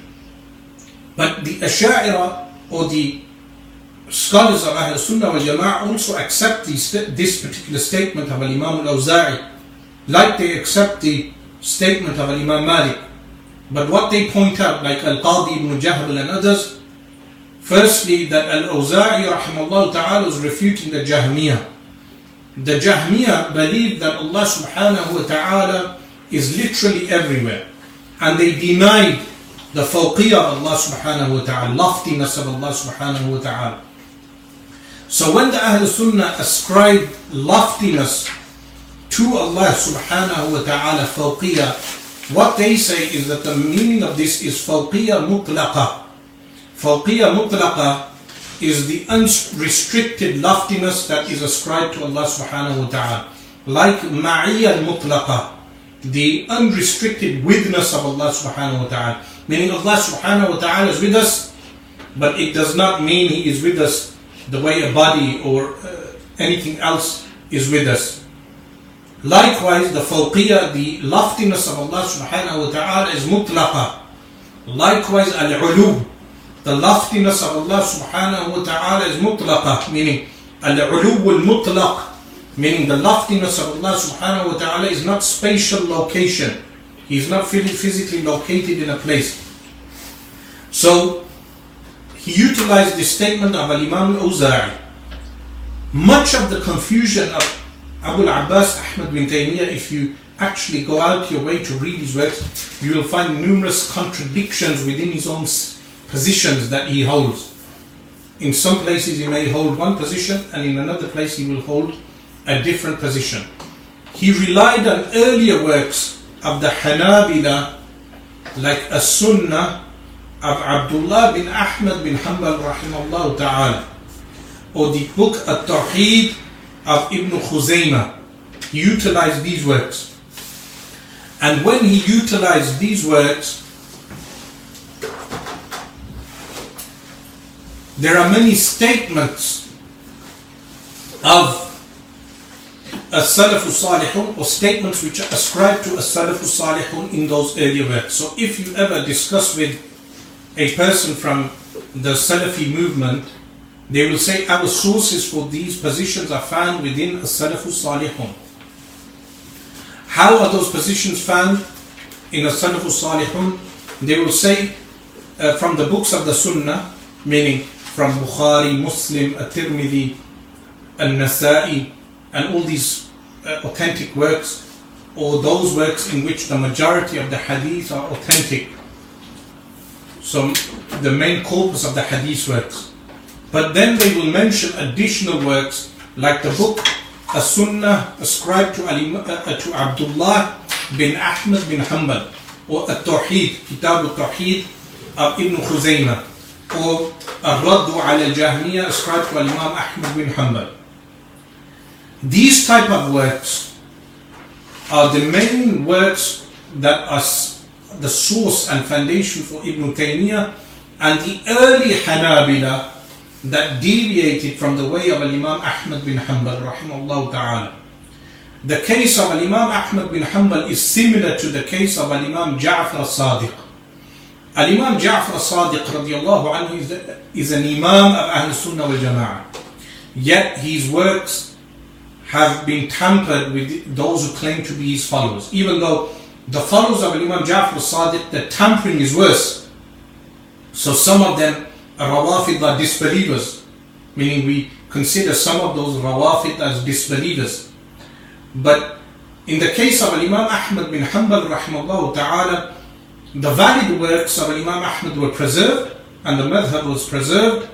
But the Asha'ira or the scholars of Ahl Sunnah wal Jama'ah also accept this, particular statement of Imam Al-Awza'i like they accept the statement of Imam Malik. But what they point out, like Al-Qadi ibn Jahbal and others, firstly that Al-Awza'i rahimahullah ta'ala was refuting the Jahmiyyah. The Jahmiyyah believe that Allah subhanahu wa ta'ala is literally everywhere. And they denied the fawqiyah of Allah subhanahu wa ta'ala, loftiness of Allah subhanahu wa ta'ala. So when the Ahl Sunnah ascribe loftiness to Allah subhanahu wa ta'ala fawqiyah, what they say is that the meaning of this is fawqiyah mutlaqa. Fawqiyah mutlaqa is the unrestricted loftiness that is ascribed to Allah subhanahu wa ta'ala. Like ma'iyya mutlaqa, the unrestricted witness of Allah subhanahu wa ta'ala. Meaning Allah subhanahu wa ta'ala is with us, but it does not mean He is with us the way a body or uh, anything else is with us. Likewise, the fawqiyah, the loftiness of Allah subhanahu wa ta'ala is mutlaqa. Likewise, al-ulu, the loftiness of Allah subhanahu wa ta'ala is mutlaqa, meaning al-ulu al-mutlaq, meaning the loftiness of Allah subhanahu wa ta'ala is not spatial location. He is not physically located in a place. So, he utilized the statement of Imam al-Awza'i. Much of the confusion of Abu al-Abbas Ahmad bin Taymiyyah, if you actually go out your way to read his works, you will find numerous contradictions within his own positions that he holds. In some places he may hold one position and in another place he will hold a different position. He relied on earlier works of the Hanabila like As-Sunnah of Abdullah bin Ahmad bin Hanbal rahimahullah ta'ala or the book At-Tawheed of Ibn Khuzaymah. He utilized these works. And when he utilized these works, there are many statements of a Salafu Salihun or statements which are ascribed to a Salafu Salihun in those earlier works. So if you ever discuss with a person from the Salafi movement, they will say our sources for these positions are found within a Salafu Salihun. How are those positions found in a Salafu Salihun? They will say uh, from the books of the Sunnah, meaning from Bukhari, Muslim, At-Tirmidhi, Al-Nasa'i, and all these uh, authentic works, or those works in which the majority of the hadith are authentic. So the main corpus of the hadith works. But then they will mention additional works like the book As-Sunnah ascribed to, Ali, uh, to Abdullah bin Ahmad bin Hanbal or At-Tawheed, Kitab Al-Tawheed of Ibn Khuzaymah or Al-Raddu ala al-Jahmiyyah ascribed to Imam Ahmad bin Hanbal. These type of works are the main works that are the source and foundation for Ibn Taymiyyah and the early Hanabila that deviated from the way of Imam Ahmad bin Hanbal rahimahullah ta'ala. The case of Imam Ahmad bin Hanbal is similar to the case of Imam Ja'far al-Sadiq. Imam Ja'far al-Sadiq radiallahu anhu is, is an Imam of Ahl Sunnah wal Jama'ah. Yet his works have been tampered with those who claim to be his followers. Even though the followers of Imam Ja'far al-Sadiq, the tampering is worse. So some of them Rawafid are disbelievers, meaning we consider some of those Rawafid as disbelievers. But in the case of Imam Ahmad bin Hanbal rahimahullah ta'ala, the valid works of Imam Ahmad were preserved and the madhab was preserved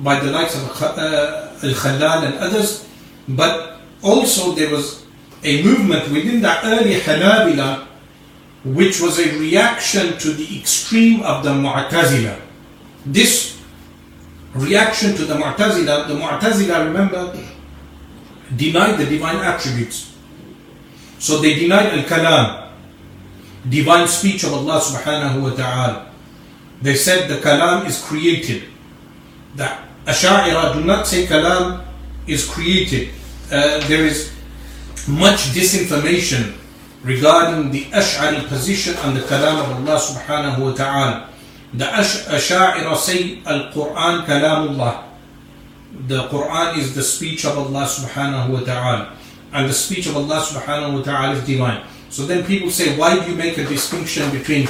by the likes of uh, Al-Khalal and others. But also there was a movement within the early Hanabila which was a reaction to the extreme of the Mu'tazila this reaction to the Mu'tazila, the Mu'tazila, remember, denied the divine attributes. So they denied al-kalam, divine speech of Allah subhanahu wa ta'ala. They said the kalam is created. The Asha'ira do not say kalam is created. Uh, there is much disinformation regarding the Ash'ari position on the kalam of Allah subhanahu wa ta'ala. The Asha'ira say Al-Quran kalamullah. The Quran is the speech of Allah subhanahu wa ta'ala. and the speech of Allah subhanahu wa ta'ala is divine. So then people say, why do you make a distinction between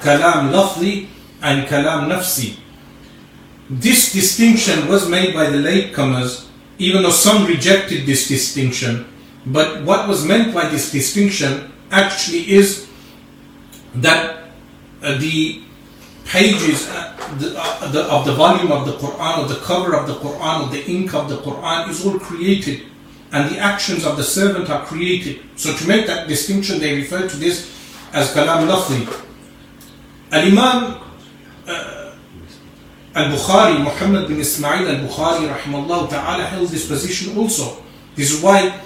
kalam lafzi and kalam nafsi? This distinction was made by the latecomers, even though some rejected this distinction. But what was meant by this distinction actually is that uh, the pages uh, the, uh, the, of the volume of the Quran, or the cover of the Quran, or the ink of the Quran is all created, and the actions of the servant are created. So to make that distinction, they refer to this as kalam lafzi. Al Imam uh, Al Bukhari, Muhammad bin Ismail Al Bukhari, rahimahullah ta'ala, held this position also. This is why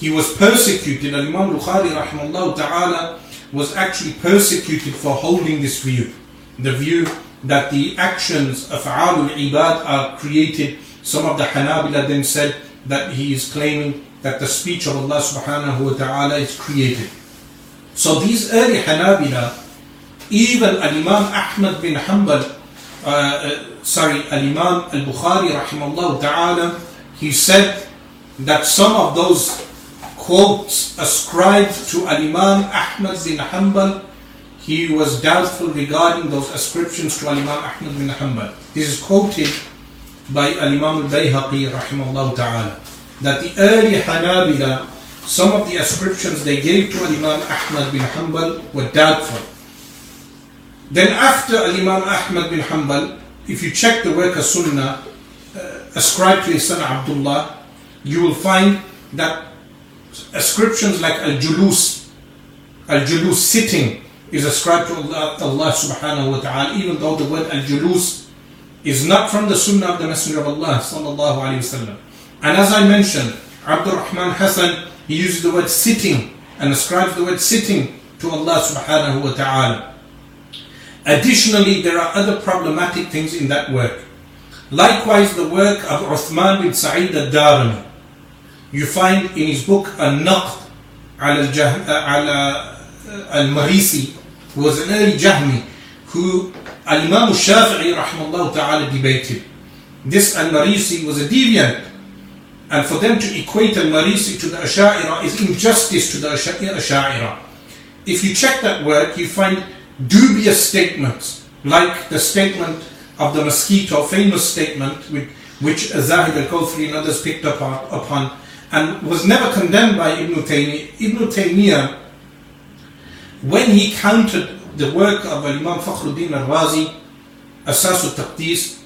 he was persecuted. Al Imam Bukhari, rahimahullah ta'ala, was actually persecuted for holding this view. The view that the actions of Af'alul Ibad are created. Some of the Hanabila then said that he is claiming that the speech of Allah subhanahu wa ta'ala is created. So these early Hanabila, even Al-Imam Ahmad bin Hanbal, uh, uh, sorry, Al-Imam Al-Bukhari rahimahullah ta'ala, he said that some of those quotes ascribed to Al-Imam Ahmad bin Hanbal, he was doubtful regarding those ascriptions to Al-Imam Ahmad bin Hanbal. This is quoted by Al-Imam Al-Bayhaqi rahimahullah ta'ala, that the early Hanabila, some of the ascriptions they gave to Al-Imam Ahmad bin Hanbal were doubtful. Then after Al-Imam Ahmad bin Hanbal, if you check the work of Sunnah uh, ascribed to his son Abdullah, you will find that ascriptions like al-julus, al-julus sitting is ascribed to Allah, subhanahu wa ta'ala, even though the word al-julus is not from the sunnah of the Messenger of Allah sallallahu alayhi wasallam. And as I mentioned, Abdul Rahman Hassan, he uses the word sitting and ascribes the word sitting to Allah subhanahu wa ta'ala. Additionally, there are other problematic things in that work. Likewise, the work of Uthman bin Sa'id al-Darimi you find in his book Al-Naqd uh, uh, al-Marisi, who was an early Jahmi, who Al-Imam al-Shafi'i rahimahullah ta'ala debated. This Al-Marisi was a deviant. And for them to equate Al-Marisi to the Asha'ira is injustice to the Asha'ira. If you check that work, you find dubious statements, like the statement of the mosquito, famous statement, which Zahid al-Kawthari and others picked up upon and was never condemned by Ibn Taymiyyah. Ibn Taymiyyah, when he countered the work of Imam Fakhruddin al-Razi, Asas al-Taqdis,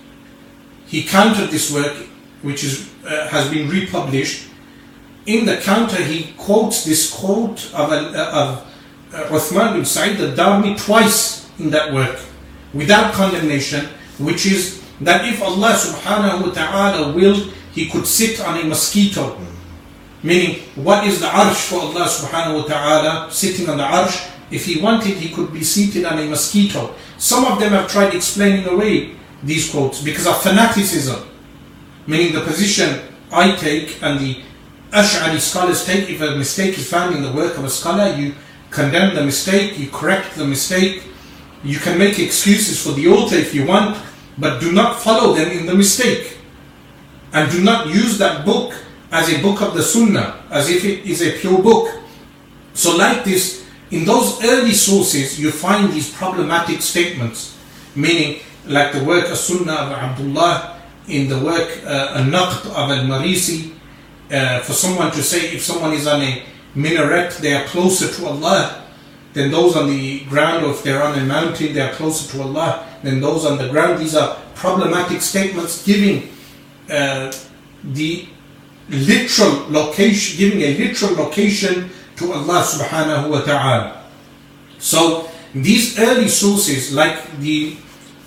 he countered this work, which is, uh, has been republished. In the counter, he quotes this quote of, uh, of uh, Uthman bin Sa'id al-Darimi twice in that work, without condemnation, which is that if Allah subhanahu wa ta'ala willed, he could sit on a mosquito Meaning, what is the arsh for Allah subhanahu wa ta'ala sitting on the arsh? If he wanted, he could be seated on a mosquito. Some of them have tried explaining away these quotes because of fanaticism. Meaning the position I take and the Ash'ari scholars take, if a mistake is found in the work of a scholar, you condemn the mistake, you correct the mistake, you can make excuses for the author if you want, but do not follow them in the mistake. And do not use that book as a book of the Sunnah, as if it is a pure book. So, like this, in those early sources, you find these problematic statements, meaning like the work of Sunnah of Abdullah, in the work uh, Al-Naqd of Al-Marisi, uh, for someone to say if someone is on a minaret, they are closer to Allah than those on the ground, or if they're on a mountain, they are closer to Allah than those on the ground. These are problematic statements giving uh, the literal location, giving a literal location to Allah subhanahu wa ta'ala. So these early sources, like the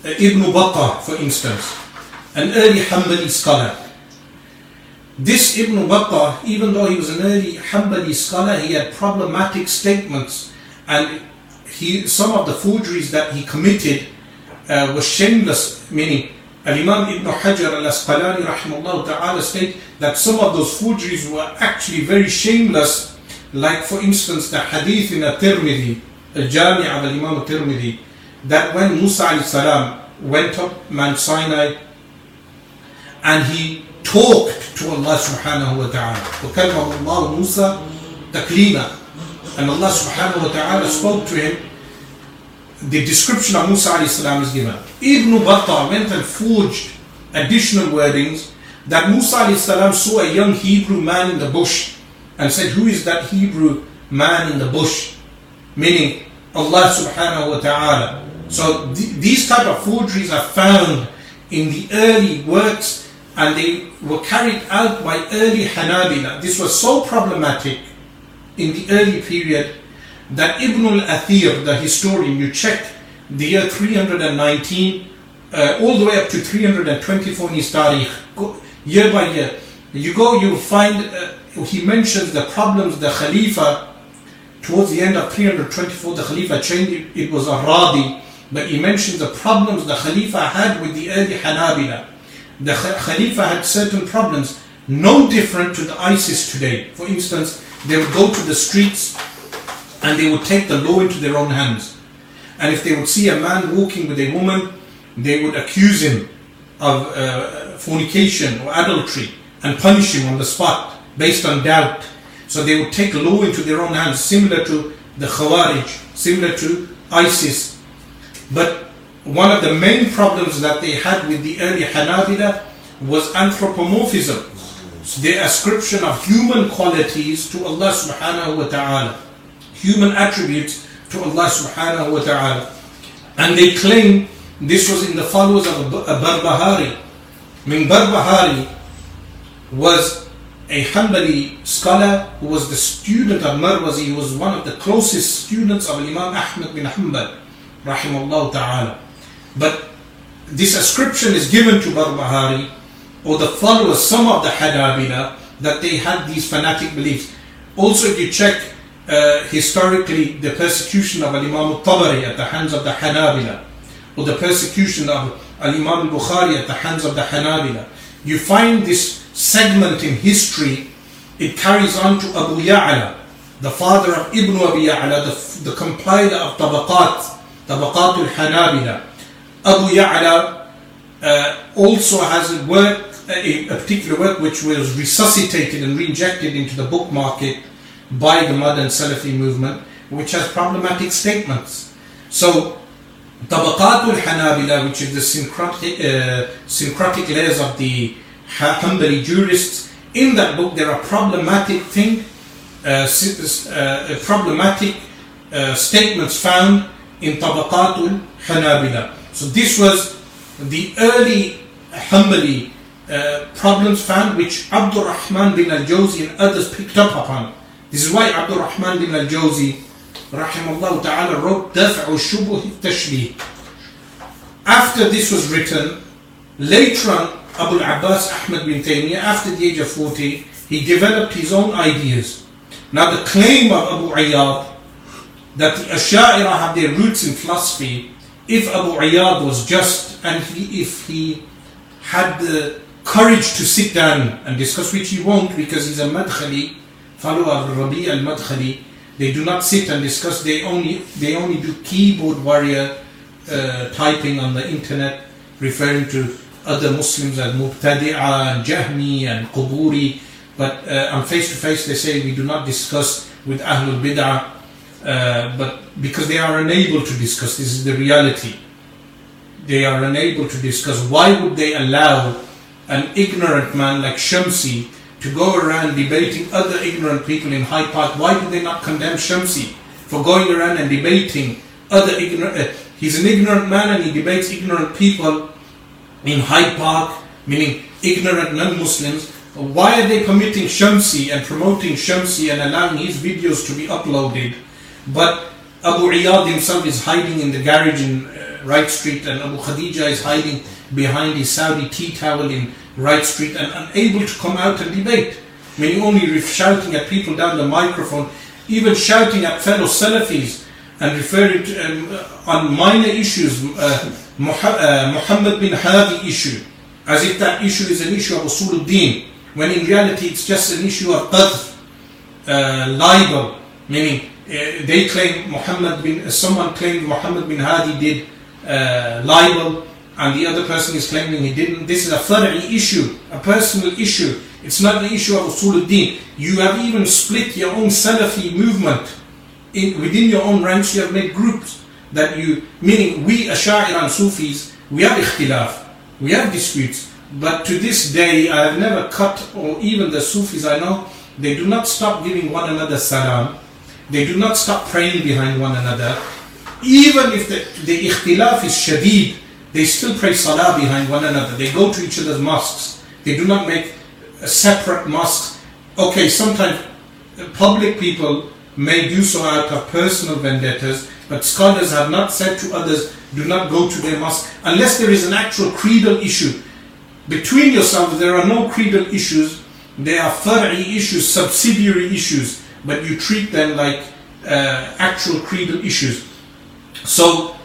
uh, Ibn Battah, for instance, an early Hanbali scholar. This Ibn Battah, even though he was an early Hanbali scholar, he had problematic statements, and he some of the forgeries that he committed uh, was shameless, meaning Al-Imam Ibn Hajar al-Asqalani rahimahullah ta'ala state that some of those forgeries were actually very shameless, like for instance the hadith in At-Tirmidhi, Al-Jami' of Al-Imam At-Tirmidhi, that when Musa salam went up Mount Sinai and he talked to Allah subhanahu wa ta'ala. وَكَلْمَهُ اللَّهُ مُوسَى تَكْلِيمًا And Allah subhanahu wa ta'ala spoke to him. the description of Musa salam is given. Ibn Battah went and forged additional wordings that Musa salam saw a young Hebrew man in the bush and said, Who is that Hebrew man in the bush? Meaning Allah subhanahu wa ta'ala. So th- these type of forgeries are found in the early works and they were carried out by early Hanabila. This was so problematic in the early period that Ibn al-Athir, the historian, you check the year 319 uh, all the way up to 324 in his tarikh, year by year. You go, you find, uh, he mentions the problems the Khalifa, towards the end of 324, the Khalifa changed it, it was a Radi, but he mentions the problems the Khalifa had with the early Hanabila. The Khalifa had certain problems, no different to the ISIS today. For instance, they would go to the streets and they would take the law into their own hands. And if they would see a man walking with a woman, they would accuse him of uh, fornication or adultery and punish him on the spot based on doubt. So they would take law into their own hands, similar to the Khawarij, similar to ISIS. But one of the main problems that they had with the early Hanabila was anthropomorphism, the ascription of human qualities to Allah subhanahu wa ta'ala, human attributes to Allah subhanahu wa ta'ala. And they claim this was in the followers of uh, Barbahari. I mean, Barbahari was a Hanbali scholar who was the student of Marwazi. He was one of the closest students of Imam Ahmad bin Hanbal, rahimahullah ta'ala. But this ascription is given to Barbahari or the followers, some of the Hanabila, that they had these fanatic beliefs. Also, if you check uh, historically the persecution of Imam al-Tabari at the hands of the Hanabila, or the persecution of Al-Imam al-Bukhari at the hands of the Hanabila, you find this segment in history, it carries on to Abu Ya'la, the father of Ibn Abi Ya'la, the, the compiler of Tabaqat, Tabaqat al-Hanabila. Abu Ya'la uh, also has a work, a, a, particular work which was resuscitated and reinjected into the book market by the modern Salafi movement, which has problematic statements. So, Tabaqat al-Hanabila, which is the syncretic, uh, syncretic layers of the Hanbali jurists, in that book there are problematic thing, uh, uh, problematic uh, statements found in Tabaqat al-Hanabila. So this was the early Hanbali uh, problems found which Abdul Rahman bin al-Jawzi and others picked up upon. This is why Abdul Rahman bin al-Jawzi rahimahullah ta'ala wrote Daf'u Shubuh Tashbih. After this was written, later on Abu Abbas Ahmad bin Taymiyyah, after the age of 40, he developed his own ideas. Now the claim of Abu Iyad that the Asha'ira have their roots in philosophy if Abu Iyad was just and he, if he had the courage to sit down and discuss, which he won't because he's a Madkhali, follower of Rabi al Madkhali, they do not sit and discuss, they only, they only do keyboard warrior uh, typing on the internet, referring to other Muslims as Mubtadi'a and Jahmi and Quburi. But uh, on face to face, they say we do not discuss with Ahlul Bid'ah uh, but because they are unable to discuss, this is the reality. They are unable to discuss. Why would they allow an ignorant man like Shamsi to go around debating other ignorant people in Hyde Park? Why do they not condemn Shamsi for going around and debating other ignorant? Uh, he's an ignorant man and he debates ignorant people in Hyde Park, meaning ignorant non-Muslims. Why are they permitting Shamsi and promoting Shamsi and allowing his videos to be uploaded? But Abu Iyad himself is hiding in the garage in uh, Wright Street, and Abu Khadija is hiding behind his Saudi tea towel in Wright Street and unable to come out and debate. Meaning only shouting at people down the microphone, even shouting at fellow Salafis and referring to um, on minor issues, uh, uh Muhammad bin Hadi issue, as if that issue is an issue of usul din when in reality it's just an issue of qadh, uh, libel, meaning uh, they claim Muhammad bin, someone claimed Muhammad bin Hadi did uh, libel and the other person is claiming he didn't. This is a far'i issue, a personal issue. It's not the issue of usuluddin. You have even split your own Salafi movement. In, within your own ranks, you have made groups that you, meaning we Asha'ira and Sufis, we have ikhtilaf, we have disputes. But to this day, I have never cut, or even the Sufis I know, they do not stop giving one another salam. They do not stop praying behind one another. Even if the, the ikhtilaf is shadid, they still pray salah behind one another. They go to each other's mosques. They do not make separate mosques. Okay, sometimes public people may do so out of personal vendettas, but scholars have not said to others, do not go to their mosque unless there is an actual creedal issue. Between yourselves, there are no creedal issues. There are far'i issues, subsidiary issues, but you treat them like uh, actual creedal issues. So,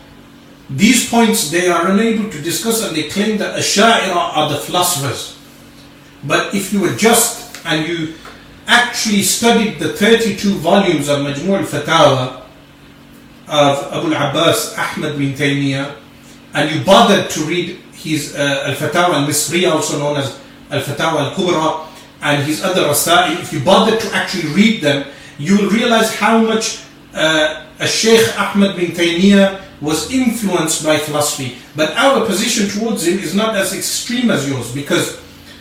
these points they are unable to discuss and they claim that Asha'ira are the philosophers. But if you adjust and you actually studied the 32 volumes of Majmu' al-Fatawa of Abu al-Abbas Ahmad bin Taymiyyah and you bothered to read his uh, Al-Fatawa al-Misriya also known as Al-Fatawa al-Kubra and his other Rasa'i, if you bothered to actually read them, you will realize how much uh, Sheikh Ahmad bin Taymiyyah was influenced by philosophy. But our position towards him is not as extreme as yours because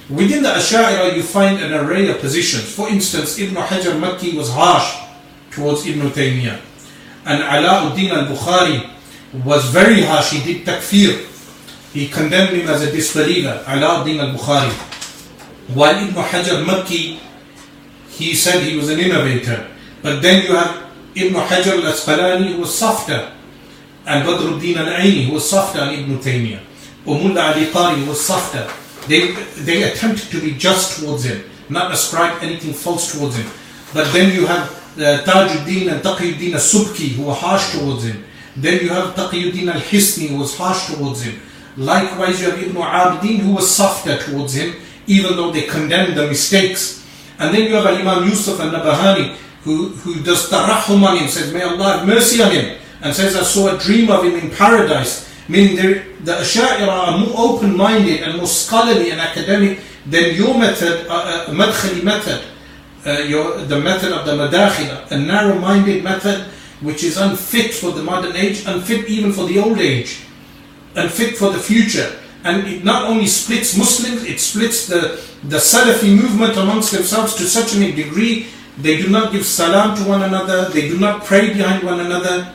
within the Ash'ari you find an array of positions. For instance, Ibn Hajar Makki was harsh towards Ibn Taymiyyah. And Alauddin al-Bukhari was very harsh. He did takfir. He condemned him as a disbeliever. Alauddin al-Bukhari. While Ibn Hajar Makki, he said he was an innovator. But then you have Ibn Hajar al-Asqalani who was softer. And Badruddin al-Aini who was softer on Ibn Taymiyyah. Umullah Ali Qari who was softer. They, they attempted to be just towards him, not ascribe anything false towards him. But then you have uh, Tajuddin and Taqiyuddin al-Subki who were harsh towards him. Then you have Taqiyuddin al-Hisni who was harsh towards him. Likewise you have Ibn Al Abidin who was softer towards him, even though they condemned the mistakes. And then you have Imam Yusuf al-Nabahani who, who does tarahum on him, says, may Allah have mercy on him. And says, I saw a dream of him in paradise. Meaning the Asha'ira are more open-minded and more scholarly and academic than your method, uh, uh, madkhali method, uh, your, the method of the madakhila, a narrow-minded method which is unfit for the modern age, unfit even for the old age, unfit for the future. And it not only splits Muslims, it splits the, the Salafi movement amongst themselves to such a degree they do not give salam to one another, they do not pray behind one another.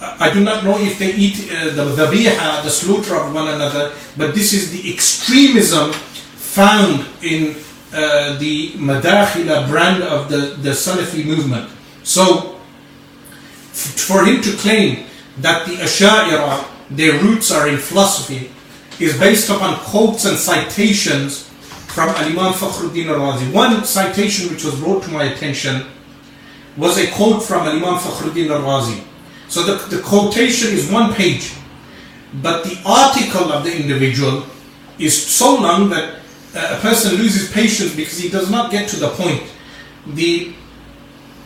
I do not know if they eat uh, the dhabiha, the slaughter of one another, but this is the extremism found in uh, the Madakhila brand of the, the Salafi movement. So, for him to claim that the Asha'ira, their roots are in philosophy, is based upon quotes and citations from Al-Imam Fakhruddin al-Razi. One citation which was brought to my attention was a quote from Al-Imam Fakhruddin al-Razi. So the, the quotation is one page, but the article of the individual is so long that uh, a person loses patience because he does not get to the point. The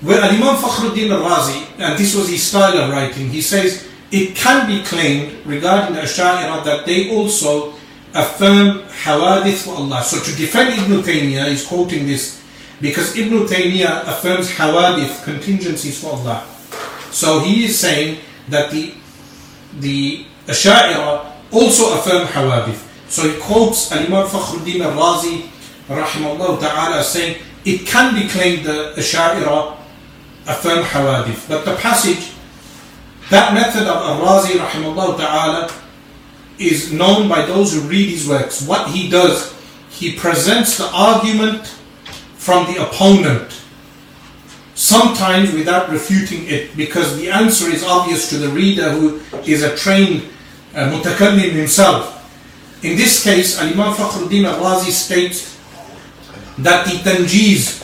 where Imam Fakhruddin al-Razi, and this was his style of writing, he says it can be claimed regarding the Ash'ari that they also affirm hawadith for Allah. So to defend Ibn Taymiyyah, he's quoting this because Ibn Taymiyyah affirms hawadith, contingencies for Allah. So he is saying that the the Asha'ira also affirm hawadith. So he quotes Al-Imam Fakhruddin al-Razi rahimahullah ta'ala saying it can be claimed the Asha'ira affirm hawadith. But the passage, that method of al-Razi rahimahullah ta'ala is known by those who read his works. What he does, he presents the argument from the opponent sometimes without refuting it because the answer is obvious to the reader who is a trained uh, mutakallim himself. In this case, Imam Fakhruddin al-Razi states that the tanjiz,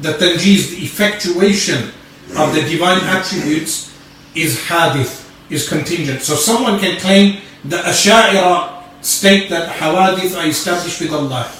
the tanjiz, the effectuation of the divine attributes is hadith, is contingent. So someone can claim the Asha'ira state that hawadith are established with Allah.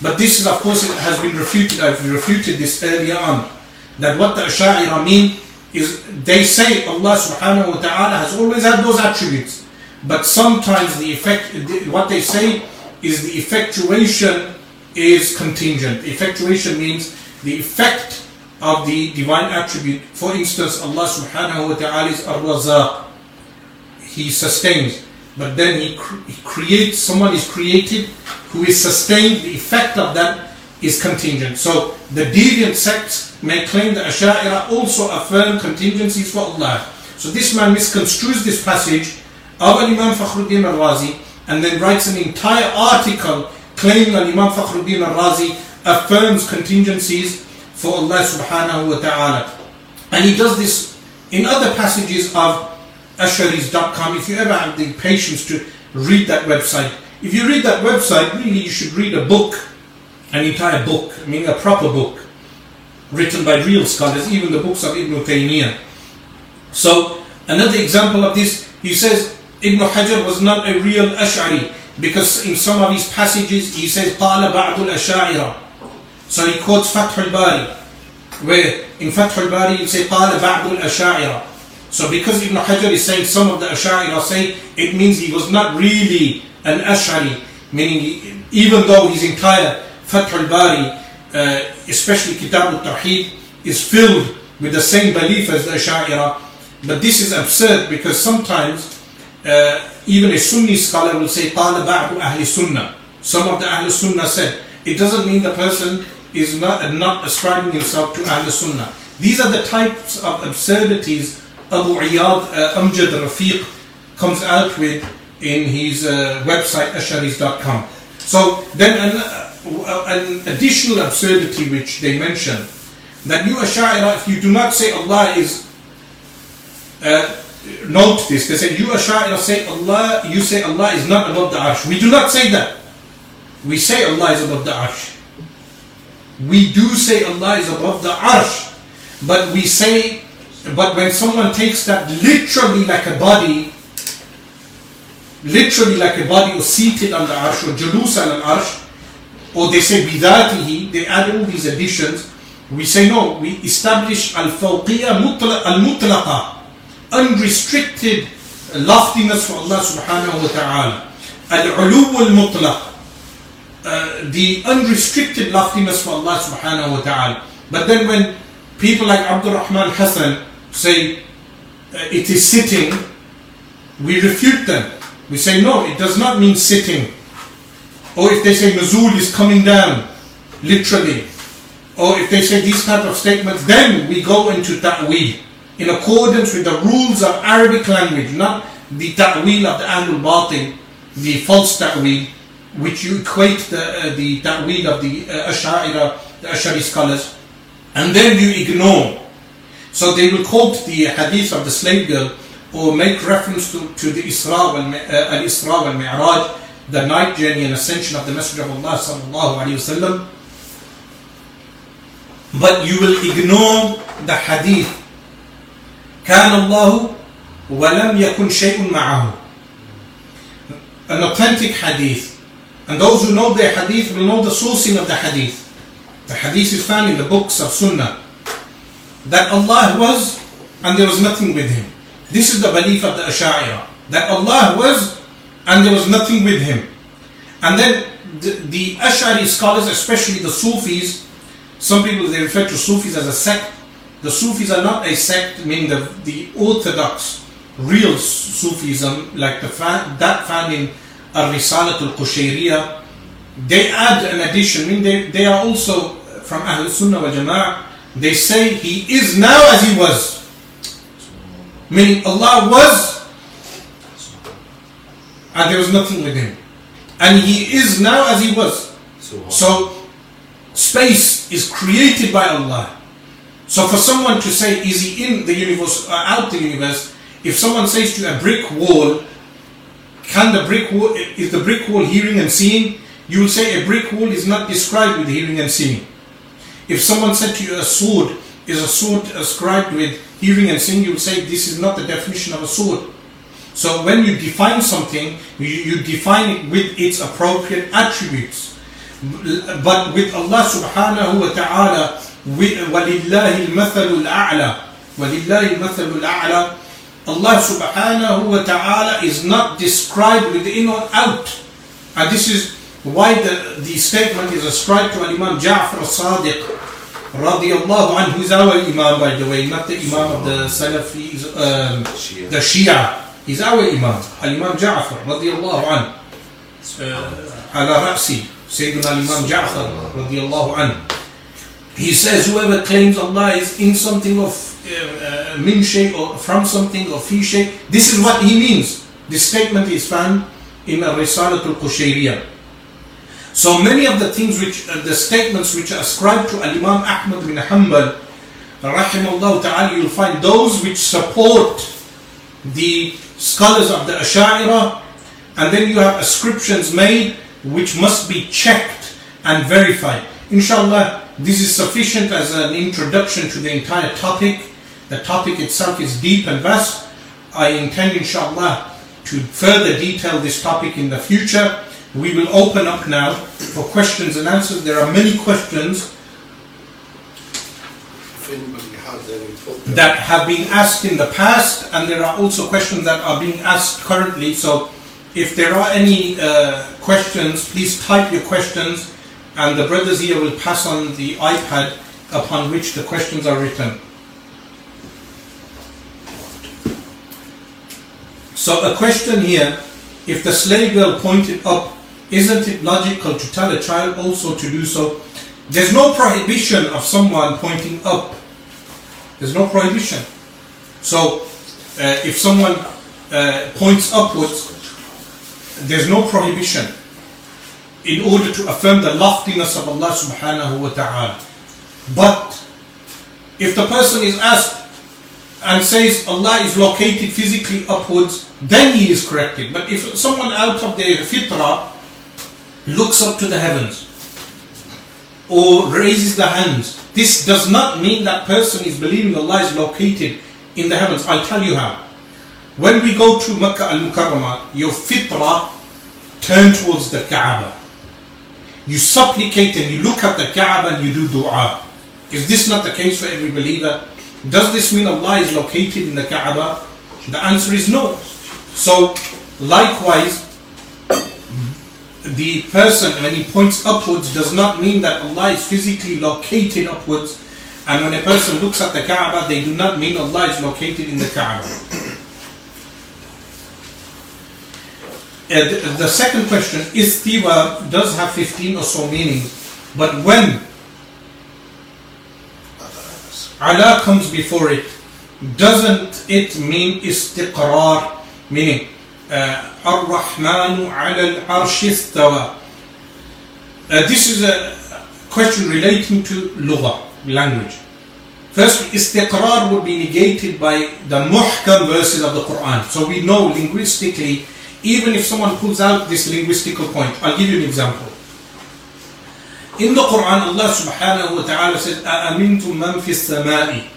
But this is of course has been refuted, I've refuted this earlier on that what the Asha'ira mean is they say Allah subhanahu wa ta'ala has always had those attributes. but sometimes the effect, what they say is the effectuation is contingent. Effectuation means the effect of the divine attribute. For instance, Allah subhanahu wa ta'ala is ar He sustains. But then he, cr- he creates, someone is created who is sustained. The effect of that is contingent. So the deviant sects may claim that Asha'ira also affirm contingencies for Allah. So this man misconstrues this passage of Imam Fakhruddin al-Razi and then writes an entire article claiming that Imam Fakhruddin al-Razi affirms contingencies for Allah subhanahu wa ta'ala. And he does this in other passages of Asharis.com. If you ever have the patience to read that website, if you read that website, really you should read a book, an entire book, I mean a proper book, written by real scholars, even the books of Ibn Taymiyyah. So, another example of this, he says Ibn Hajar was not a real Ash'ari because in some of his passages he says قال بعض الأشاعرة so he quotes Fath al-Bari where in Fath al-Bari he say قال بعض الأشاعرة so because Ibn Hajar is saying some of the Ash'ari say it means he was not really an Ash'ari meaning he, even though his entire Fath al-Bari uh, especially Kitab al-Tawheed is filled with the same belief as the Ash'ari but this is absurd because sometimes uh, even a Sunni scholar will say قال بعض أهل السنة some of the Ahl Sunnah said it doesn't mean the person is not, not ascribing himself to Ahl Sunnah these are the types of absurdities Abu Iyad uh, Amjad Rafiq comes out with in his uh, website asharis.com so then an, uh, additional absurdity which they mention that you Ash'ari if you do not say Allah is uh, note this. They say, you Asha'ira say Allah, you say Allah is not above the arsh. We do not say that. We say Allah is above the arsh. We do say Allah is above the arsh. But we say, but when someone takes that literally like a body, literally like a body or seated on the arsh or jalus al arsh, or they say bidatihi, they add all these additions. We say no, we establish al-fawqiyya al-mutlaqa unrestricted loftiness for Allah subhanahu wa ta'ala. Al-ulu al-mutlaq. Uh, the unrestricted loftiness for Allah subhanahu wa ta'ala. But then when people like Abdul Rahman Hassan say uh, it is sitting, we refute them. We say no, it does not mean sitting. Or if they say nuzul is coming down, literally. Or if they say these type of statements, then we go into ta'weel in accordance with the rules of Arabic language, not the ta'wil of the Ahlul Batin, the false ta'wil, which you equate the, uh, the ta'wil of the uh, Ash'ira, the Ash'ari scholars, and then you ignore. So they will quote the hadith of the slave girl or make reference to, to the Isra uh, al-Isra wal Mi'raj, the night journey and ascension of the Messenger of Allah sallallahu alayhi wasallam. But you will ignore the hadith كان الله ولم يكن شيء معه an authentic hadith and those who know their hadith will know the sourcing of the hadith the hadith is found in the books of sunnah that Allah was and there was nothing with him this is the belief of the Ash'ari that Allah was and there was nothing with him and then the, the Ash'ari scholars especially the Sufis some people they refer to Sufis as a sect the Sufis are not a sect, meaning the, the orthodox, real Sufism, like the that found in Ar-Risalat al-Qushayriya. They add an addition, meaning they, they are also from Ahl Sunnah wa Jama'ah. They say he is now as he was. Meaning Allah was and there was nothing with him. And he is now as he was. So space is created by Allah. So for someone to say, is he in the universe or out the universe? If someone says to a brick wall, can the brick wall, is the brick wall hearing and seeing? You will say a brick wall is not described with hearing and seeing. If someone said to you a sword, is a sword ascribed with hearing and seeing, you will say this is not the definition of a sword. So when you define something, you, you define it with its appropriate attributes. But with Allah subhanahu wa ta'ala, وَلِلَّهِ الْمَثَلُ الْأَعْلَى وَلِلَّهِ الْمَثَلُ الْأَعْلَى Allah subhanahu wa ta'ala is not described with in or out. And this is why the, the statement is ascribed to Imam Ja'far al-Sadiq radiallahu anhu, who is our Imam by the way, not the Imam of the Salafis, um, Shia. the Shia. is our Imam, Al-Imam Ja'far radiallahu anhu, uh, Sayyidina Al-Imam Ja'far radiallahu anhu. He says, whoever claims Allah is in something of uh, uh min shaykh or from something or fi shaykh, this is what he means. This statement is found in a Risalatul Qushayriya. So many of the things which, uh, the statements which are ascribed to Al-Imam Ahmad bin Hanbal, rahimahullah ta'ala, you'll find those which support the scholars of the Ash'ira and then you have ascriptions made which must be checked and verified. Inshallah, this is sufficient as an introduction to the entire topic. The topic itself is deep and vast. I intend, inshallah, to further detail this topic in the future. We will open up now for questions and answers. There are many questions That have been asked in the past, and there are also questions that are being asked currently. So, if there are any uh, questions, please type your questions, and the brothers here will pass on the iPad upon which the questions are written. So, a question here if the slave girl pointed up, isn't it logical to tell a child also to do so? There's no prohibition of someone pointing up there's no prohibition. So, uh, if someone uh, points upwards, there's no prohibition in order to affirm the loftiness of Allah subhanahu wa ta'ala. But if the person is asked and says Allah is located physically upwards, then he is corrected. But if someone out of their fitrah looks up to the heavens or raises the hands, this does not mean that person is believing Allah is located in the heavens. I'll tell you how. When we go to Makkah al Mukarramah, your fitrah turn towards the Kaaba. You supplicate and you look at the Kaaba and you do dua. Is this not the case for every believer? Does this mean Allah is located in the Kaaba? The answer is no. So, likewise, the person when he points upwards does not mean that Allah is physically located upwards. And when a person looks at the Kaaba, they do not mean Allah is located in the Kaaba. Uh, the, second question is Tiwa does have 15 or so meanings, but when Allah comes before it, doesn't it mean istiqrar, meaning uh, Ar-Rahmanu ala al-arsh istawa. Uh, this is a question relating to lugha, language. First, istiqrar would be negated by the muhkam verses of the Quran. So we know linguistically, even if someone pulls out this linguistical point, I'll give you an example. In the Quran, Allah subhanahu wa ta'ala says, أَأَمِنْتُم مَنْ فِي السَّمَاءِ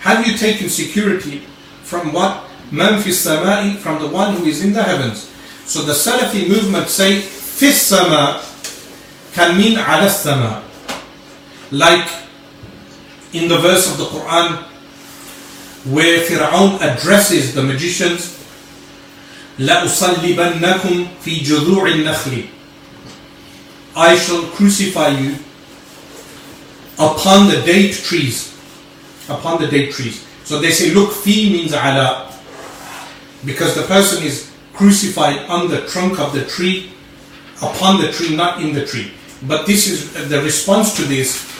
Have you taken security from what? Man fi samai from the one who is in the heavens. So the Salafi movement say fi sama can mean ala sama. Like in the verse of the Quran where Fir'aun addresses the magicians لَأُصَلِّبَنَّكُمْ فِي جُذُوعِ النَّخْلِ I shall crucify you upon the date trees. Upon the date trees. So they say, look, fi means ala because the person is crucified on the trunk of the tree, upon the tree, not in the tree. But this is the response to this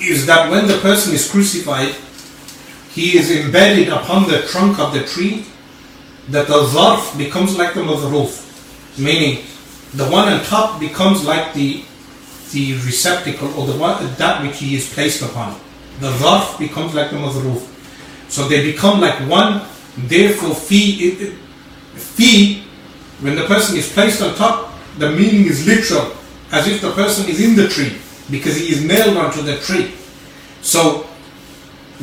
is that when the person is crucified, he is embedded upon the trunk of the tree, that the zarf becomes like the madhruf, meaning the one on top becomes like the the receptacle or the one that which he is placed upon. The zarf becomes like the madhruf. So they become like one Therefore, fi, fi, when the person is placed on top, the meaning is literal, as if the person is in the tree, because he is nailed onto the tree. So,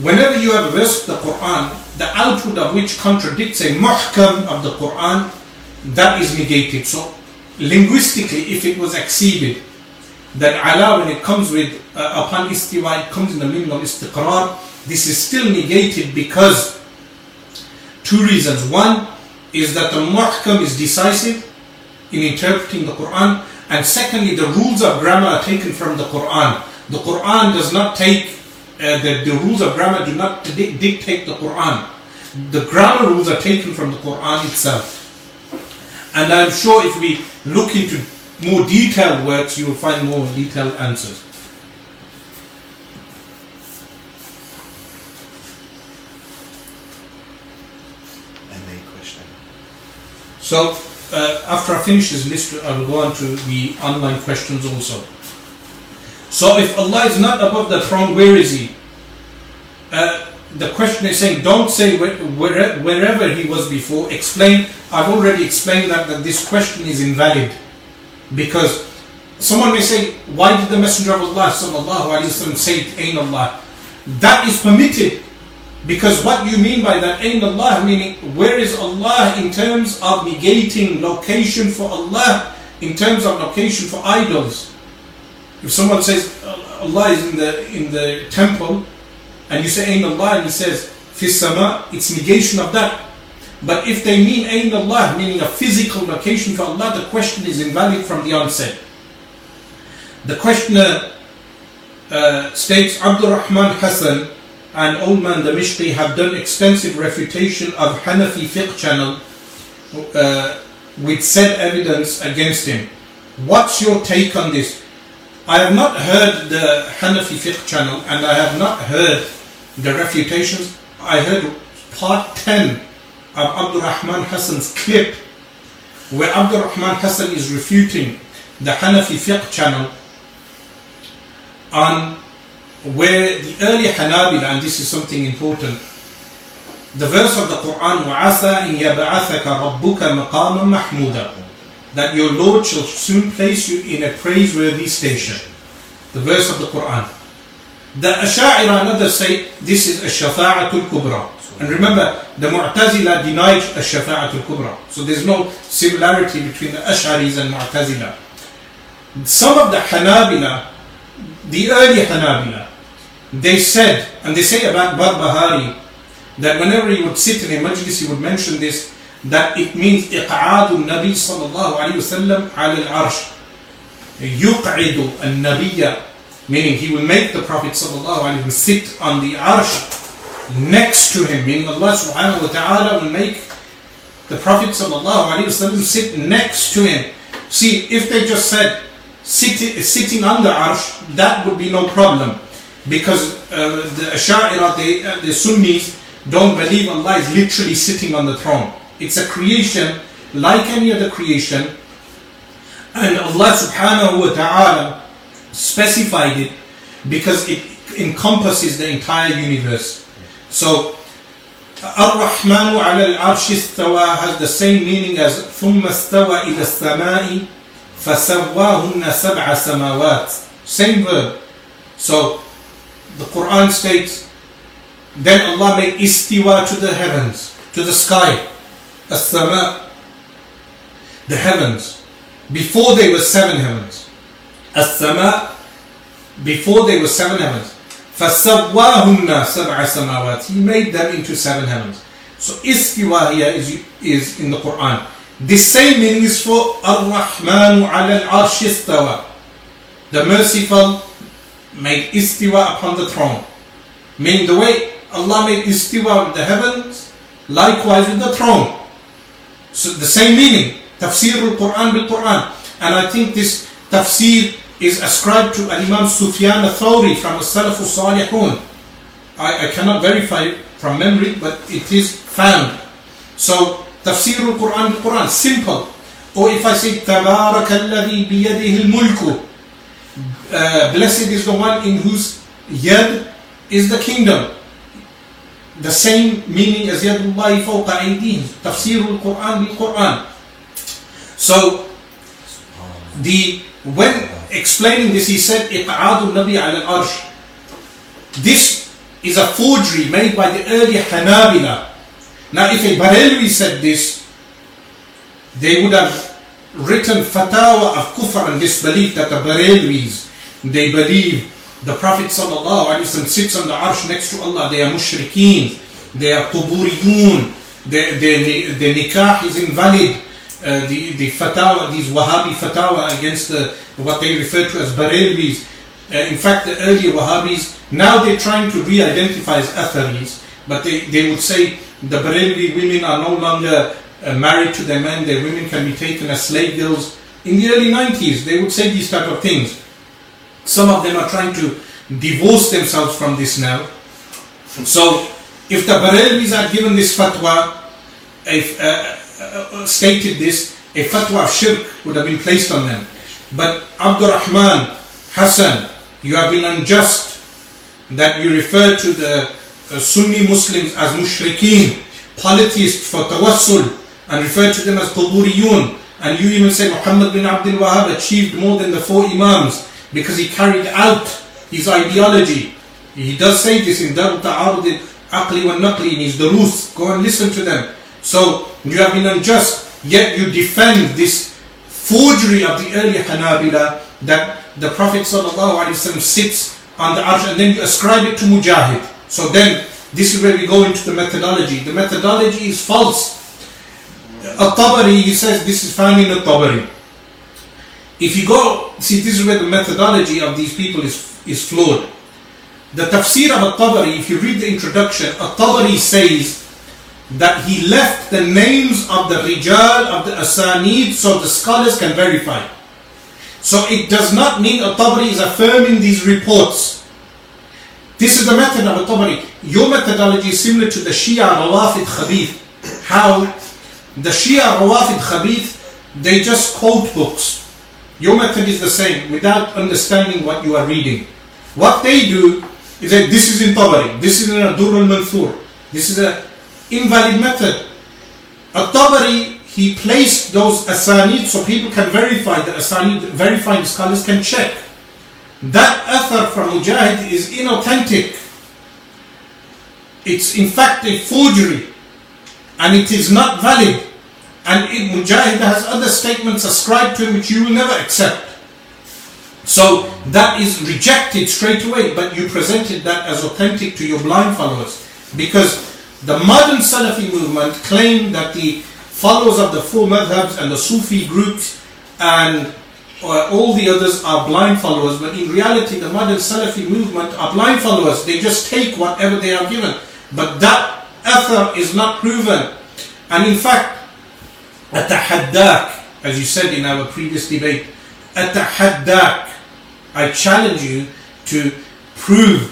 whenever you have a verse of the Quran, the output of which contradicts a muhkam of the Quran, that is negated. So, linguistically, if it was exceeded, that Allah, when it comes with, uh, upon istiwa, it comes in the meaning of istiqrar, this is still negated because Two reasons. One is that the muhkam is decisive in interpreting the Quran, and secondly, the rules of grammar are taken from the Quran. The Quran does not take, uh, the, the rules of grammar do not di- dictate the Quran. The grammar rules are taken from the Quran itself. And I'm sure if we look into more detailed works, you will find more detailed answers. And a question. So uh, after I finish this list, I will go on to the online questions also. So if Allah is not above the throne, where is He? Uh, the question is saying, don't say where, where, wherever He was before. Explain. I've already explained that, that this question is invalid because someone may say, why did the Messenger of Allah sallallahu alaihi wasallam say Ain Allah? That is permitted because what you mean by that, Ain Allah, meaning where is Allah in terms of negating location for Allah, in terms of location for idols. If someone says Allah is in the in the temple, and you say Ain Allah, and he says Fi sama, it's negation of that. But if they mean Ain Allah, meaning a physical location for Allah, the question is invalid from the onset. The questioner uh, states Abdul Rahman Hassan and Uthman Damishqi have done extensive refutation of Hanafi fiqh channel uh, with said evidence against him. What's your take on this? I have not heard the Hanafi fiqh channel and I have not heard the refutations. I heard part 10 of Abdul Rahman Hassan's clip where Abdul Rahman Hassan is refuting the Hanafi fiqh channel on where the early Hanabila, and this is something important, the verse of the Quran, وَعَسَى إِن يَبْعَثَكَ رَبُّكَ مَقَامًا مَحْمُودًا That your Lord shall soon place you in a praiseworthy station. The verse of the Quran. The Asha'ira and others say this is a shafa'atul kubra. And remember, the Mu'tazila denied a shafa'atul kubra. So there's no similarity between the Ash'aris and Mu'tazila. Some of the Hanabila, the early Hanabila, they said, and they say about Barbahari, that whenever he would sit in a majlis, he would mention this, that it means إقعاد النبي صلى الله عليه وسلم على العرش. يقعد النبي meaning he will make the Prophet صلى الله عليه وسلم sit on the arsh next to him, meaning Allah subhanahu wa ta'ala will make the Prophet صلى الله عليه وسلم sit next to him. See, if they just said sitting, sitting on the arsh, that would be no problem. Because uh, the Asha'ira, the, uh, the Sunnis, don't believe Allah is literally sitting on the throne. It's a creation like any other creation. And Allah subhanahu wa ta'ala specified it because it encompasses the entire universe. So, Ar-Rahmanu ala al-arsh istawa has the same meaning as ثم استوى إلى السماء فسواهن سبع سماوات. Same verb. So, the Quran states, then Allah made istiwa to the heavens, to the sky, as-sama, the heavens. Before they were seven heavens. As-sama, before they were seven heavens. فَسَوَّاهُنَّ سَبْعَ سَمَاوَاتِ He made them into seven heavens. So istiwa here is, is in the Quran. The same meaning is for Ar-Rahmanu ala al-arsh istawa. The merciful made istiwa upon the throne. Meaning the way Allah made istiwa with the heavens, likewise with the throne. So the same meaning. Tafsir al-Quran bil-Quran. And I think this tafsir is ascribed to Imam Sufyan al-Thawri from As-Salaf al-Salihun. I, I cannot verify from memory, but it is found. So, tafsir al-Quran bil-Quran, simple. Or if I say, تَبَارَكَ الَّذِي بِيَدِهِ الْمُلْكُ uh, blessed is the one in whose yad is the kingdom. The same meaning as yadullahi fawqa aydihim. Tafsir al-Quran bil-Quran. So, the when explaining this, he said, "Iq'adu nabi al arsh." This is a forgery made by the early Hanabila. Now, if a Barelwi said this, they would have written fatwa of kufr and disbelief that the Barelwis, they believe the Prophet ﷺ sits on the arsh next to Allah. They are mushrikeen. They are quburiyun. their nikah is invalid. Uh, the, the fatwa, these Wahhabi fatwa against the, what they refer to as Barelvis. Uh, in fact, the earlier Wahhabis, now they're trying to re-identify as Atharis, but they, they would say the Barelvi women are no longer uh, married to their men, their women can be taken as slave girls. In the early 90s, they would say these type of things. Some of them are trying to divorce themselves from this now. So, if the Barelvis had given this fatwa, if, uh, uh, uh, stated this, a fatwa of shirk would have been placed on them. But Abdurrahman, Hassan, you have been unjust that you refer to the uh, Sunni Muslims as mushrikeen, polytheists for tawassul, and refer to them as quburiyun. And you even say Muhammad bin Abdul Wahhab achieved more than the four Imams because he carried out his ideology. He does say this in Dar Ta'arud Aqli wa Naqli in his Durus. Go and listen to them. So you have been unjust, yet you defend this forgery of the early Hanabila that the Prophet ﷺ sits on the arsh and then you ascribe it to Mujahid. So then this is where we go into the methodology. The methodology is false. At-Tabari, he says this is found in At-Tabari. If you go, see this is where the methodology of these people is, is flawed. The tafsir of At-Tabari, if you read the introduction, At-Tabari says that he left the names of the rijal of the asanid so the scholars can verify. So it does not mean At-Tabari is affirming these reports. This is the method of At-Tabari. Your methodology is similar to the Shia Rawafid Khabith. How the Shia Rawafid Khabith, they just quote books. Your method is the same without understanding what you are reading. What they do is that this is in Tabari, this is in Adur al-Manthur, this is an invalid method. At-Tabari, he placed those asanid so people can verify the asanid, verified scholars can check. That athar from Mujahid is inauthentic. It's in fact a forgery and it is not valid. And Mujahid has other statements ascribed to him which you will never accept. So that is rejected straight away, but you presented that as authentic to your blind followers. Because the modern Salafi movement claim that the followers of the four madhabs and the Sufi groups and uh, all the others are blind followers, but in reality, the modern Salafi movement are blind followers. They just take whatever they are given. But that athar is not proven. And in fact, atahaddak, as you said in our previous debate, atahaddak, I challenge you to prove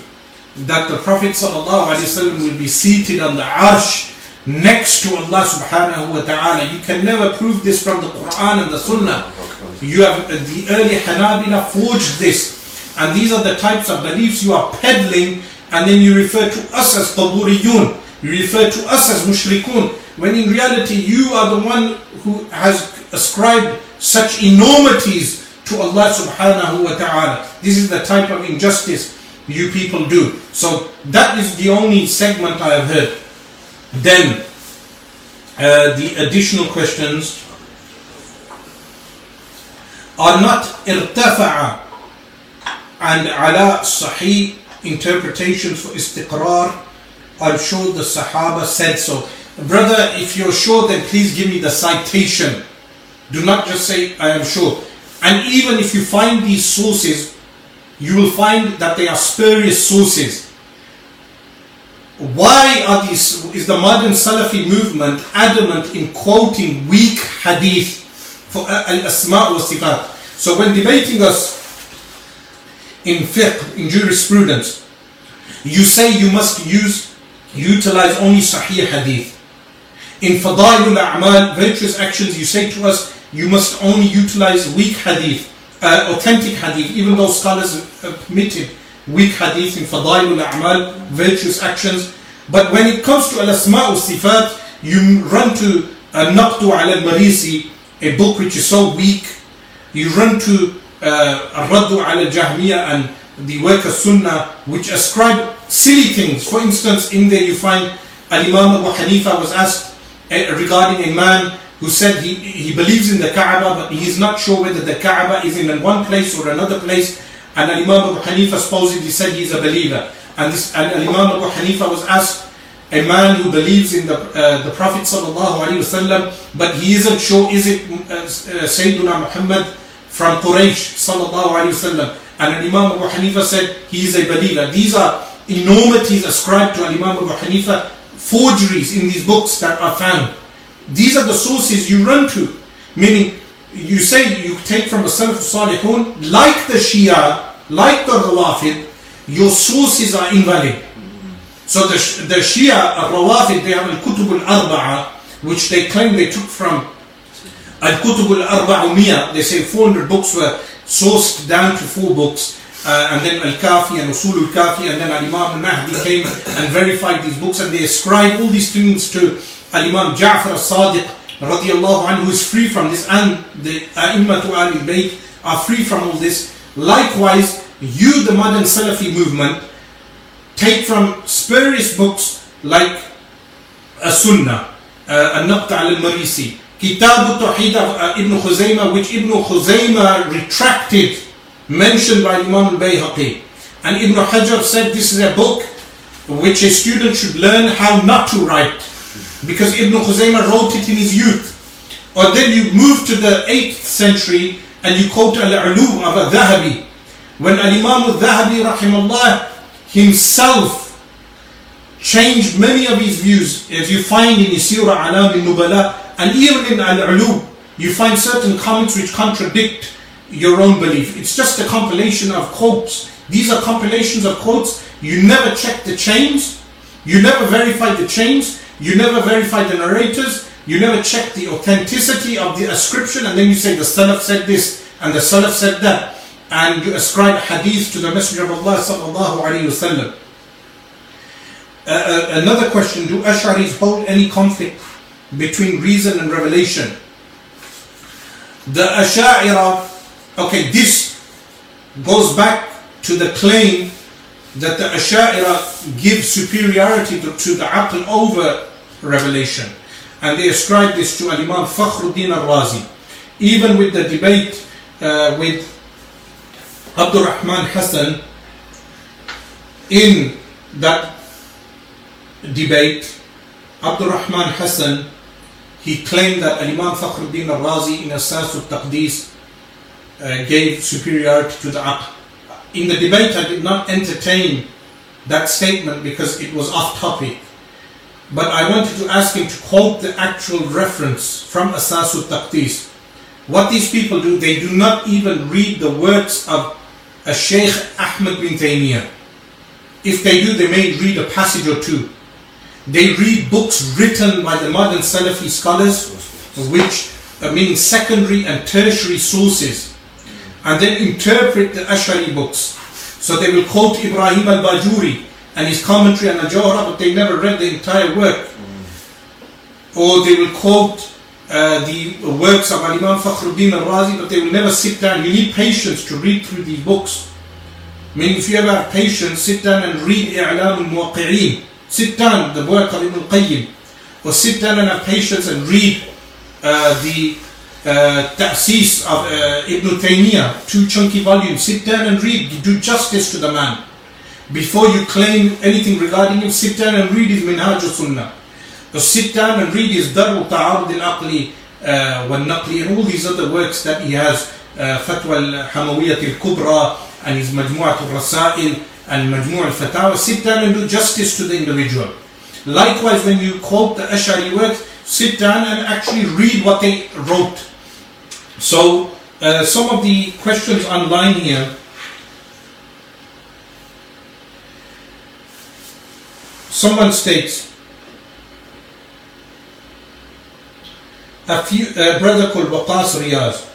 that the Prophet ﷺ will be seated on the arsh next to Allah subhanahu wa ta'ala. You can never prove this from the Quran and the Sunnah. You have uh, the early Hanabila forged this. And these are the types of beliefs you are peddling and then you refer to us as quburiyun. You refer to us as mushrikun. When in reality you are the one who has ascribed such enormities to Allah subhanahu wa ta'ala. This is the type of injustice you people do. So that is the only segment I have heard. Then uh, the additional questions are not irtafa'a and ala sahih interpretations for istiqrar. I'm sure the Sahaba said so. Brother, if you're sure, then please give me the citation. Do not just say, I am sure. And even if you find these sources, you will find that they are spurious sources. Why are these, is the modern Salafi movement adamant in quoting weak hadith for uh, al-asma' wa sifat? So when debating us in fiqh, in jurisprudence, you say you must use, utilize only sahih hadith. In fadailul a'mal, virtuous actions, you say to us, you must only utilize weak hadith, uh, authentic hadith, even though scholars have permitted weak hadith in fadailul a'mal, virtuous actions. But when it comes to al-asma' sifat, you run to al-naqdu al-marisi, a book which is so weak. You run to uh, al-raddu al-jahmiya and the work of sunnah, which ascribe silly things. For instance, in there you find Al-Imam Abu Hanifa was asked uh, regarding a man who said he, he believes in the Kaaba, but he is not sure whether the Kaaba is in one place or another place. And Imam Abu Hanifa supposedly said he is a believer. And, this, and Imam Abu Hanifa was asked, a man who believes in the uh, the Prophet wasallam, but he isn't sure is it uh, uh, Sayyiduna Muhammad from Quraysh wasallam. And Imam Abu Hanifa said he is a believer. These are enormities ascribed to Imam Abu Hanifa, forgeries in these books that are found. These are the sources you run to, meaning you say you take from the Salaf Salihun, like the Shia, like the Rawafid, your sources are invalid. So the, the Shia, Rawafid, they have Al-Kutub Al-Arba'a, which they claim they took from Al-Kutub Al-Arba'umiyya. They say 400 books were sourced down to four books. Uh, and then Al-Kafi and Usul Al-Kafi and then Al-Imam Al-Mahdi came and verified these books and they ascribe all these things to Al-Imam Ja'far Al-Sadiq radiallahu anhu who is free from this and the A'immatu Al-Bayt are free from all this. Likewise, you the modern Salafi movement take from spurious books like a Sunnah, uh, Al-Naqd al-Marisi, Kitab al-Tawheed of uh, Ibn Khuzaymah which Ibn Khuzaymah retracted mentioned by Imam al-Bayhaqi. And Ibn Hajar said this is a book which a student should learn how not to write. Because Ibn Khuzaymah wrote it in his youth. Or then you move to the 8th century and you quote Al-Ulu of Al-Dhahabi. When Al-Imam Al-Dhahabi rahimahullah himself changed many of his views. As you find in Isira Alam al-Nubala and even in Al-Ulu, you find certain comments which contradict your own belief. It's just a compilation of quotes. These are compilations of quotes. You never check the chains. You never verify the chains. You never verify the narrators. You never check the authenticity of the ascription. And then you say the Salaf said this and the Salaf said that. And you ascribe hadith to the Messenger of Allah sallallahu alayhi wasallam. Uh, uh, another question, do Ash'aris hold any conflict between reason and revelation? The Ash'ira Okay, this goes back to the claim that the Asha'ira give superiority to, to the Aql over revelation. And they ascribe this to Al-Imam Fakhruddin al-Razi. Even with the debate uh, with Abdul Rahman Hassan, in that debate, Abdul Rahman Hassan, he claimed that Al-Imam Fakhruddin al-Razi in Asas al-Taqdees uh, gave superiority to the aql. In the debate, I did not entertain that statement because it was off topic. But I wanted to ask him to quote the actual reference from Asasul Taqdis. What these people do, they do not even read the words of a Sheikh Ahmed bin Taymiyyah. If they do, they may read a passage or two. They read books written by the modern Salafi scholars, which uh, meaning secondary and tertiary sources and then interpret the Ash'ari books. So they will quote Ibrahim al-Bajuri and his commentary on Al-Jawhara, but they never read the entire work. Or they will quote uh, the works of Imam Fakhruddin al-Razi, but they will never sit down. You need patience to read through these books. Meaning if you ever have patience, sit down and read I'lam al-Muwaqqi'een. Sit down, the work of Ibn al-Qayyim. Or sit down and have patience and read uh, the uh, Ta'sis of uh, Ibn Taymiyyah, two chunky volumes. Sit down and read, do justice to the man. Before you claim anything regarding him, sit down and read his Minhaj al-Sunnah. So sit down and read his Dar Ta'arud al-Aqli uh, wal-Naqli and all these other works that he has, uh, Fatwa al-Hamawiyyat al-Kubra and his Majmu'at al-Rasail and Majmu' al-Fatawa. Sit down and do justice to the individual. Likewise, when you quote the Ash'ari works, sit down and actually read what they wrote. So, uh, some of the questions online here. Someone states, a few, uh, brother called Waqas Riyaz.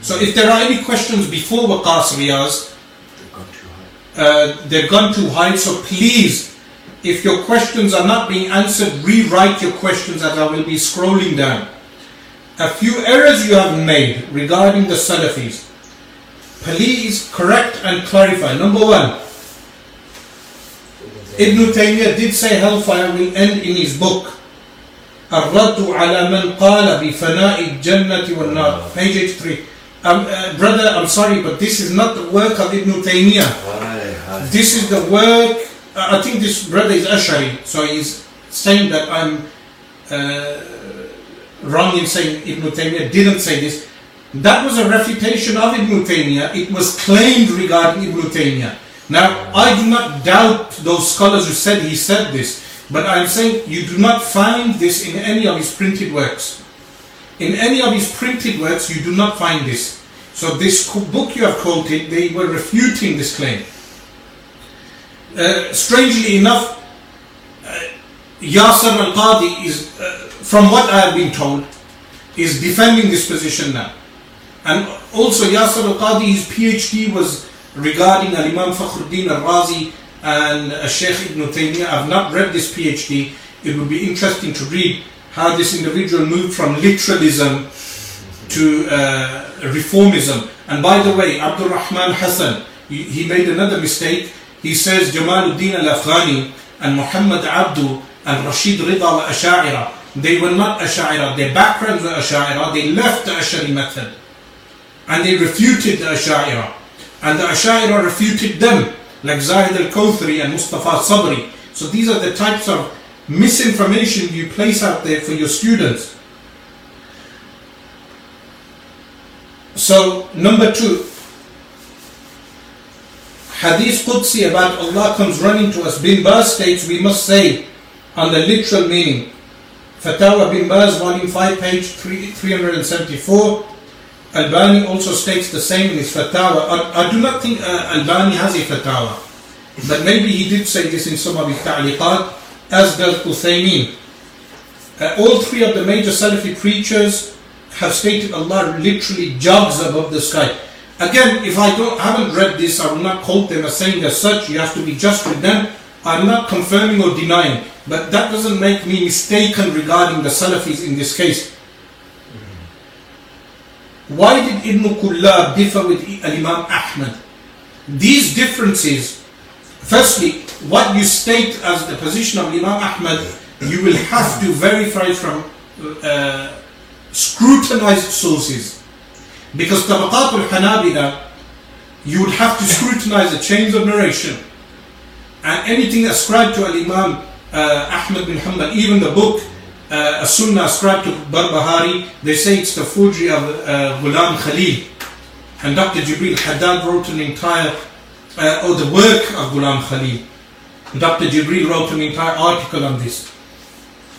So if there are any questions before Waqas Riyaz, uh, they've gone too high. So please, if your questions are not being answered, rewrite your questions as I will be scrolling down a few errors you have made regarding the Salafis. Please correct and clarify. Number one, Ibn Taymiyyah did say hellfire will end in his book. الرد على من قال بفناء الجنة والنار page 83 um, uh, brother I'm sorry but this is not the work of Ibn Taymiyyah this is the work uh, I think this brother is Ash'ari so he's saying that I'm uh, wrong in saying Ibn Taymiyyah didn't say this. That was a refutation of Ibn Taymiyyah. It was claimed regarding Ibn Taymiyyah. Now, I do not doubt those scholars who said he said this, but I'm saying you do not find this in any of his printed works. In any of his printed works, you do not find this. So this book you have quoted, they were refuting this claim. Uh, strangely enough, uh, al-Qadi is, uh, from what I have been told, is defending this position now. And also Yasser al-Qadi, his PhD was regarding Al-Imam Fakhruddin al-Razi and uh, Sheikh Ibn Taymiyyah. I've not read this PhD. It would be interesting to read how this individual moved from literalism to uh, reformism. And by the way, Abdul Rahman Hassan, he, made another mistake. He says Jamaluddin al-Afghani and Muhammad Abduh and Rashid Rida al-Asha'ira, they were not Asha'ira. Their backgrounds were Asha'ira. They left the Ash'ari method. And they refuted the Asha'ira. And the Asha'ira refuted them, like Zahid al-Kawthari and Mustafa Sabri. So these are the types of misinformation you place out there for your students. So, number two, Hadith Qudsi about Allah comes running to us. Bin Baz states we must say on the literal meaning. Fatawa Bin Baz, volume 5, page 3, 374. Albani also states the same in his Fatawa. I, I do not think uh, Albani has a Fatawa, but maybe he did say this in some of his ta'liqat, as does Uthaymeen. Uh, all three of the major Salafi preachers have stated Allah literally jogs above the sky. Again, if I don't haven't read this, I will not quote them as saying as such. You have to be just with them. I'm not confirming or denying, but that doesn't make me mistaken regarding the Salafis in this case. Why did Ibn Kullab differ with Imam Ahmad? These differences, firstly, what you state as the position of Imam Ahmad, you will have to verify from uh, scrutinized sources. Because Tabaqat al-Hanabila, you would have to scrutinize the chains of narration. And anything ascribed to Al-Imam uh, Ahmad bin Hanbal, even the book, uh, a Sunnah ascribed to Barbahari, they say it's the forgery of uh, Ghulam Khalil. And Dr. Gibril Haddad wrote an entire, uh, or the work of Ghulam Khalil. Dr. Gibril wrote an entire article on this.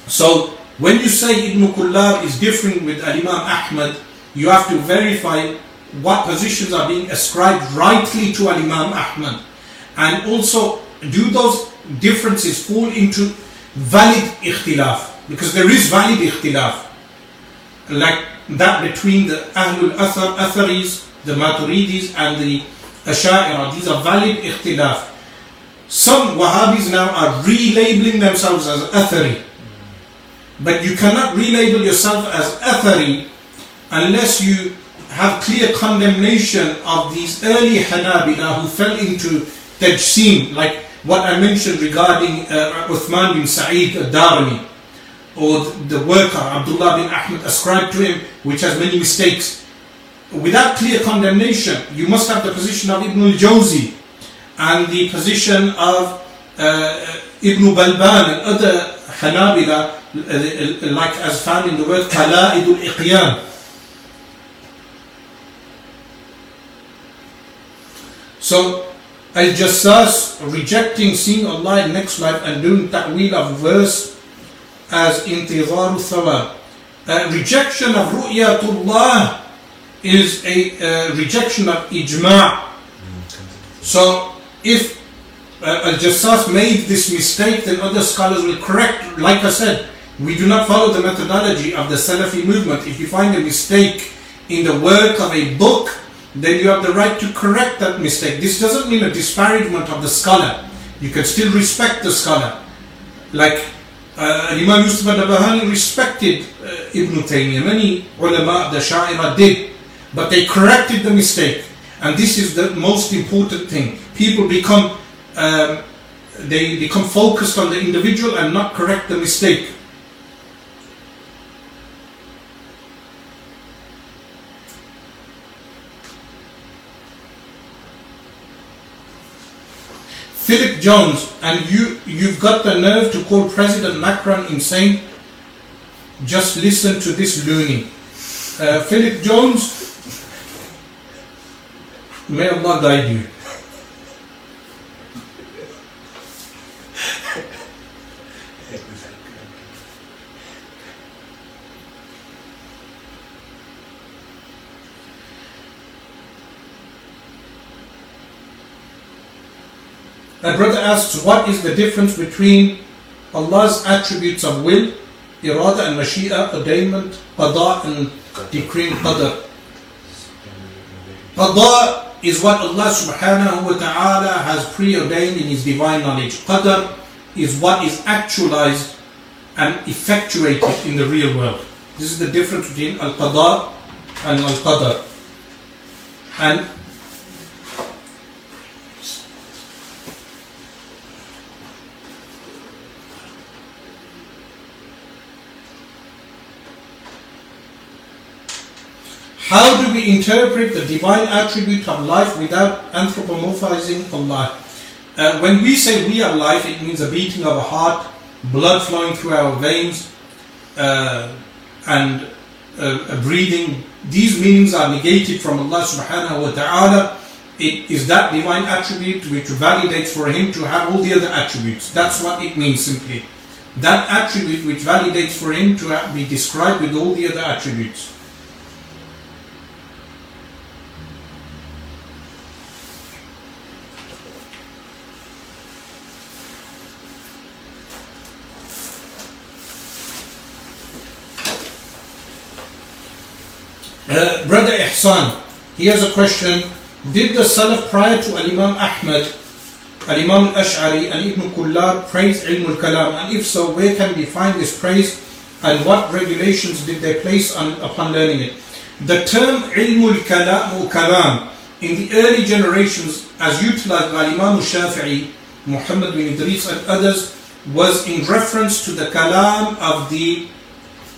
So, when you say Ibn Kullab is different with Al-Imam Ahmad, you have to verify what positions are being ascribed rightly to Al-Imam Ahmad. And also, do those differences fall into valid ikhtilaf? Because there is valid ikhtilaf. Like that between the Ahlul Athar, Atharis, the Maturidis and the Asha'ira. These are valid ikhtilaf. Some Wahhabis now are relabeling themselves as Athari. But you cannot relabel yourself as Athari unless you have clear condemnation of these early Hanabila who fell into tajsim, like what I mentioned regarding uh, Uthman bin Sa'id al-Darimi, or the worker Abdullah bin Ahmad ascribed to him, which has many mistakes. Without clear condemnation, you must have the position of Ibn al-Jawzi and the position of uh, Ibn Balban and other Hanabila, uh, like as found in the word Qala'id al-Iqyan. So, Al-Jassas rejecting seeing Allah in next life and doing ta'wil of verse as intizaru thawab. Uh, rejection of ru'yatullah is a uh, rejection of ijma'. So, if uh, Al-Jassas made this mistake, then other scholars will correct. Like I said, we do not follow the methodology of the Salafi movement. If you find a mistake in the work of a book, then you have the right to correct that mistake. This doesn't mean a disparagement of the scholar. You can still respect the scholar. Like uh, Imam Yusuf al-Nabahani respected uh, Ibn Taymiyyah. Many ulama, the Sha'ira did. But they corrected the mistake. And this is the most important thing. People become, um, they become focused on the individual and not correct the mistake. Philip Jones, and you, you've got the nerve to call President Macron insane? Just listen to this loony. Uh, Philip Jones, may Allah guide you. A brother asks, what is the difference between Allah's attributes of will, irada and mashi'a, ordainment, qada and decree and qadr? Qada is what Allah subhanahu wa ta'ala has preordained in His divine knowledge. Qadr is what is actualized and effectuated in the real world. This is the difference between al-qada and al-qadr. And How do we interpret the divine attribute of life without anthropomorphizing Allah? Uh, when we say we are life, it means a beating of a heart, blood flowing through our veins, uh, and uh, breathing. These meanings are negated from Allah subhanahu wa ta'ala. It is that divine attribute which validates for Him to have all the other attributes. That's what it means simply. That attribute which validates for Him to be described with all the other attributes. Uh, Brother Ihsan, has a question. Did the Salaf prior to Al-Imam Ahmad, Al-Imam Al-Ash'ari and Ibn Kullab praise Ilm al-Kalam? And if so, where can we find this praise and what regulations did they place on, upon learning it? The term Ilm al-Kalam, kalam in the early generations as utilized by Imam Shafi'i, Muhammad bin Idris and others was in reference to the kalam of the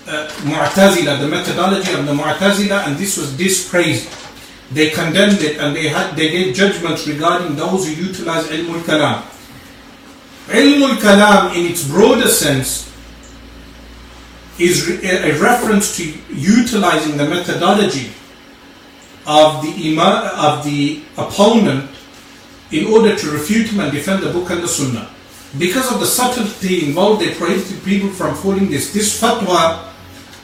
uh, Mu'tazila, the methodology of the Mu'tazila, and this was dispraised. They condemned it and they had they gave judgments regarding those who utilize ilm al-kalam. Ilm al-kalam in its broader sense is a reference to utilizing the methodology of the ima, of the opponent in order to refute him and defend the book and the sunnah. Because of the subtlety involved, they prohibited people from following this. This fatwa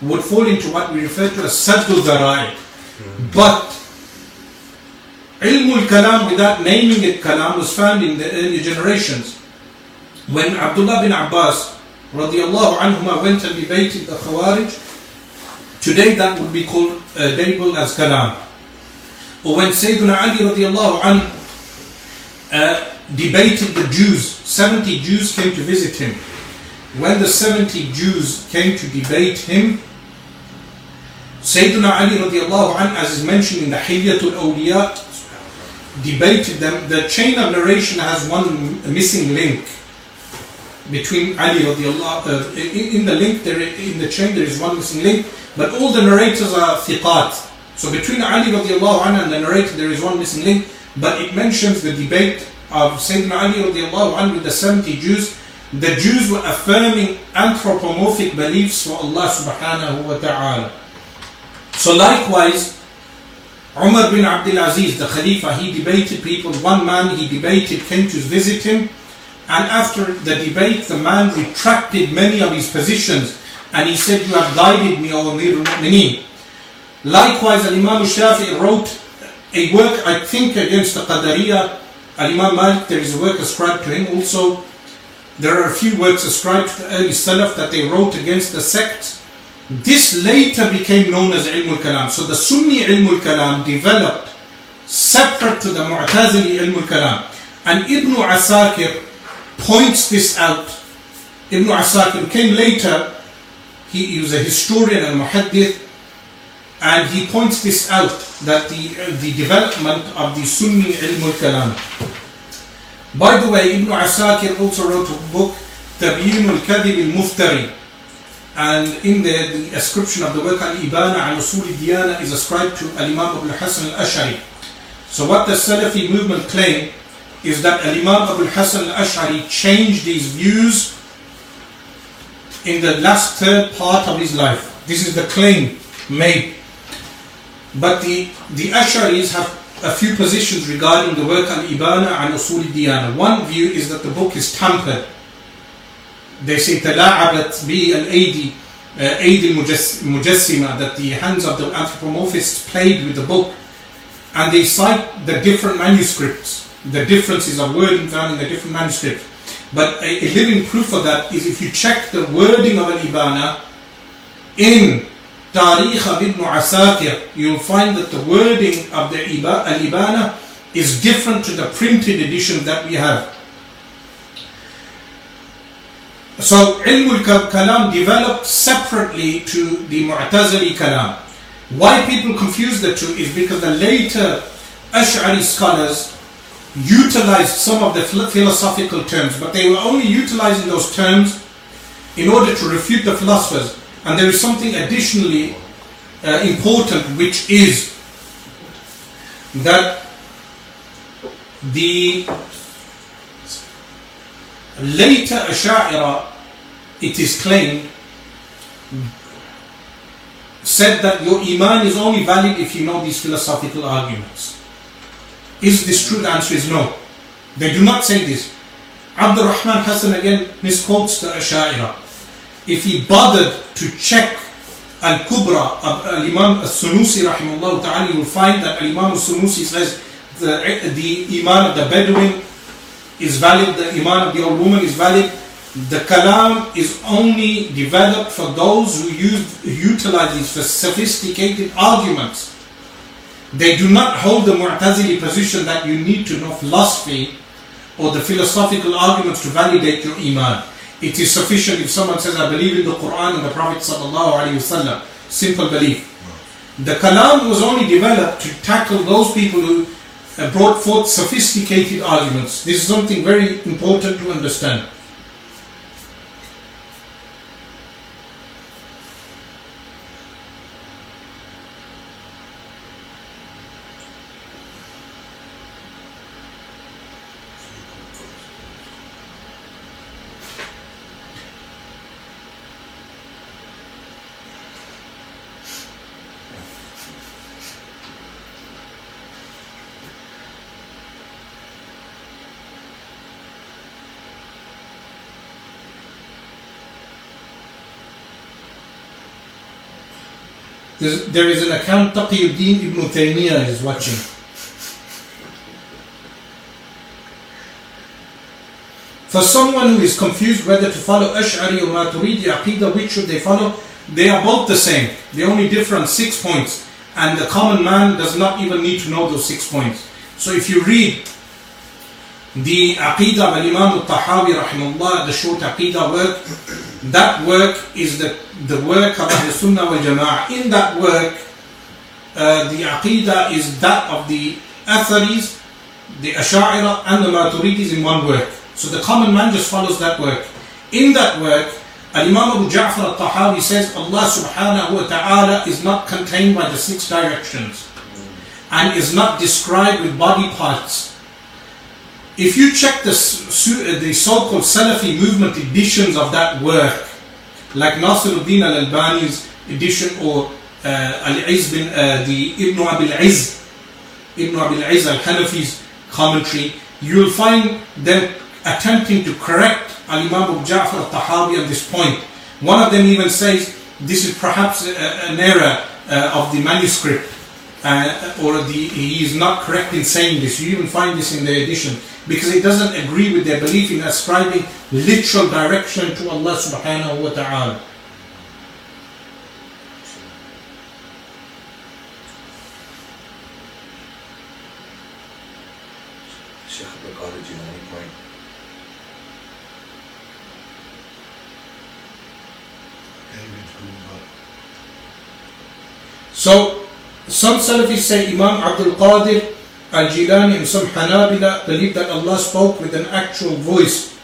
would fall into what we refer to as saddu dharai. But ilmul kalam without naming it kalam was found in the early generations. When Abdullah bin Abbas radiallahu anhuma went and debated the Khawarij, today that would be called uh, labeled as kalam. Or when Sayyidina Ali radiallahu anhu uh, debated the Jews, 70 Jews came to visit him. When the 70 Jews came to debate him, Sayyidina Ali radiallahu anh, as is mentioned in the Hilyatul Awliya, debated them. The chain of narration has one missing link between Ali radiallahu uh, in, in the link there in the chain there is one missing link, but all the narrators are thiqat. So between Ali radiallahu anh and the narrator there is one missing link, but it mentions the debate of Sayyidina Ali radiallahu anh with the 70 Jews. The Jews were affirming anthropomorphic beliefs for Allah subhanahu wa ta'ala. So likewise, Umar bin Abdul Aziz, the Khalifa, he debated people. One man he debated came to visit him, and after the debate, the man retracted many of his positions, and he said, "You have guided me, O Amir al-Mu'mineen." Likewise, Imam Shafi wrote a work, I think, against the Qadariya. Imam Malik, there is a work ascribed to him also. There are a few works ascribed to the early Salaf that they wrote against the sect. This later became known as Ilm al-Kalam. So the Sunni Ilm al-Kalam developed separate to the Mu'tazili Ilm al-Kalam. And Ibn Asakir points this out. Ibn Asakir came later, he, he was a historian and muhaddith, and he points this out, that the, the development of the Sunni Ilm al-Kalam. By the way, Ibn Asakir also wrote a book, Tabyin al-Kadhib al-Muftari, and in there the ascription of the work al-Ibana al-Usul diyana is ascribed to al-Imam Abu Hassan al-Ash'ari. So what the Salafi movement claim is that Imam Abu Hassan al-Ash'ari changed his views in the last third part of his life. This is the claim made. But the, the Ash'aris have a few positions regarding the work Al-Ibana and Usul Diyana. One view is that the book is tampered They say تلاعبت بالأيدي uh, أيدي المجسمة that the hands of the anthropomorphists played with the book and they cite the different manuscripts, the differences of wording found in the different manuscripts. But a, a living proof of that is if you check the wording of Al-Ibana in Tarikh of Ibn Asakir, you'll find that the wording of the Iba- Al-Ibana is different to the printed edition that we have. So Ilm al-Kalam developed separately to the Mu'tazili Kalam. Why people confuse the two is because the later Ash'ari scholars utilized some of the philosophical terms, but they were only utilizing those terms in order to refute the philosophers. And there is something additionally uh, important, which is that the later Asha'ira, it is claimed, said that your Iman is only valid if you know these philosophical arguments. Is this true? The answer is no. They do not say this. Abdul Rahman Hassan again misquotes the Asha'ira. If he bothered to check Al-Kubra of Al-Imam Al-Sunusi rahimahullah ta'ala, you will find that Al-Imam Al-Sunusi says the, the Iman of the Bedouin is valid, the Iman of the old woman is valid. The Kalam is only developed for those who use, utilize these for sophisticated arguments. They do not hold the Mu'tazili position that you need to know philosophy or the philosophical arguments to validate your Iman. It is sufficient if someone says, I believe in the Quran and the Prophet sallallahu alaihi wasallam. Simple belief. The Kalam was only developed to tackle those people who uh, brought forth sophisticated arguments. This is something very important to understand. There's, there is an account Taqiyuddin ibn Taymiyyah is watching. For someone who is confused whether to follow Ash'ari or Maturidi Aqidah, which should they follow? They are both the same. The only difference, six points. And the common man does not even need to know those six points. So if you read the Aqidah of Imam al-Tahawi the short Aqidah work, that work is the, the work of the Sunnah wal Jama'ah. In that work, uh, the Aqidah is that of the Atharis, the Asha'ira and the Maturidis in one work. So the common man just follows that work. In that work, Al-Imam Abu Ja'far al-Tahawi says Allah subhanahu wa ta'ala is not contained by the six directions and is not described with body parts. If you check the, the so-called Salafi movement editions of that work, like Nasiruddin al-Albani's edition or uh, Al-Izz bin, uh, the Ibn Abil Izz, Ibn Abil Izz al-Hanafi's commentary, you'll find them attempting to correct Al-Imam Abu Ja'far al-Tahawi on this point. One of them even says this is perhaps a, an error uh, of the manuscript uh, or the, he is not correct in saying this. You even find this in the edition because it doesn't agree with their belief in ascribing literal direction to Allah subhanahu wa ta'ala. Sheikh Abdul Qadir Jilani point. So, some Salafis say Imam Abdul Qadir Al-Jilani and some Hanabila believe that Allah spoke with an actual voice.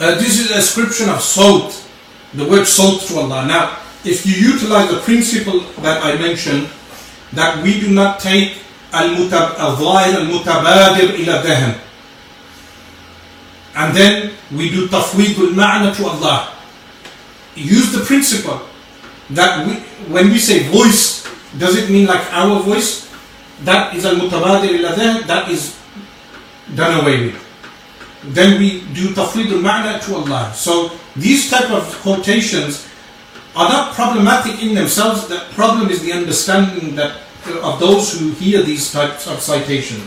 Uh, this is a description of sawt, the word sawt to Allah. Now, if you utilize the principle that I mentioned, that we do not take al-zahir al-mutabadir ila dhahm. And then we do tafweed al-ma'na to Allah. Use the principle that we, when we say voice, does it mean like our voice? That is al-mutabadir ila that is done away with. Then we do tafweed al-ma'na to Allah. So these type of quotations are not problematic in themselves. The problem is the understanding that of those who hear these types of citations.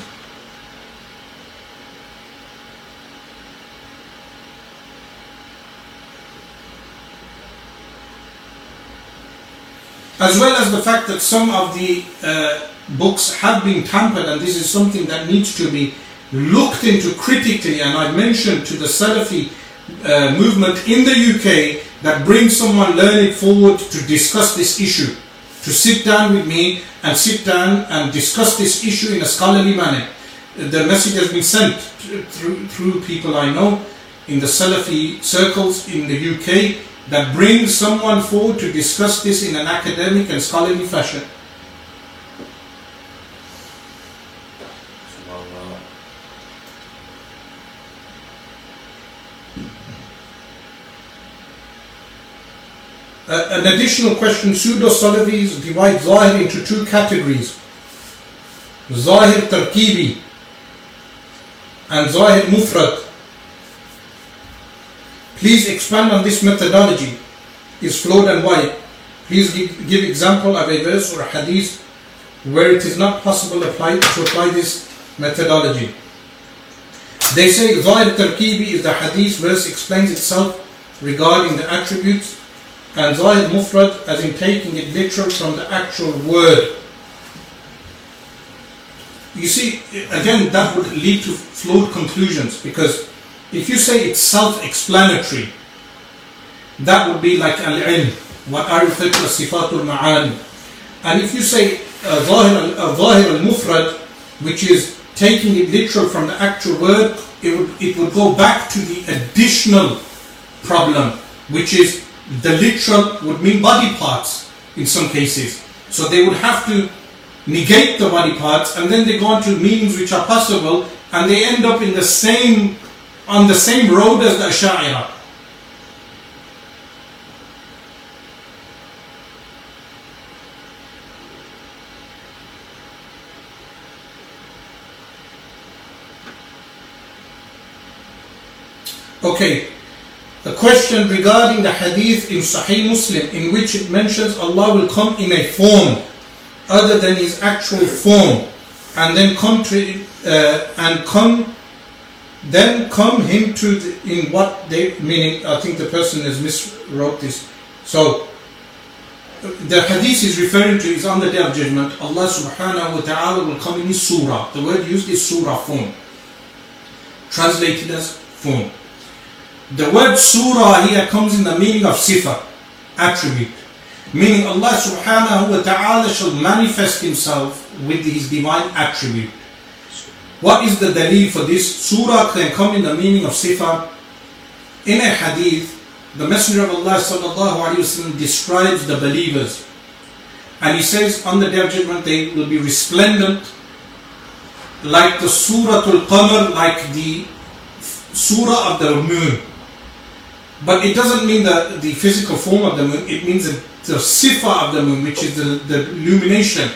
As well as the fact that some of the uh, books have been tampered, and this is something that needs to be looked into critically. And I've mentioned to the Salafi uh, movement in the UK that bring someone learned forward to discuss this issue, to sit down with me and sit down and discuss this issue in a scholarly manner. The message has been sent through, through people I know in the Salafi circles in the UK that brings someone forward to discuss this in an academic and scholarly fashion. Uh, an additional question pseudo Salafis divide Zahir into two categories Zahir Tarkibi and Zahir Mufrad. Please expand on this methodology. Is flawed and why? Please give, give example of a verse or a hadith where it is not possible apply, to apply this methodology. They say Zahir Tarkibi is the hadith verse explains itself regarding the attributes and Zahir Mufrad as in taking it literal from the actual word. You see, again, that would lead to flawed conclusions because if you say it's self-explanatory, that would be like al-ilm, as sifatul ma'ani. And if you say uh, uh, zahir al-mufrad, which is taking it literal from the actual word, it would, it would go back to the additional problem, which is the literal would mean body parts in some cases. So they would have to negate the body parts and then they go on to meanings which are possible and they end up in the same on the same road as the Asha'ira. Okay, a question regarding the hadith in Sahih Muslim in which it mentions Allah will come in a form other than His actual form, and then come to uh, and come, then come Him to the, in what they meaning. I think the person has miswrote this. So the hadith is referring to is on the day of judgment. Allah Subhanahu wa Taala will come in His surah. The word used is surah form, translated as form. The word surah here comes in the meaning of sifa, attribute. Meaning Allah subhanahu wa ta'ala shall manifest himself with his divine attribute. What is the dalil for this? Surah can come in the meaning of sifa. In a hadith, the Messenger of Allah sallallahu alayhi wasallam describes the believers. And he says on the day of judgment they will be resplendent like the Suratul Qamar, like the surah of the moon. But it doesn't mean the, the physical form of the moon, it means the, the sifa of the moon, which is the, the illumination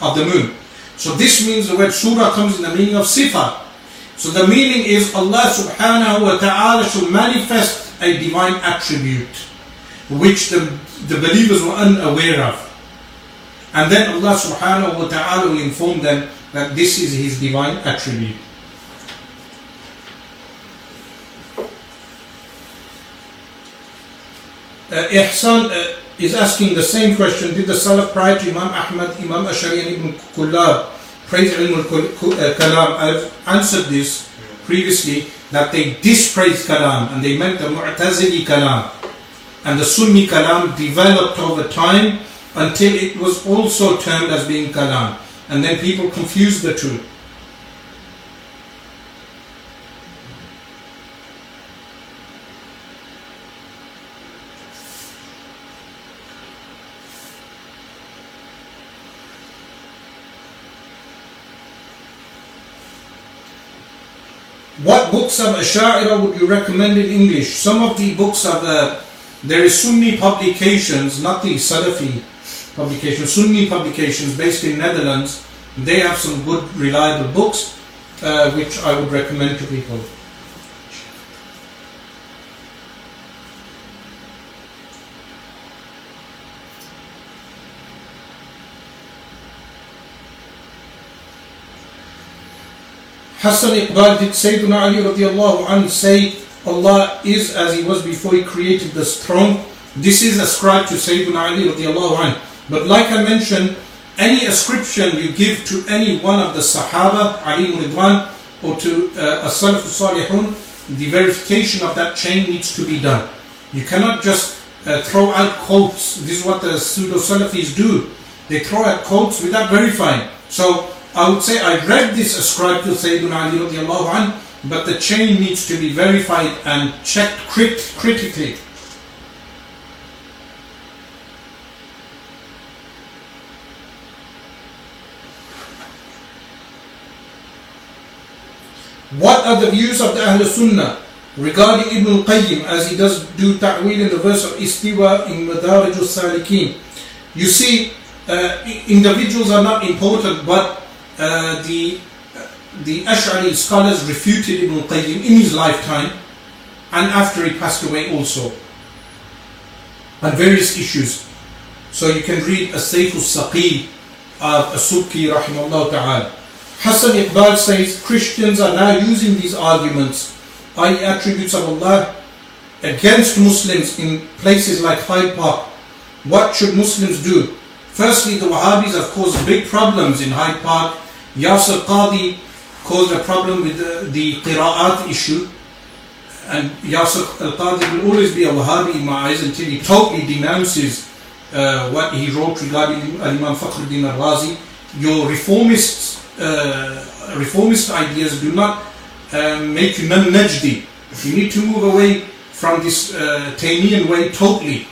of the moon. So this means the word surah comes in the meaning of sifa. So the meaning is Allah subhanahu wa ta'ala shall manifest a divine attribute which the, the believers were unaware of. And then Allah subhanahu wa ta'ala will inform them that this is His divine attribute. Ihsan uh, is asking the same question. Did the Salaf prior to Imam Ahmad, Imam Ashari and Ibn Kullab praise Ilm al-Kalam? I've answered this previously that they dispraised Kalam and they meant the Mu'tazili Kalam. And the Sunni Kalam developed over time until it was also termed as being Kalam. And then people confused the two. What books of Asha'ira would you recommend in English? Some of the books of the, there is Sunni publications, not the Salafi publications, Sunni publications based in Netherlands. They have some good, reliable books, uh, which I would recommend to people. Hassan Iqbal did Sayyidina Ali radiallahu anhu say Allah is as he was before he created the throne. This is ascribed to Sayyidina Ali radiallahu anhu. But like I mentioned, any ascription you give to any one of the Sahaba, Ali Ridwan, or to uh, a Salaf Salihun, the verification of that chain needs to be done. You cannot just uh, throw out quotes. This is what the pseudo Salafis do. They throw out quotes without verifying. So I would say I read this ascribed to Sayyidina Ali radiallahu anh, but the chain needs to be verified and checked crit- critically. What are the views of the Ahl Sunnah regarding Ibn al-Qayyim as he does do ta'wil in the verse of Istiwa in Madarij al-Salikin? You see, uh, individuals are not important, but uh, the the Ash'ari scholars refuted Ibn al-Qayyim in his lifetime and after he passed away also on various issues. So you can read As-Sayf al-Saqi of As-Subki rahimahullah ta'ala. Hassan Iqbal says Christians are now using these arguments, i.e. attributes of Allah, against Muslims in places like Hyde Park. What should Muslims do? Firstly, the Wahhabis have caused big problems in Hyde Park. Yasir Qadi caused a problem with the, the qira'at issue. And Yasir al-Qadi will always be a Wahhabi in my eyes until he totally denounces uh, what he wrote regarding Imam Fakhruddin al-Razi. Your reformists uh, reformist ideas do not uh, make you non-Najdi. You need to move away from this uh, Taymiyan way totally.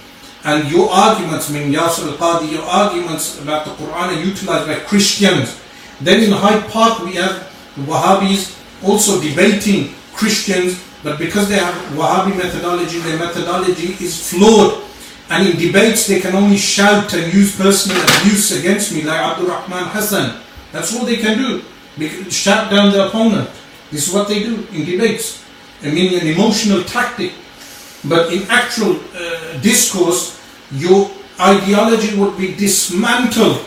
And your arguments, mean Yasir al-Qadi, your arguments about the Quran are utilized by Christians. Then in Hyde Park we have the Wahhabis also debating Christians, but because they have Wahhabi methodology, their methodology is flawed. And in debates they can only shout and use personal abuse against me like Abdul Rahman Hassan. That's all they can do. Shut down the opponent. This is what they do in debates. I mean, an emotional tactic. But in actual uh, discourse, your ideology would be dismantled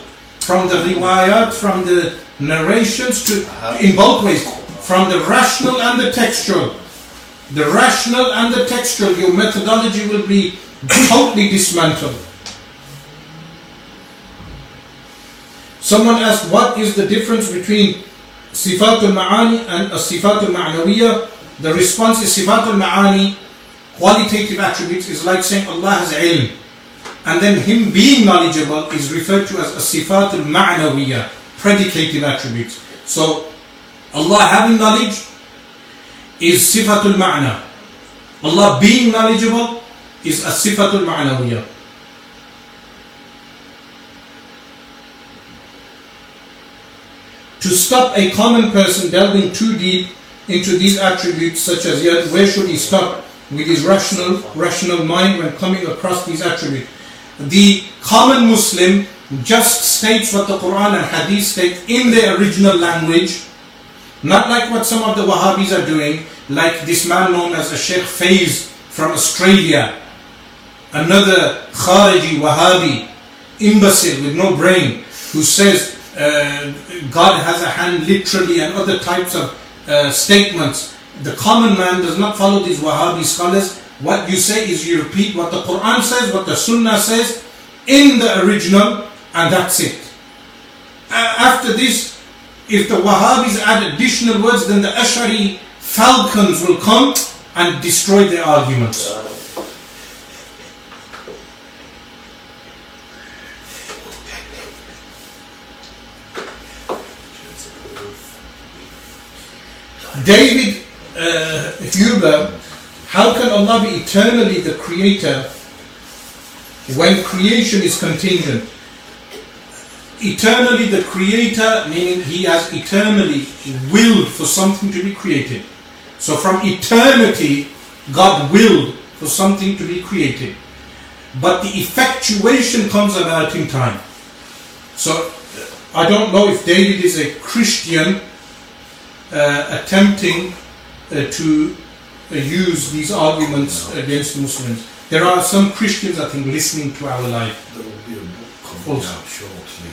from the riwayat, from the narrations to, uh-huh. in both ways, from the rational and the textual. The rational and the textual, your methodology will be totally dismantled. Someone asked, what is the difference between Sifat al-Ma'ani and Sifat al-Ma'nawiyah? The response is Sifat al-Ma'ani, qualitative attributes, is like saying Allah has ilm. And then Him being knowledgeable is referred to as a Sifat al-Ma'nawiyah, predicative attributes. So, Allah having knowledge is Sifat al-Ma'na. Allah being knowledgeable is a Sifat al-Ma'nawiyah. to stop a common person delving too deep into these attributes such as where should he stop with his rational rational mind when coming across these attributes the common muslim just states what the quran and hadith state in their original language not like what some of the wahhabis are doing like this man known as a sheikh faiz from australia another khariji wahhabi imbecile with no brain who says uh, God has a hand literally and other types of uh, statements. The common man does not follow these Wahhabi scholars. What you say is you repeat what the Quran says, what the Sunnah says in the original, and that's it. After this, if the Wahhabis add additional words, then the Ash'ari falcons will come and destroy their arguments. David uh, Huber, how can Allah be eternally the creator when creation is contingent? Eternally the creator, meaning he has eternally willed for something to be created. So from eternity, God willed for something to be created. But the effectuation comes about in time. So I don't know if David is a Christian uh, attempting uh, to use these arguments against Muslims. There are some Christians, I think, listening to our live. There will be a book coming Also. out shortly.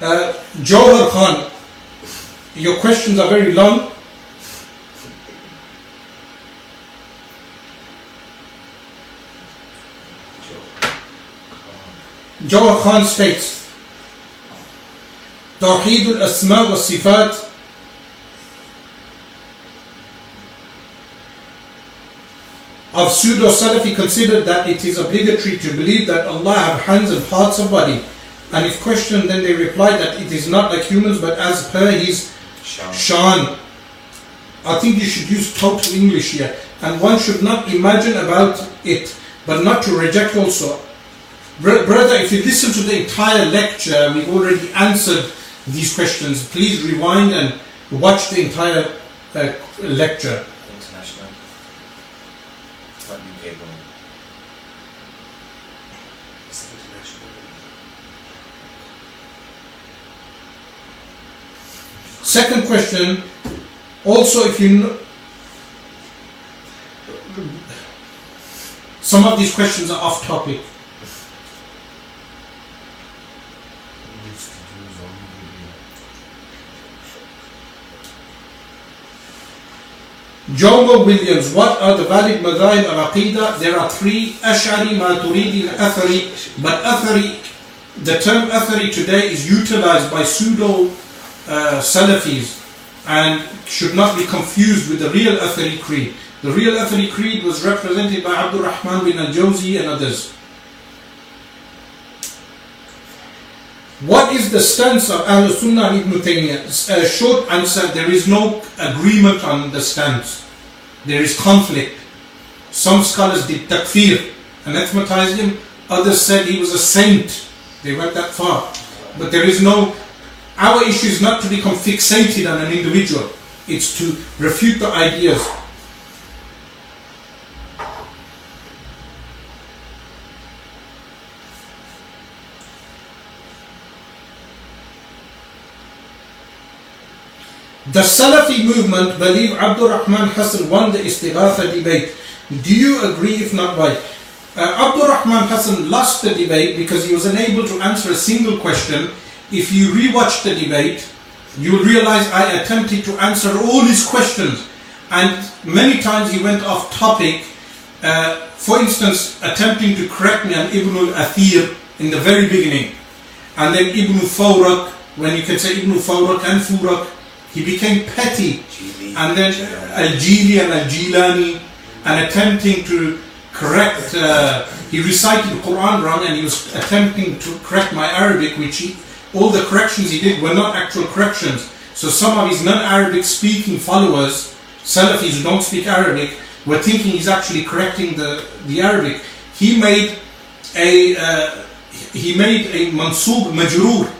Uh, Johar Khan, your questions are very long. Johar Khan states, توحيد الأسماء والصفات of pseudo Salafi considered that it is obligatory to believe that Allah have hands and parts of body. And if questioned, then they replied that it is not like humans but as per his Sean. Shan. I think you should use total English here. And one should not imagine about it, but not to reject also. Bro- Brother, if you listen to the entire lecture, we've already answered these questions. Please rewind and watch the entire uh, lecture. International. Not UK one. It's international. Second question, also if you know, some of these questions are off topic. Jomo Williams, what are the valid madhahib al-aqidah? There are three, Ash'ari, Maturidi, and Athari. But Athari, the term Athari today is utilized by pseudo uh, Salafis and should not be confused with the real Athari creed. The real Athari creed was represented by Abdul Rahman bin al-Jawzi and others. What is the stance of Ahl Sunnah Ibn Taymiyyah? A uh, short answer, there is no agreement on the stance. There is conflict. Some scholars did takfir, anathematized him. Others said he was a saint. They went that far. But there is no, our issue is not to become fixated on an individual. It's to refute the ideas. The Salafi movement believe Abdul Rahman Hassan won the Istighatha debate. Do you agree? If not, why? Uh, Abdul Rahman Hassan lost the debate because he was unable to answer a single question. If you rewatch the debate, you will realize I attempted to answer all his questions, and many times he went off topic. Uh, for instance, attempting to correct me on Ibn al-Athir in the very beginning, and then Ibn Fawrak, when you can say Ibn Fawrak and Furak, he became petty and then Al-Jili and Al-Jilani and attempting to correct, uh, he recited the Quran wrong and he was attempting to correct my Arabic, which he, all the corrections he did were not actual corrections. So some of his non-Arabic speaking followers, Salafis who don't speak Arabic, were thinking he's actually correcting the, the Arabic. He made a, uh, he made a mansub majroor,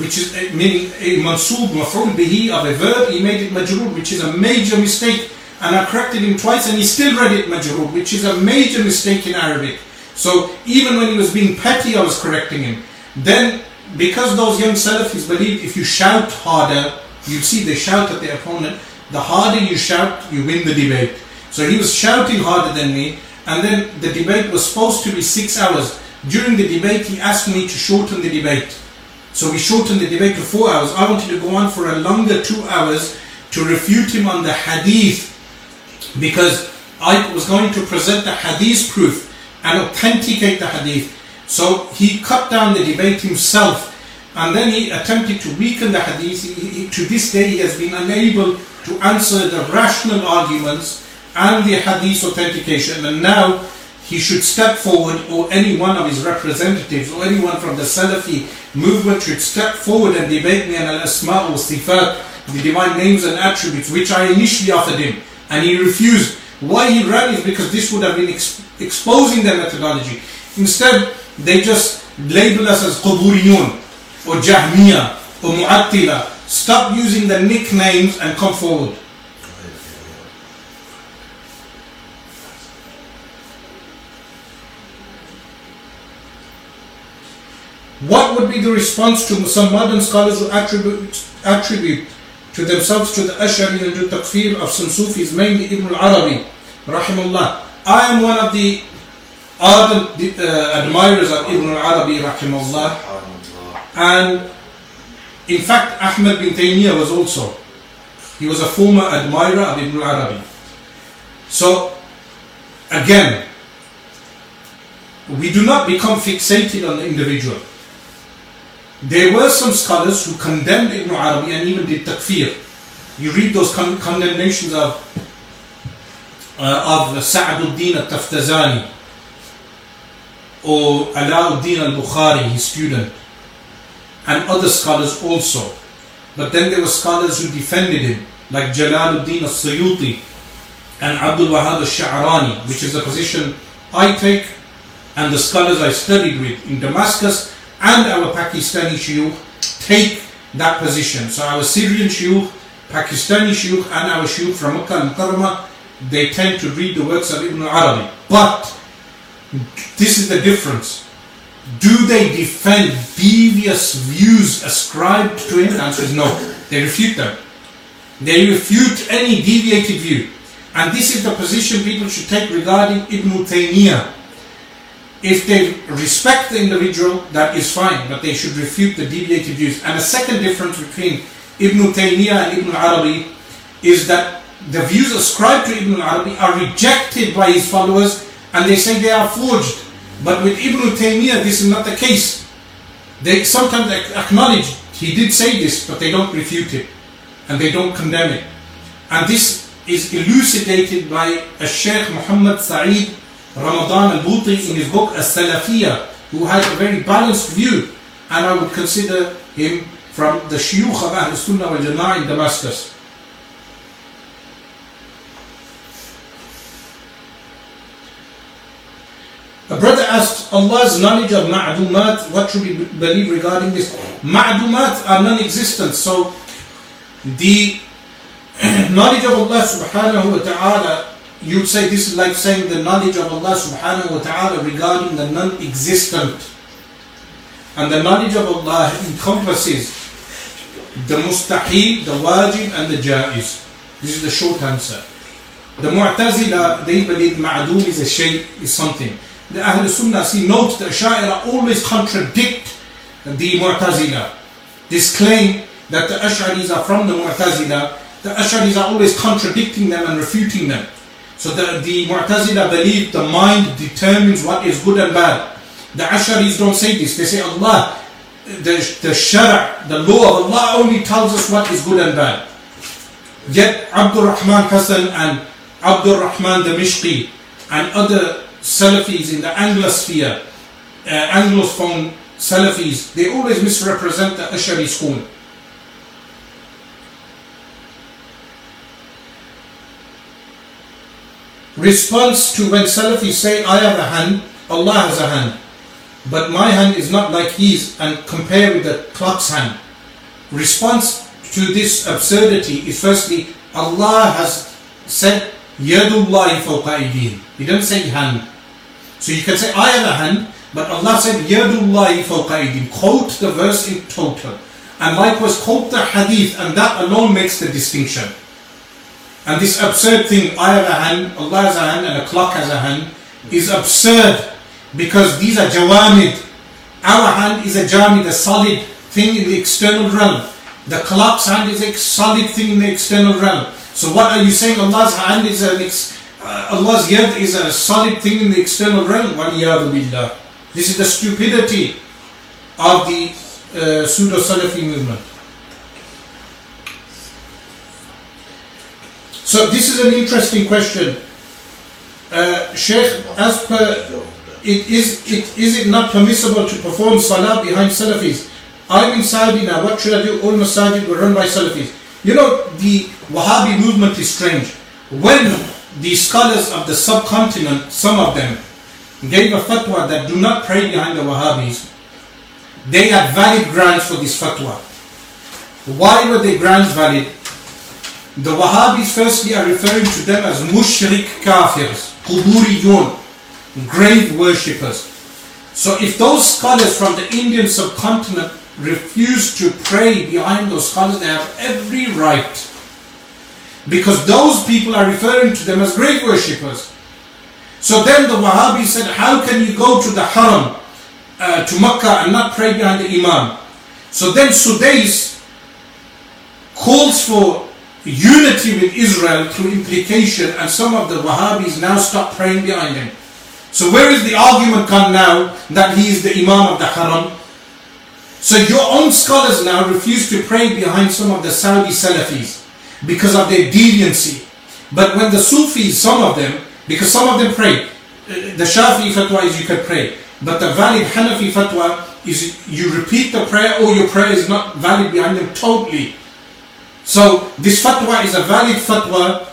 which is uh, meaning a mansub maf'ul bihi of a verb, he made it majroor, which is a major mistake. And I corrected him twice and he still read it majroor, which is a major mistake in Arabic. So even when he was being petty, I was correcting him. Then, because those young Salafis believed if you shout harder, you see they shout at their opponent, the harder you shout, you win the debate. So he was shouting harder than me, and then the debate was supposed to be six hours. During the debate, he asked me to shorten the debate. So we shortened the debate to four hours. I wanted to go on for a longer two hours to refute him on the hadith because I was going to present the hadith proof and authenticate the hadith. So he cut down the debate himself and then he attempted to weaken the hadith. He- he- to this day, he has been unable to answer the rational arguments and the hadith authentication. And now he should step forward, or any one of his representatives, or anyone from the Salafi movement should step forward and debate me on al asma wa the divine names and attributes, which I initially offered him, and he refused. Why he ran is because this would have been ex- exposing their methodology. Instead, they just label us as Quburiyun. or Jahmiya or Mu'attila. Stop using the nicknames and come forward. What would be the response to some modern scholars who attribute, attribute to themselves to the Ash'ari and to takfir of some Sufis, mainly Ibn al-Arabi, rahimullah. I am one of the ardent uh, admirers of Ibn al-Arabi, rahimullah. And in fact, Ahmed bin Taymiyyah was also. He was a former admirer of Ibn al Arabi. So, again, we do not become fixated on the individual. There were some scholars who condemned Ibn Arabi and even did takfir. You read those con- condemnations of uh, of Sa'aduddin al-Taftazani or Alauddin al-Bukhari, his student and other scholars also. But then there were scholars who defended him, like Jalaluddin al-Suyuti and Abdul Wahab al-Sha'rani, which is the position I take and the scholars I studied with in Damascus and our Pakistani shuyukh take that position. So our Syrian shuyukh, Pakistani shuyukh and our shuyukh from Makkah and Karma, they tend to read the works of Ibn Arabi. But this is the difference. Do they defend devious views ascribed to him? The answer is no. They refute them. They refute any deviated view. And this is the position people should take regarding Ibn Taymiyyah. If they respect the individual, that is fine, but they should refute the deviated views. And a second difference between Ibn Taymiyyah and Ibn Arabi is that the views ascribed to Ibn Arabi are rejected by his followers and they say they are forged. But with Ibn Taymiyyah, this is not the case. They sometimes acknowledge he did say this, but they don't refute it and they don't condemn it. And this is elucidated by a Sheikh Muhammad Sa'id Ramadan al-Buti in his book As-Salafiyah, who had a very balanced view, and I would consider him from the Shuyukh of Ahl Sunnah wal Jama'ah in Damascus. A brother asked Allah's knowledge of ma'dumat, what should we believe regarding this? Ma'dumat are non-existent, so the knowledge of Allah subhanahu wa ta'ala, you'd say this is like saying the knowledge of Allah subhanahu wa ta'ala regarding the non-existent. And the knowledge of Allah encompasses the mustahil, the wajib and the jaiz. This is the short answer. The Mu'tazila, they believe ma'adum is a shay, is something. The Ahl Sunnah, see, note that the Ash'ari always contradict the Mu'tazila. This claim that the Ash'aris are from the Mu'tazila, the Ash'aris are always contradicting them and refuting them. So the, the Mu'tazila believe the mind determines what is good and bad. The Ash'aris don't say this. They say Allah, the, the Shara, the law of Allah only tells us what is good and bad. Yet Abdul Rahman Hassan and Abdul Rahman Damishqi and other Salafis in the Anglosphere, uh, Anglophone Salafis, they always misrepresent the Ashari school. Response to when Salafis say, I have a hand, Allah has a hand, but my hand is not like his, and compare with the clock's hand. Response to this absurdity is firstly, Allah has said, Yadullahi fawqa aydihim. He didn't say hand. So you can say, I have a hand, but Allah said, Yadullahi fawqa aydihim. Quote the verse in total. And likewise, quote the hadith, and that alone makes the distinction. And this absurd thing, I have a hand, Allah has a hand, and a clock has a hand, is absurd because these are jawamid. Our hand is a jamid, a solid thing in the external realm. The clock's hand is a solid thing in the external realm. So what are you saying? Allah's hand is an ex- uh, Allah's yad is a solid thing in the external realm. This is the stupidity of the uh, pseudo Salafi movement. So this is an interesting question. Uh, Sheikh, as per it is it is it not permissible to perform salah behind Salafis? I'm in Saudi now. What should I do? All masajid were run by Salafis. You know the Wahhabi movement is strange. When the scholars of the subcontinent, some of them, gave a fatwa that do not pray behind the Wahhabis, they had valid grounds for this fatwa. Why were the grounds valid? The Wahhabis firstly are referring to them as mushrik kafirs, quburiyun, grave worshippers. So if those scholars from the Indian subcontinent refuse to pray behind those scholars, they have every right. Because those people are referring to them as grave worshippers. So then the Wahhabis said, how can you go to the Haram, uh, to Makkah and not pray behind the Imam? So then Sudais calls for unity with Israel through implication and some of the Wahhabis now stop praying behind him. So where is the argument come now that he is the Imam of the Haram? So your own scholars now refuse to pray behind some of the Saudi Salafis because of their deviancy. But when the Sufis, some of them, because some of them pray, the Shafi fatwa is you can pray. But the valid Hanafi fatwa is you repeat the prayer or your prayer is not valid behind them totally. So this fatwa is a valid fatwa.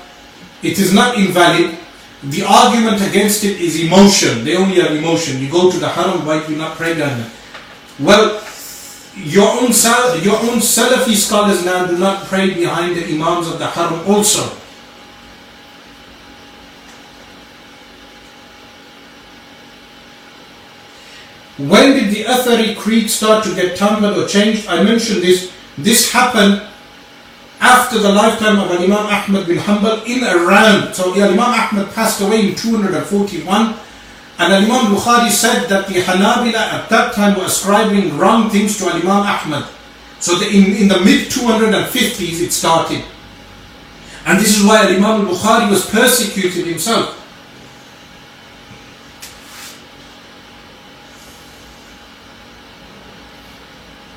It is not invalid. The argument against it is emotion. They only have emotion. You go to the haram, why do you not pray behind them? Well, your own your own Salafi scholars now do not pray behind the Imams of the Haram also. When did the Athari creed start to get tampered or changed? I mentioned this. This happened after the lifetime of Imam Ahmad bin Hanbal in around. So Imam Ahmad passed away in 241 and Imam Bukhari said that the Hanabila at that time were ascribing wrong things to Imam Ahmad. So the, in, in the mid 250s it started. And this is why Imam Bukhari was persecuted himself.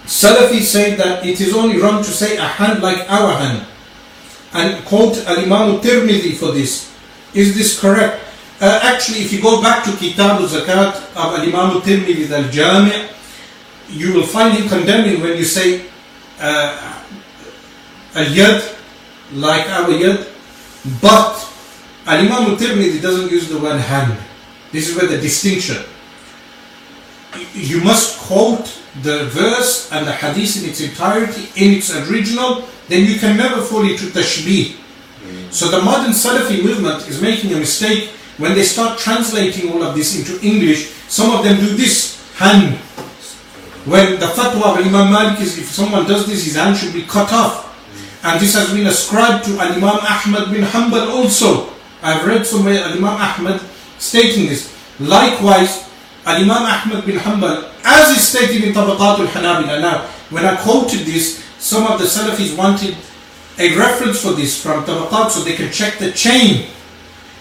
Salafis say that it is only wrong to say a hand like our hand. And quote Al-Imam Tirmidhi for this. Is this correct? Uh, actually, if you go back to Kitab al-Zakat of Al-Imam Tirmidhi al-Jami' you will find him condemning when you say uh, al-yad, like our yad, but Al-Imam Tirmidhi doesn't use the word hand. This is where the distinction. You must quote the verse and the hadith in its entirety, in its original, then you can never fall into tashbih. So the modern Salafi movement is making a mistake when they start translating all of this into English. Some of them do this hand. When the fatwa of Imam Malik is if someone does this, his hand should be cut off. And this has been ascribed to Imam Ahmad bin Hanbal also. I've read somewhere Imam Ahmad stating this. Likewise, Al Imam Ahmad bin Hanbal, as is stated in Tabaqat al Hanabila. Now, when I quoted this, some of the Salafis wanted a reference for this from Tabaqat so they can check the chain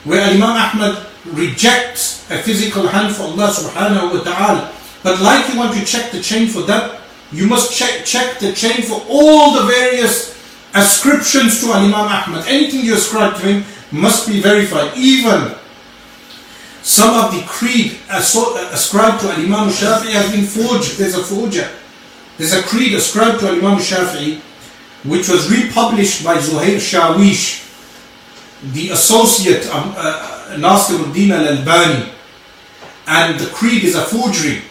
where Imam Ahmad rejects a physical hand for Allah subhanahu wa ta'ala. But like you want to check the chain for that, you must check, check the chain for all the various ascriptions to Imam Ahmad. Anything you ascribe to him must be verified. Even some of the creed ascribed to Imam Shafi'i has been forged. There's a forger. There's a creed ascribed to Imam Shafi'i which was republished by Zuhair Shawish, the associate of uh, Nasiruddin al-Albani. And the creed is a forgery.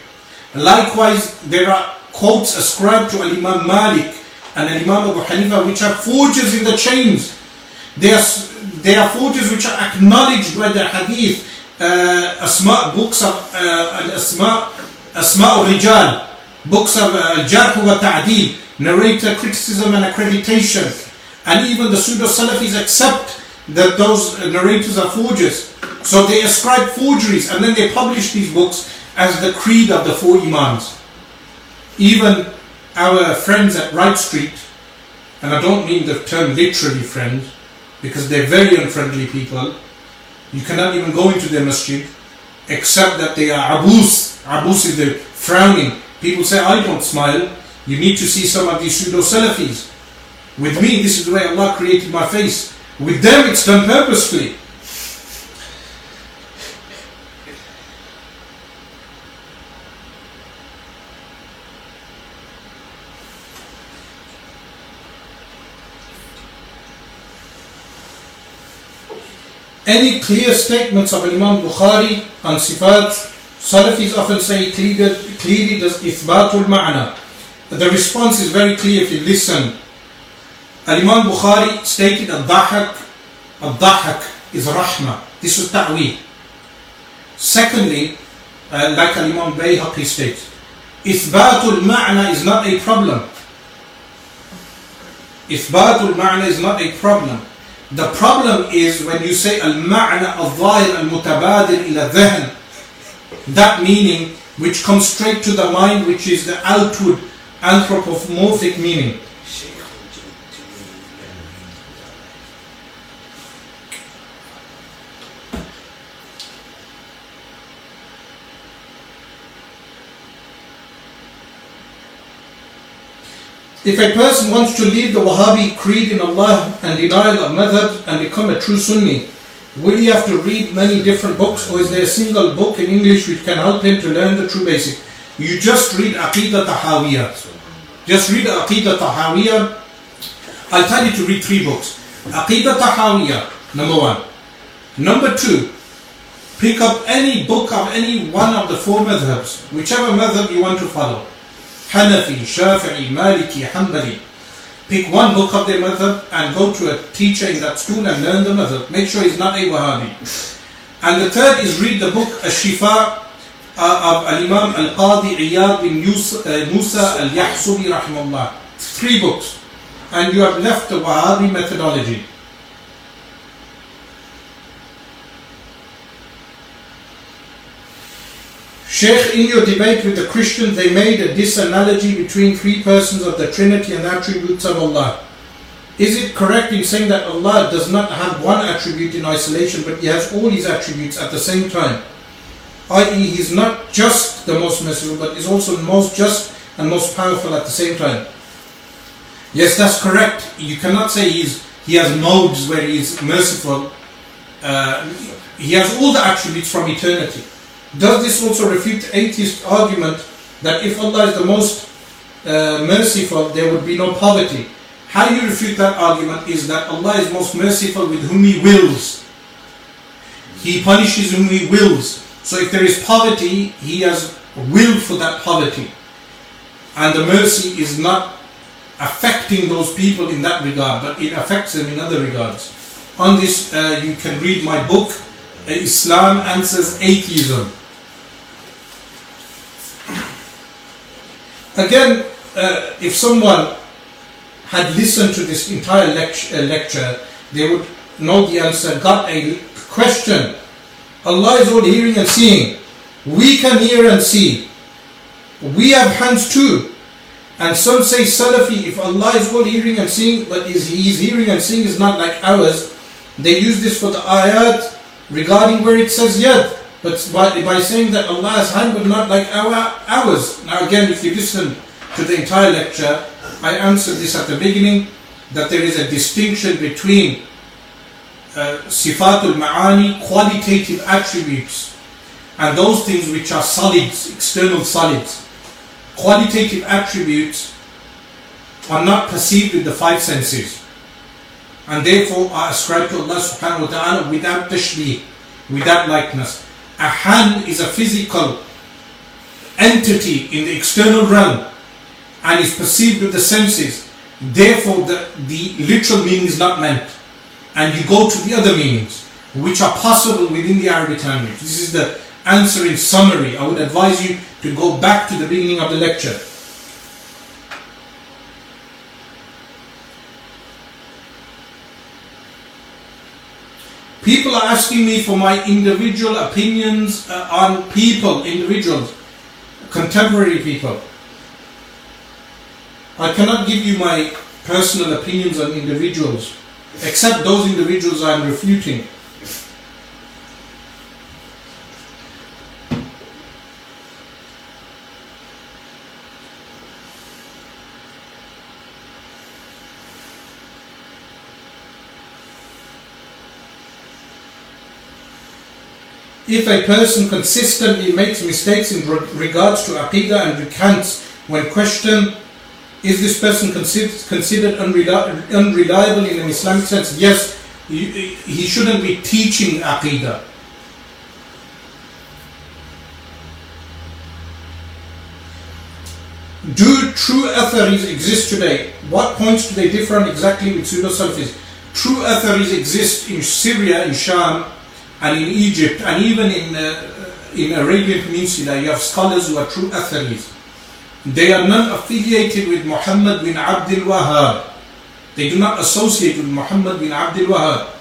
Likewise, there are quotes ascribed to Imam Malik and Imam Abu Hanifa which are forges in the chains. They are, they are which are acknowledged by the hadith, asma, books of asma, asma rijal, books of wa ta'dil, narrator criticism and accreditation. And even the pseudo-Salafis accept that those narrators are forgers. So they ascribe forgeries and then they publish these books as the creed of the four Imams. Even our friends at Wright Street, and I don't mean the term literally friends, because they're very unfriendly people. You cannot even go into their masjid except that they are abus. Abus is the frowning. People say, I don't smile. You need to see some of these pseudo Salafis. With me, this is the way Allah created my face. With them, it's done purposefully. Any clear statements of Imam Bukhari on Sifat, Salafis often say clearly, clearly does ithbatul ma'na. The response is very clear if you listen. Al-Imam Bukhari stated al-dahak, al-dahak is rahmah. This is ta'weel. Secondly, uh, like Al-Imam Bayhaqi states, ithbatul ma'na is not a problem. Ithbatul ma'na is not a problem. The problem is when you say al-ma'na al-zahir al-mutabadir ila dhahn, that meaning which comes straight to the mind, which is the outward anthropomorphic meaning. If a person wants to leave the Wahhabi creed in Allah and denial of madhab and become a true Sunni, will he have to read many different books or is there a single book in English which can help him to learn the true basic? You just read Aqidah Tahawiyah. Just read Aqidah Tahawiyah. I'll tell you to read three books. Aqidah Tahawiyah, number one. Number two, pick up any book of any one of the four madhabs, whichever madhab you want to follow. Hanafi, Shafi'i, Maliki, Hanbali. Pick one book of their madhab and go to a teacher in that school and learn the madhab. Make sure he's not a Wahhabi. And the third is read the book Ash-Shifa uh, of Al-Imam Al-Qadi Iyad bin uh, Musa Al-Yahsubi rahimahullah. Three books. And you have left the Wahhabi methodology. Sheikh, in your debate with the Christians, they made a disanalogy between three persons of the Trinity and attributes of Allah. Is it correct in saying that Allah does not have one attribute in isolation, but He has all His attributes at the same time? I.e., He's not just the most merciful, but is also most just and most powerful at the same time. Yes, that's correct. You cannot say he's, He has modes where He is merciful. Uh, he has all the attributes from eternity. Does this also refute the atheist argument that if Allah is the most uh, merciful, there would be no poverty? How you refute that argument is that Allah is most merciful with whom He wills. He punishes whom He wills. So if there is poverty, He has willed for that poverty. And the mercy is not affecting those people in that regard, but it affects them in other regards. On this, uh, you can read my book, uh, Islam Answers Atheism. Again, uh, if someone had listened to this entire lect- uh, lecture, they would know the answer, got a question. Allah is all hearing and seeing. We can hear and see. We have hands too. And some say Salafi, if Allah is all hearing and seeing, but is His hearing and seeing is not like ours, they use this for the ayat regarding where it says yad. But by, by saying that Allah's hand but not like our ours. Now again, if you listen to the entire lecture, I answered this at the beginning that there is a distinction between uh, sifatul ma'ani, qualitative attributes, and those things which are solids, external solids. Qualitative attributes are not perceived with the five senses, and therefore are ascribed to Allah subhanahu wa ta'ala without tashbih, without likeness. A hand is a physical entity in the external realm and is perceived with the senses. Therefore, the, the literal meaning is not meant. And you go to the other meanings, which are possible within the Arabic language. This is the answer in summary. I would advise you to go back to the beginning of the lecture. People are asking me for my individual opinions uh, on people, individuals, contemporary people. I cannot give you my personal opinions on individuals, except those individuals I am refuting. If a person consistently makes mistakes in regards to aqidah and recants when questioned, is this person considered unreliable in an Islamic sense? Yes, he shouldn't be teaching aqidah. Do true atharis exist today? What points do they differ on exactly with pseudo-Salafis? True atharis exist in Syria, in Sham, and in Egypt, and even in uh, in Arabian Peninsula. You have scholars who are true Atharis. They are not affiliated with Muhammad bin Abdul Wahhab. They do not associate with Muhammad bin Abdul Wahhab.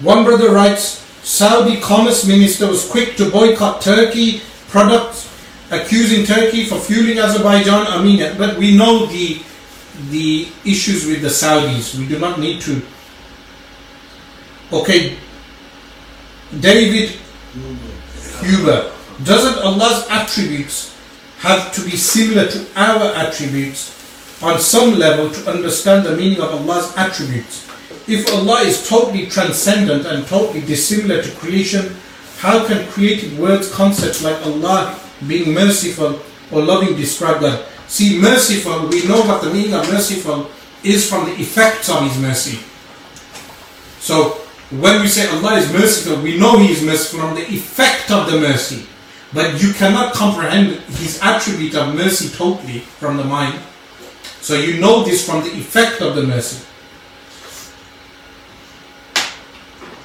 One brother writes, Saudi Commerce Minister was quick to boycott Turkey products, accusing Turkey for fueling Azerbaijan, Armenia. But we know the the issues with the Saudis. We do not need to. Okay, David Huber, doesn't Allah's attributes have to be similar to our attributes on some level to understand the meaning of Allah's attributes? If Allah is totally transcendent and totally dissimilar to creation, how can created words, concepts like Allah being merciful or loving describe that? See, merciful, we know what the meaning of merciful is from the effects of His mercy. So, when we say Allah is merciful, we know He is merciful from the effect of the mercy. But you cannot comprehend His attribute of mercy totally from the mind. So you know this from the effect of the mercy.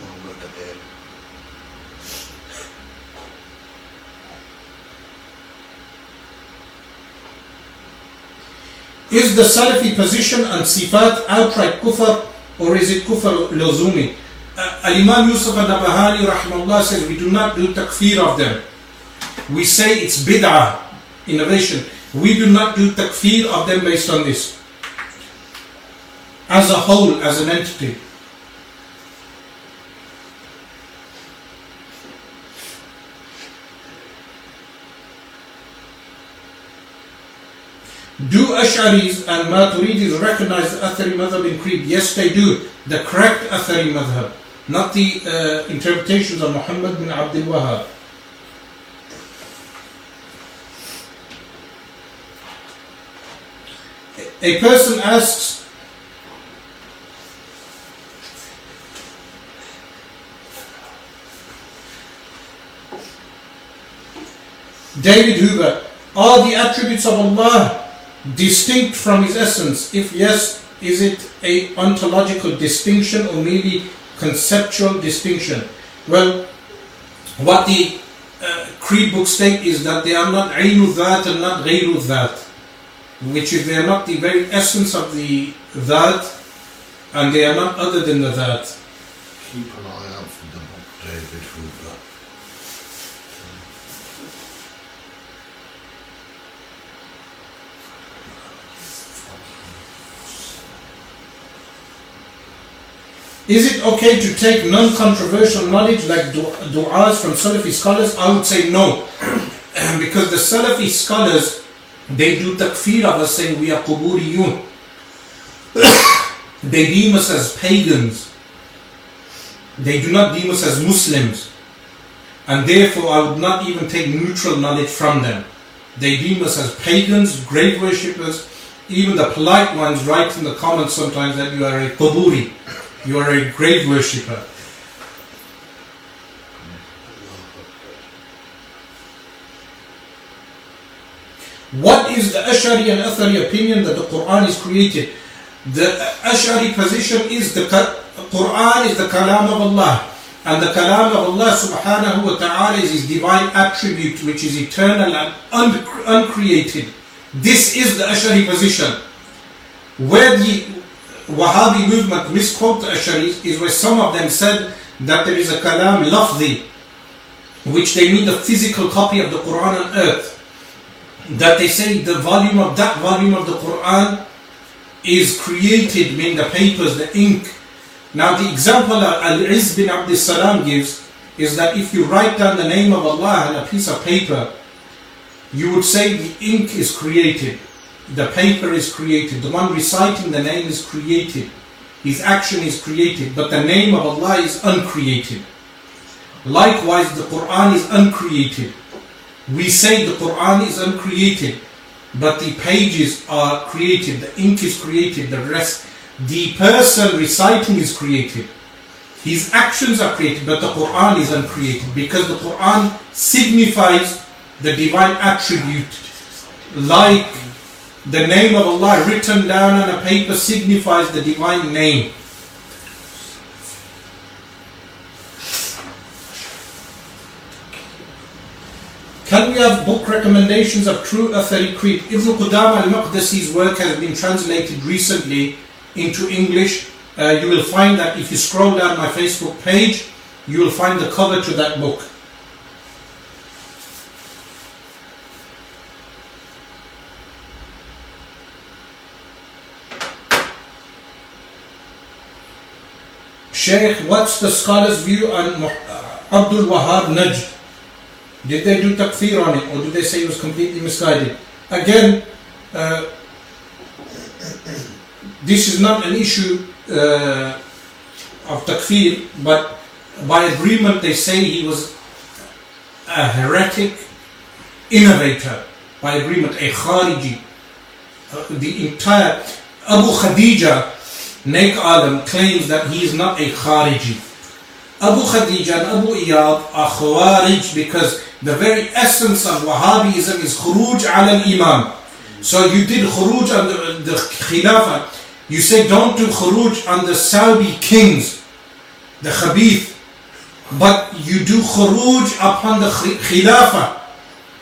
One look at that. Is the Salafi position on sifat outright kufr or is it kufr lozumi? Uh, Al-Imam Yusuf al-Nabahani rahimahullah says we do not do takfir of them. We say it's bid'ah, innovation. We do not do takfir of them based on this. As a whole, as an entity. Do Ash'aris and Maturidis recognize the Athari madhab in Creed? Yes, they do. The correct Athari madhab, not the uh, interpretations of Muhammad bin Abdul Wahhab. A person asks, David Huber, are the attributes of Allah distinct from His essence? If yes, is it a ontological distinction or merely conceptual distinction? Well, what the uh, creed books state is that they are not Ainu that and not Ghayru that, which is they are not the very essence of the that and they are not other than the Dhat. Keep an eye out for the book David Hoover. Is it okay to take non-controversial knowledge like du- du'as from Salafi scholars? I would say no. because the Salafi scholars, they do takfir of us saying we are quburiyun. they deem us as pagans. They do not deem us as Muslims. And therefore I would not even take neutral knowledge from them. They deem us as pagans, grave worshippers. Even the polite ones write in the comments sometimes that you are a quburi. You are a grave worshipper. What is the Ash'ari and Athari opinion that the Quran is created? The Ash'ari position is the Quran is the Kalam of Allah. And the Kalam of Allah subhanahu wa ta'ala is His divine attribute which is eternal and un- uncreated. This is the Ash'ari position. Where the Wahhabi movement misquote the Ash'aris is where some of them said that there is a kalam lafzi, which they mean the physical copy of the Quran on earth. That they say the volume of that volume of the Quran is created, meaning the papers, the ink. Now the example that Al-Izz bin Abdul Salam gives is that if you write down the name of Allah on a piece of paper, you would say the ink is created. The paper is created. The one reciting the name is created. His action is created. But the name of Allah is uncreated. Likewise, the Quran is uncreated. We say the Quran is uncreated. but the pages are created, the ink is created, the rest, the person reciting is created. His actions are created, but the Quran is uncreated because the Quran signifies the divine attribute, like the name of Allah written down on a paper signifies the divine name. Can we have book recommendations of true Athari Creed? Ibn Qudama al-Maqdisi's work has been translated recently into English. Uh, you will find that if you scroll down my Facebook page, you will find the cover to that book. Sheikh, what's the scholar's view on uh, Abdul Wahab Najd? Did they do takfir on it or did they say he was completely misguided? Again, uh, this is not an issue uh, of takfir, but by agreement they say he was a heretic innovator. By agreement, a khariji. Uh, the entire Abu Khadija, Naik Alam, claims that he is not a khariji. Abu Khadija and Abu Iyad are Khawarij because the very essence of Wahhabism is Khuruj al Imam. So you did Khuruj on the, Khilafah. You say don't do Khuruj on the Saudi kings, the Khabith, but you do Khuruj upon the Khi- Khilafah.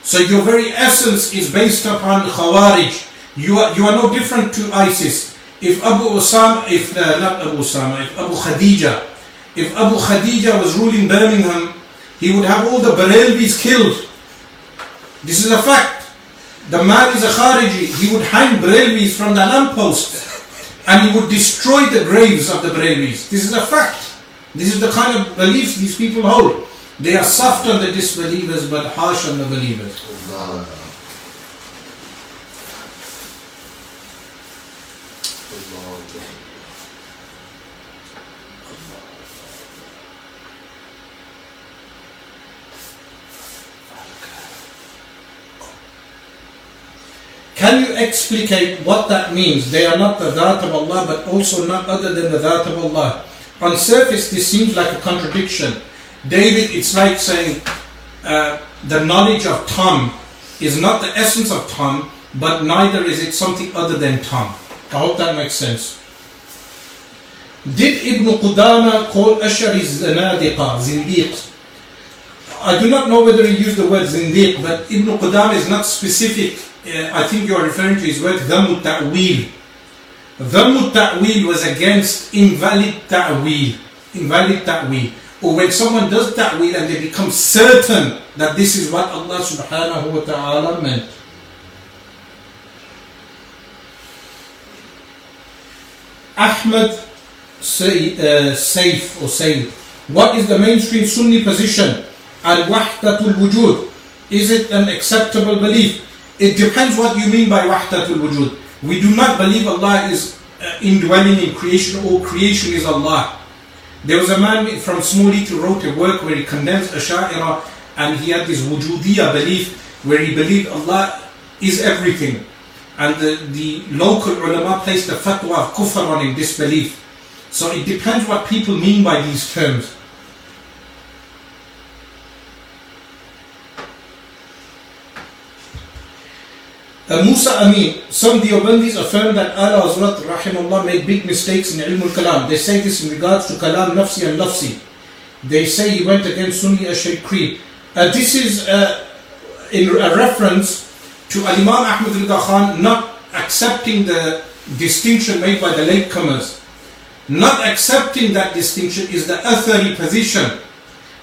So your very essence is based upon Khawarij. You are, you are no different to ISIS. If Abu Osama, if uh, not Abu Osama, if Abu Khadija, if Abu Khadija was ruling Birmingham, he would have all the Barelvis killed. This is a fact. The man is a Khariji. He would hang Barelvis from the lamppost and he would destroy the graves of the Barelvis. This is a fact. This is the kind of beliefs these people hold. They are soft on the disbelievers but harsh on the believers. Can you explicate what that means? They are not the Dhat of Allah, but also not other than the Dhat of Allah. On surface, this seems like a contradiction. David, it's like saying uh, the knowledge of Tom is not the essence of Tom, but neither is it something other than Tom. I hope that makes sense. Did Ibn Qudama call Ashari Zanadiqa, Zindiq? I do not know whether he used the word Zindiq, but Ibn Qudama is not specific. I think you are referring to his word Dhammu Ta'wil. Dhammu Ta'wil was against invalid Ta'wil. Invalid Ta'wil. Or when someone does Ta'wil and they become certain that this is what Allah subhanahu wa ta'ala meant. Ahmad say, uh, Saif or Sayyid. What is the mainstream Sunni position? Al-Wahdatul Wujud. Is it an acceptable belief? It depends what you mean by Wahdatul Wujud. We do not believe Allah is uh, indwelling in creation or creation is Allah. There was a man from Smoli who wrote a work where he condensed Asha'ira and he had this Wujudiyya belief where he believed Allah is everything. And the, the local ulama placed the fatwa of kufr on him, disbelief. So it depends what people mean by these terms. Uh, Musa Amin, some Deobandis affirm that Ala Hazrat Rahimullah made big mistakes in Ilm al-Kalam. They say this in regards to Kalam Nafsi and Lafzi. They say he went against Sunni Creed. Uh, this is uh, in a reference to Al-Imam Ahmad al-Gakhan not accepting the distinction made by the latecomers. Not accepting that distinction is the Athari position.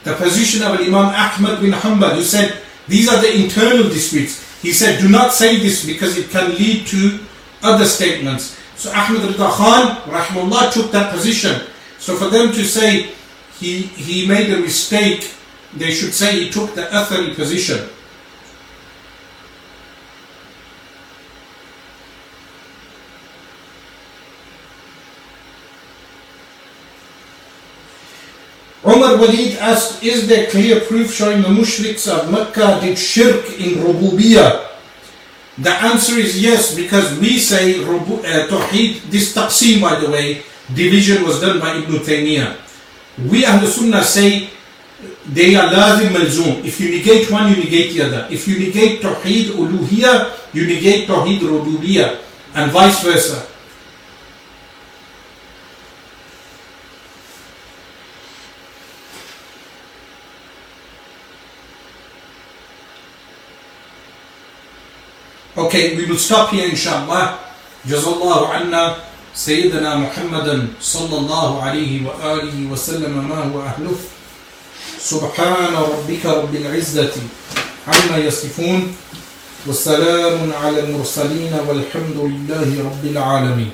The position of Imam Ahmad bin Hanbal who said these are the internal disputes. He said do not say this because it can lead to other statements. So Ahmad al-Khan rahimullah took that position. So for them to say he, he made a mistake, they should say he took the Athari position. Umar Walid asked, is there clear proof showing the mushriks of Mecca did shirk in Rububiyyah? The answer is yes, because we say rubu- uh, Tawheed, this taqsim by the way, division was done by Ibn Taymiyyah. We Ahl Sunnah say they are lazim malzoom. If you negate one, you negate the other. If you negate Tawheed uluhiyah, you negate Tawheed rububiyah, and vice versa. Okay, we will stop here inshallah. Jazallahu anna سيدنا محمدا صلى الله عليه وآله وسلم ما هو أهله سبحان ربك رب العزة عما يصفون والسلام على المرسلين والحمد لله رب العالمين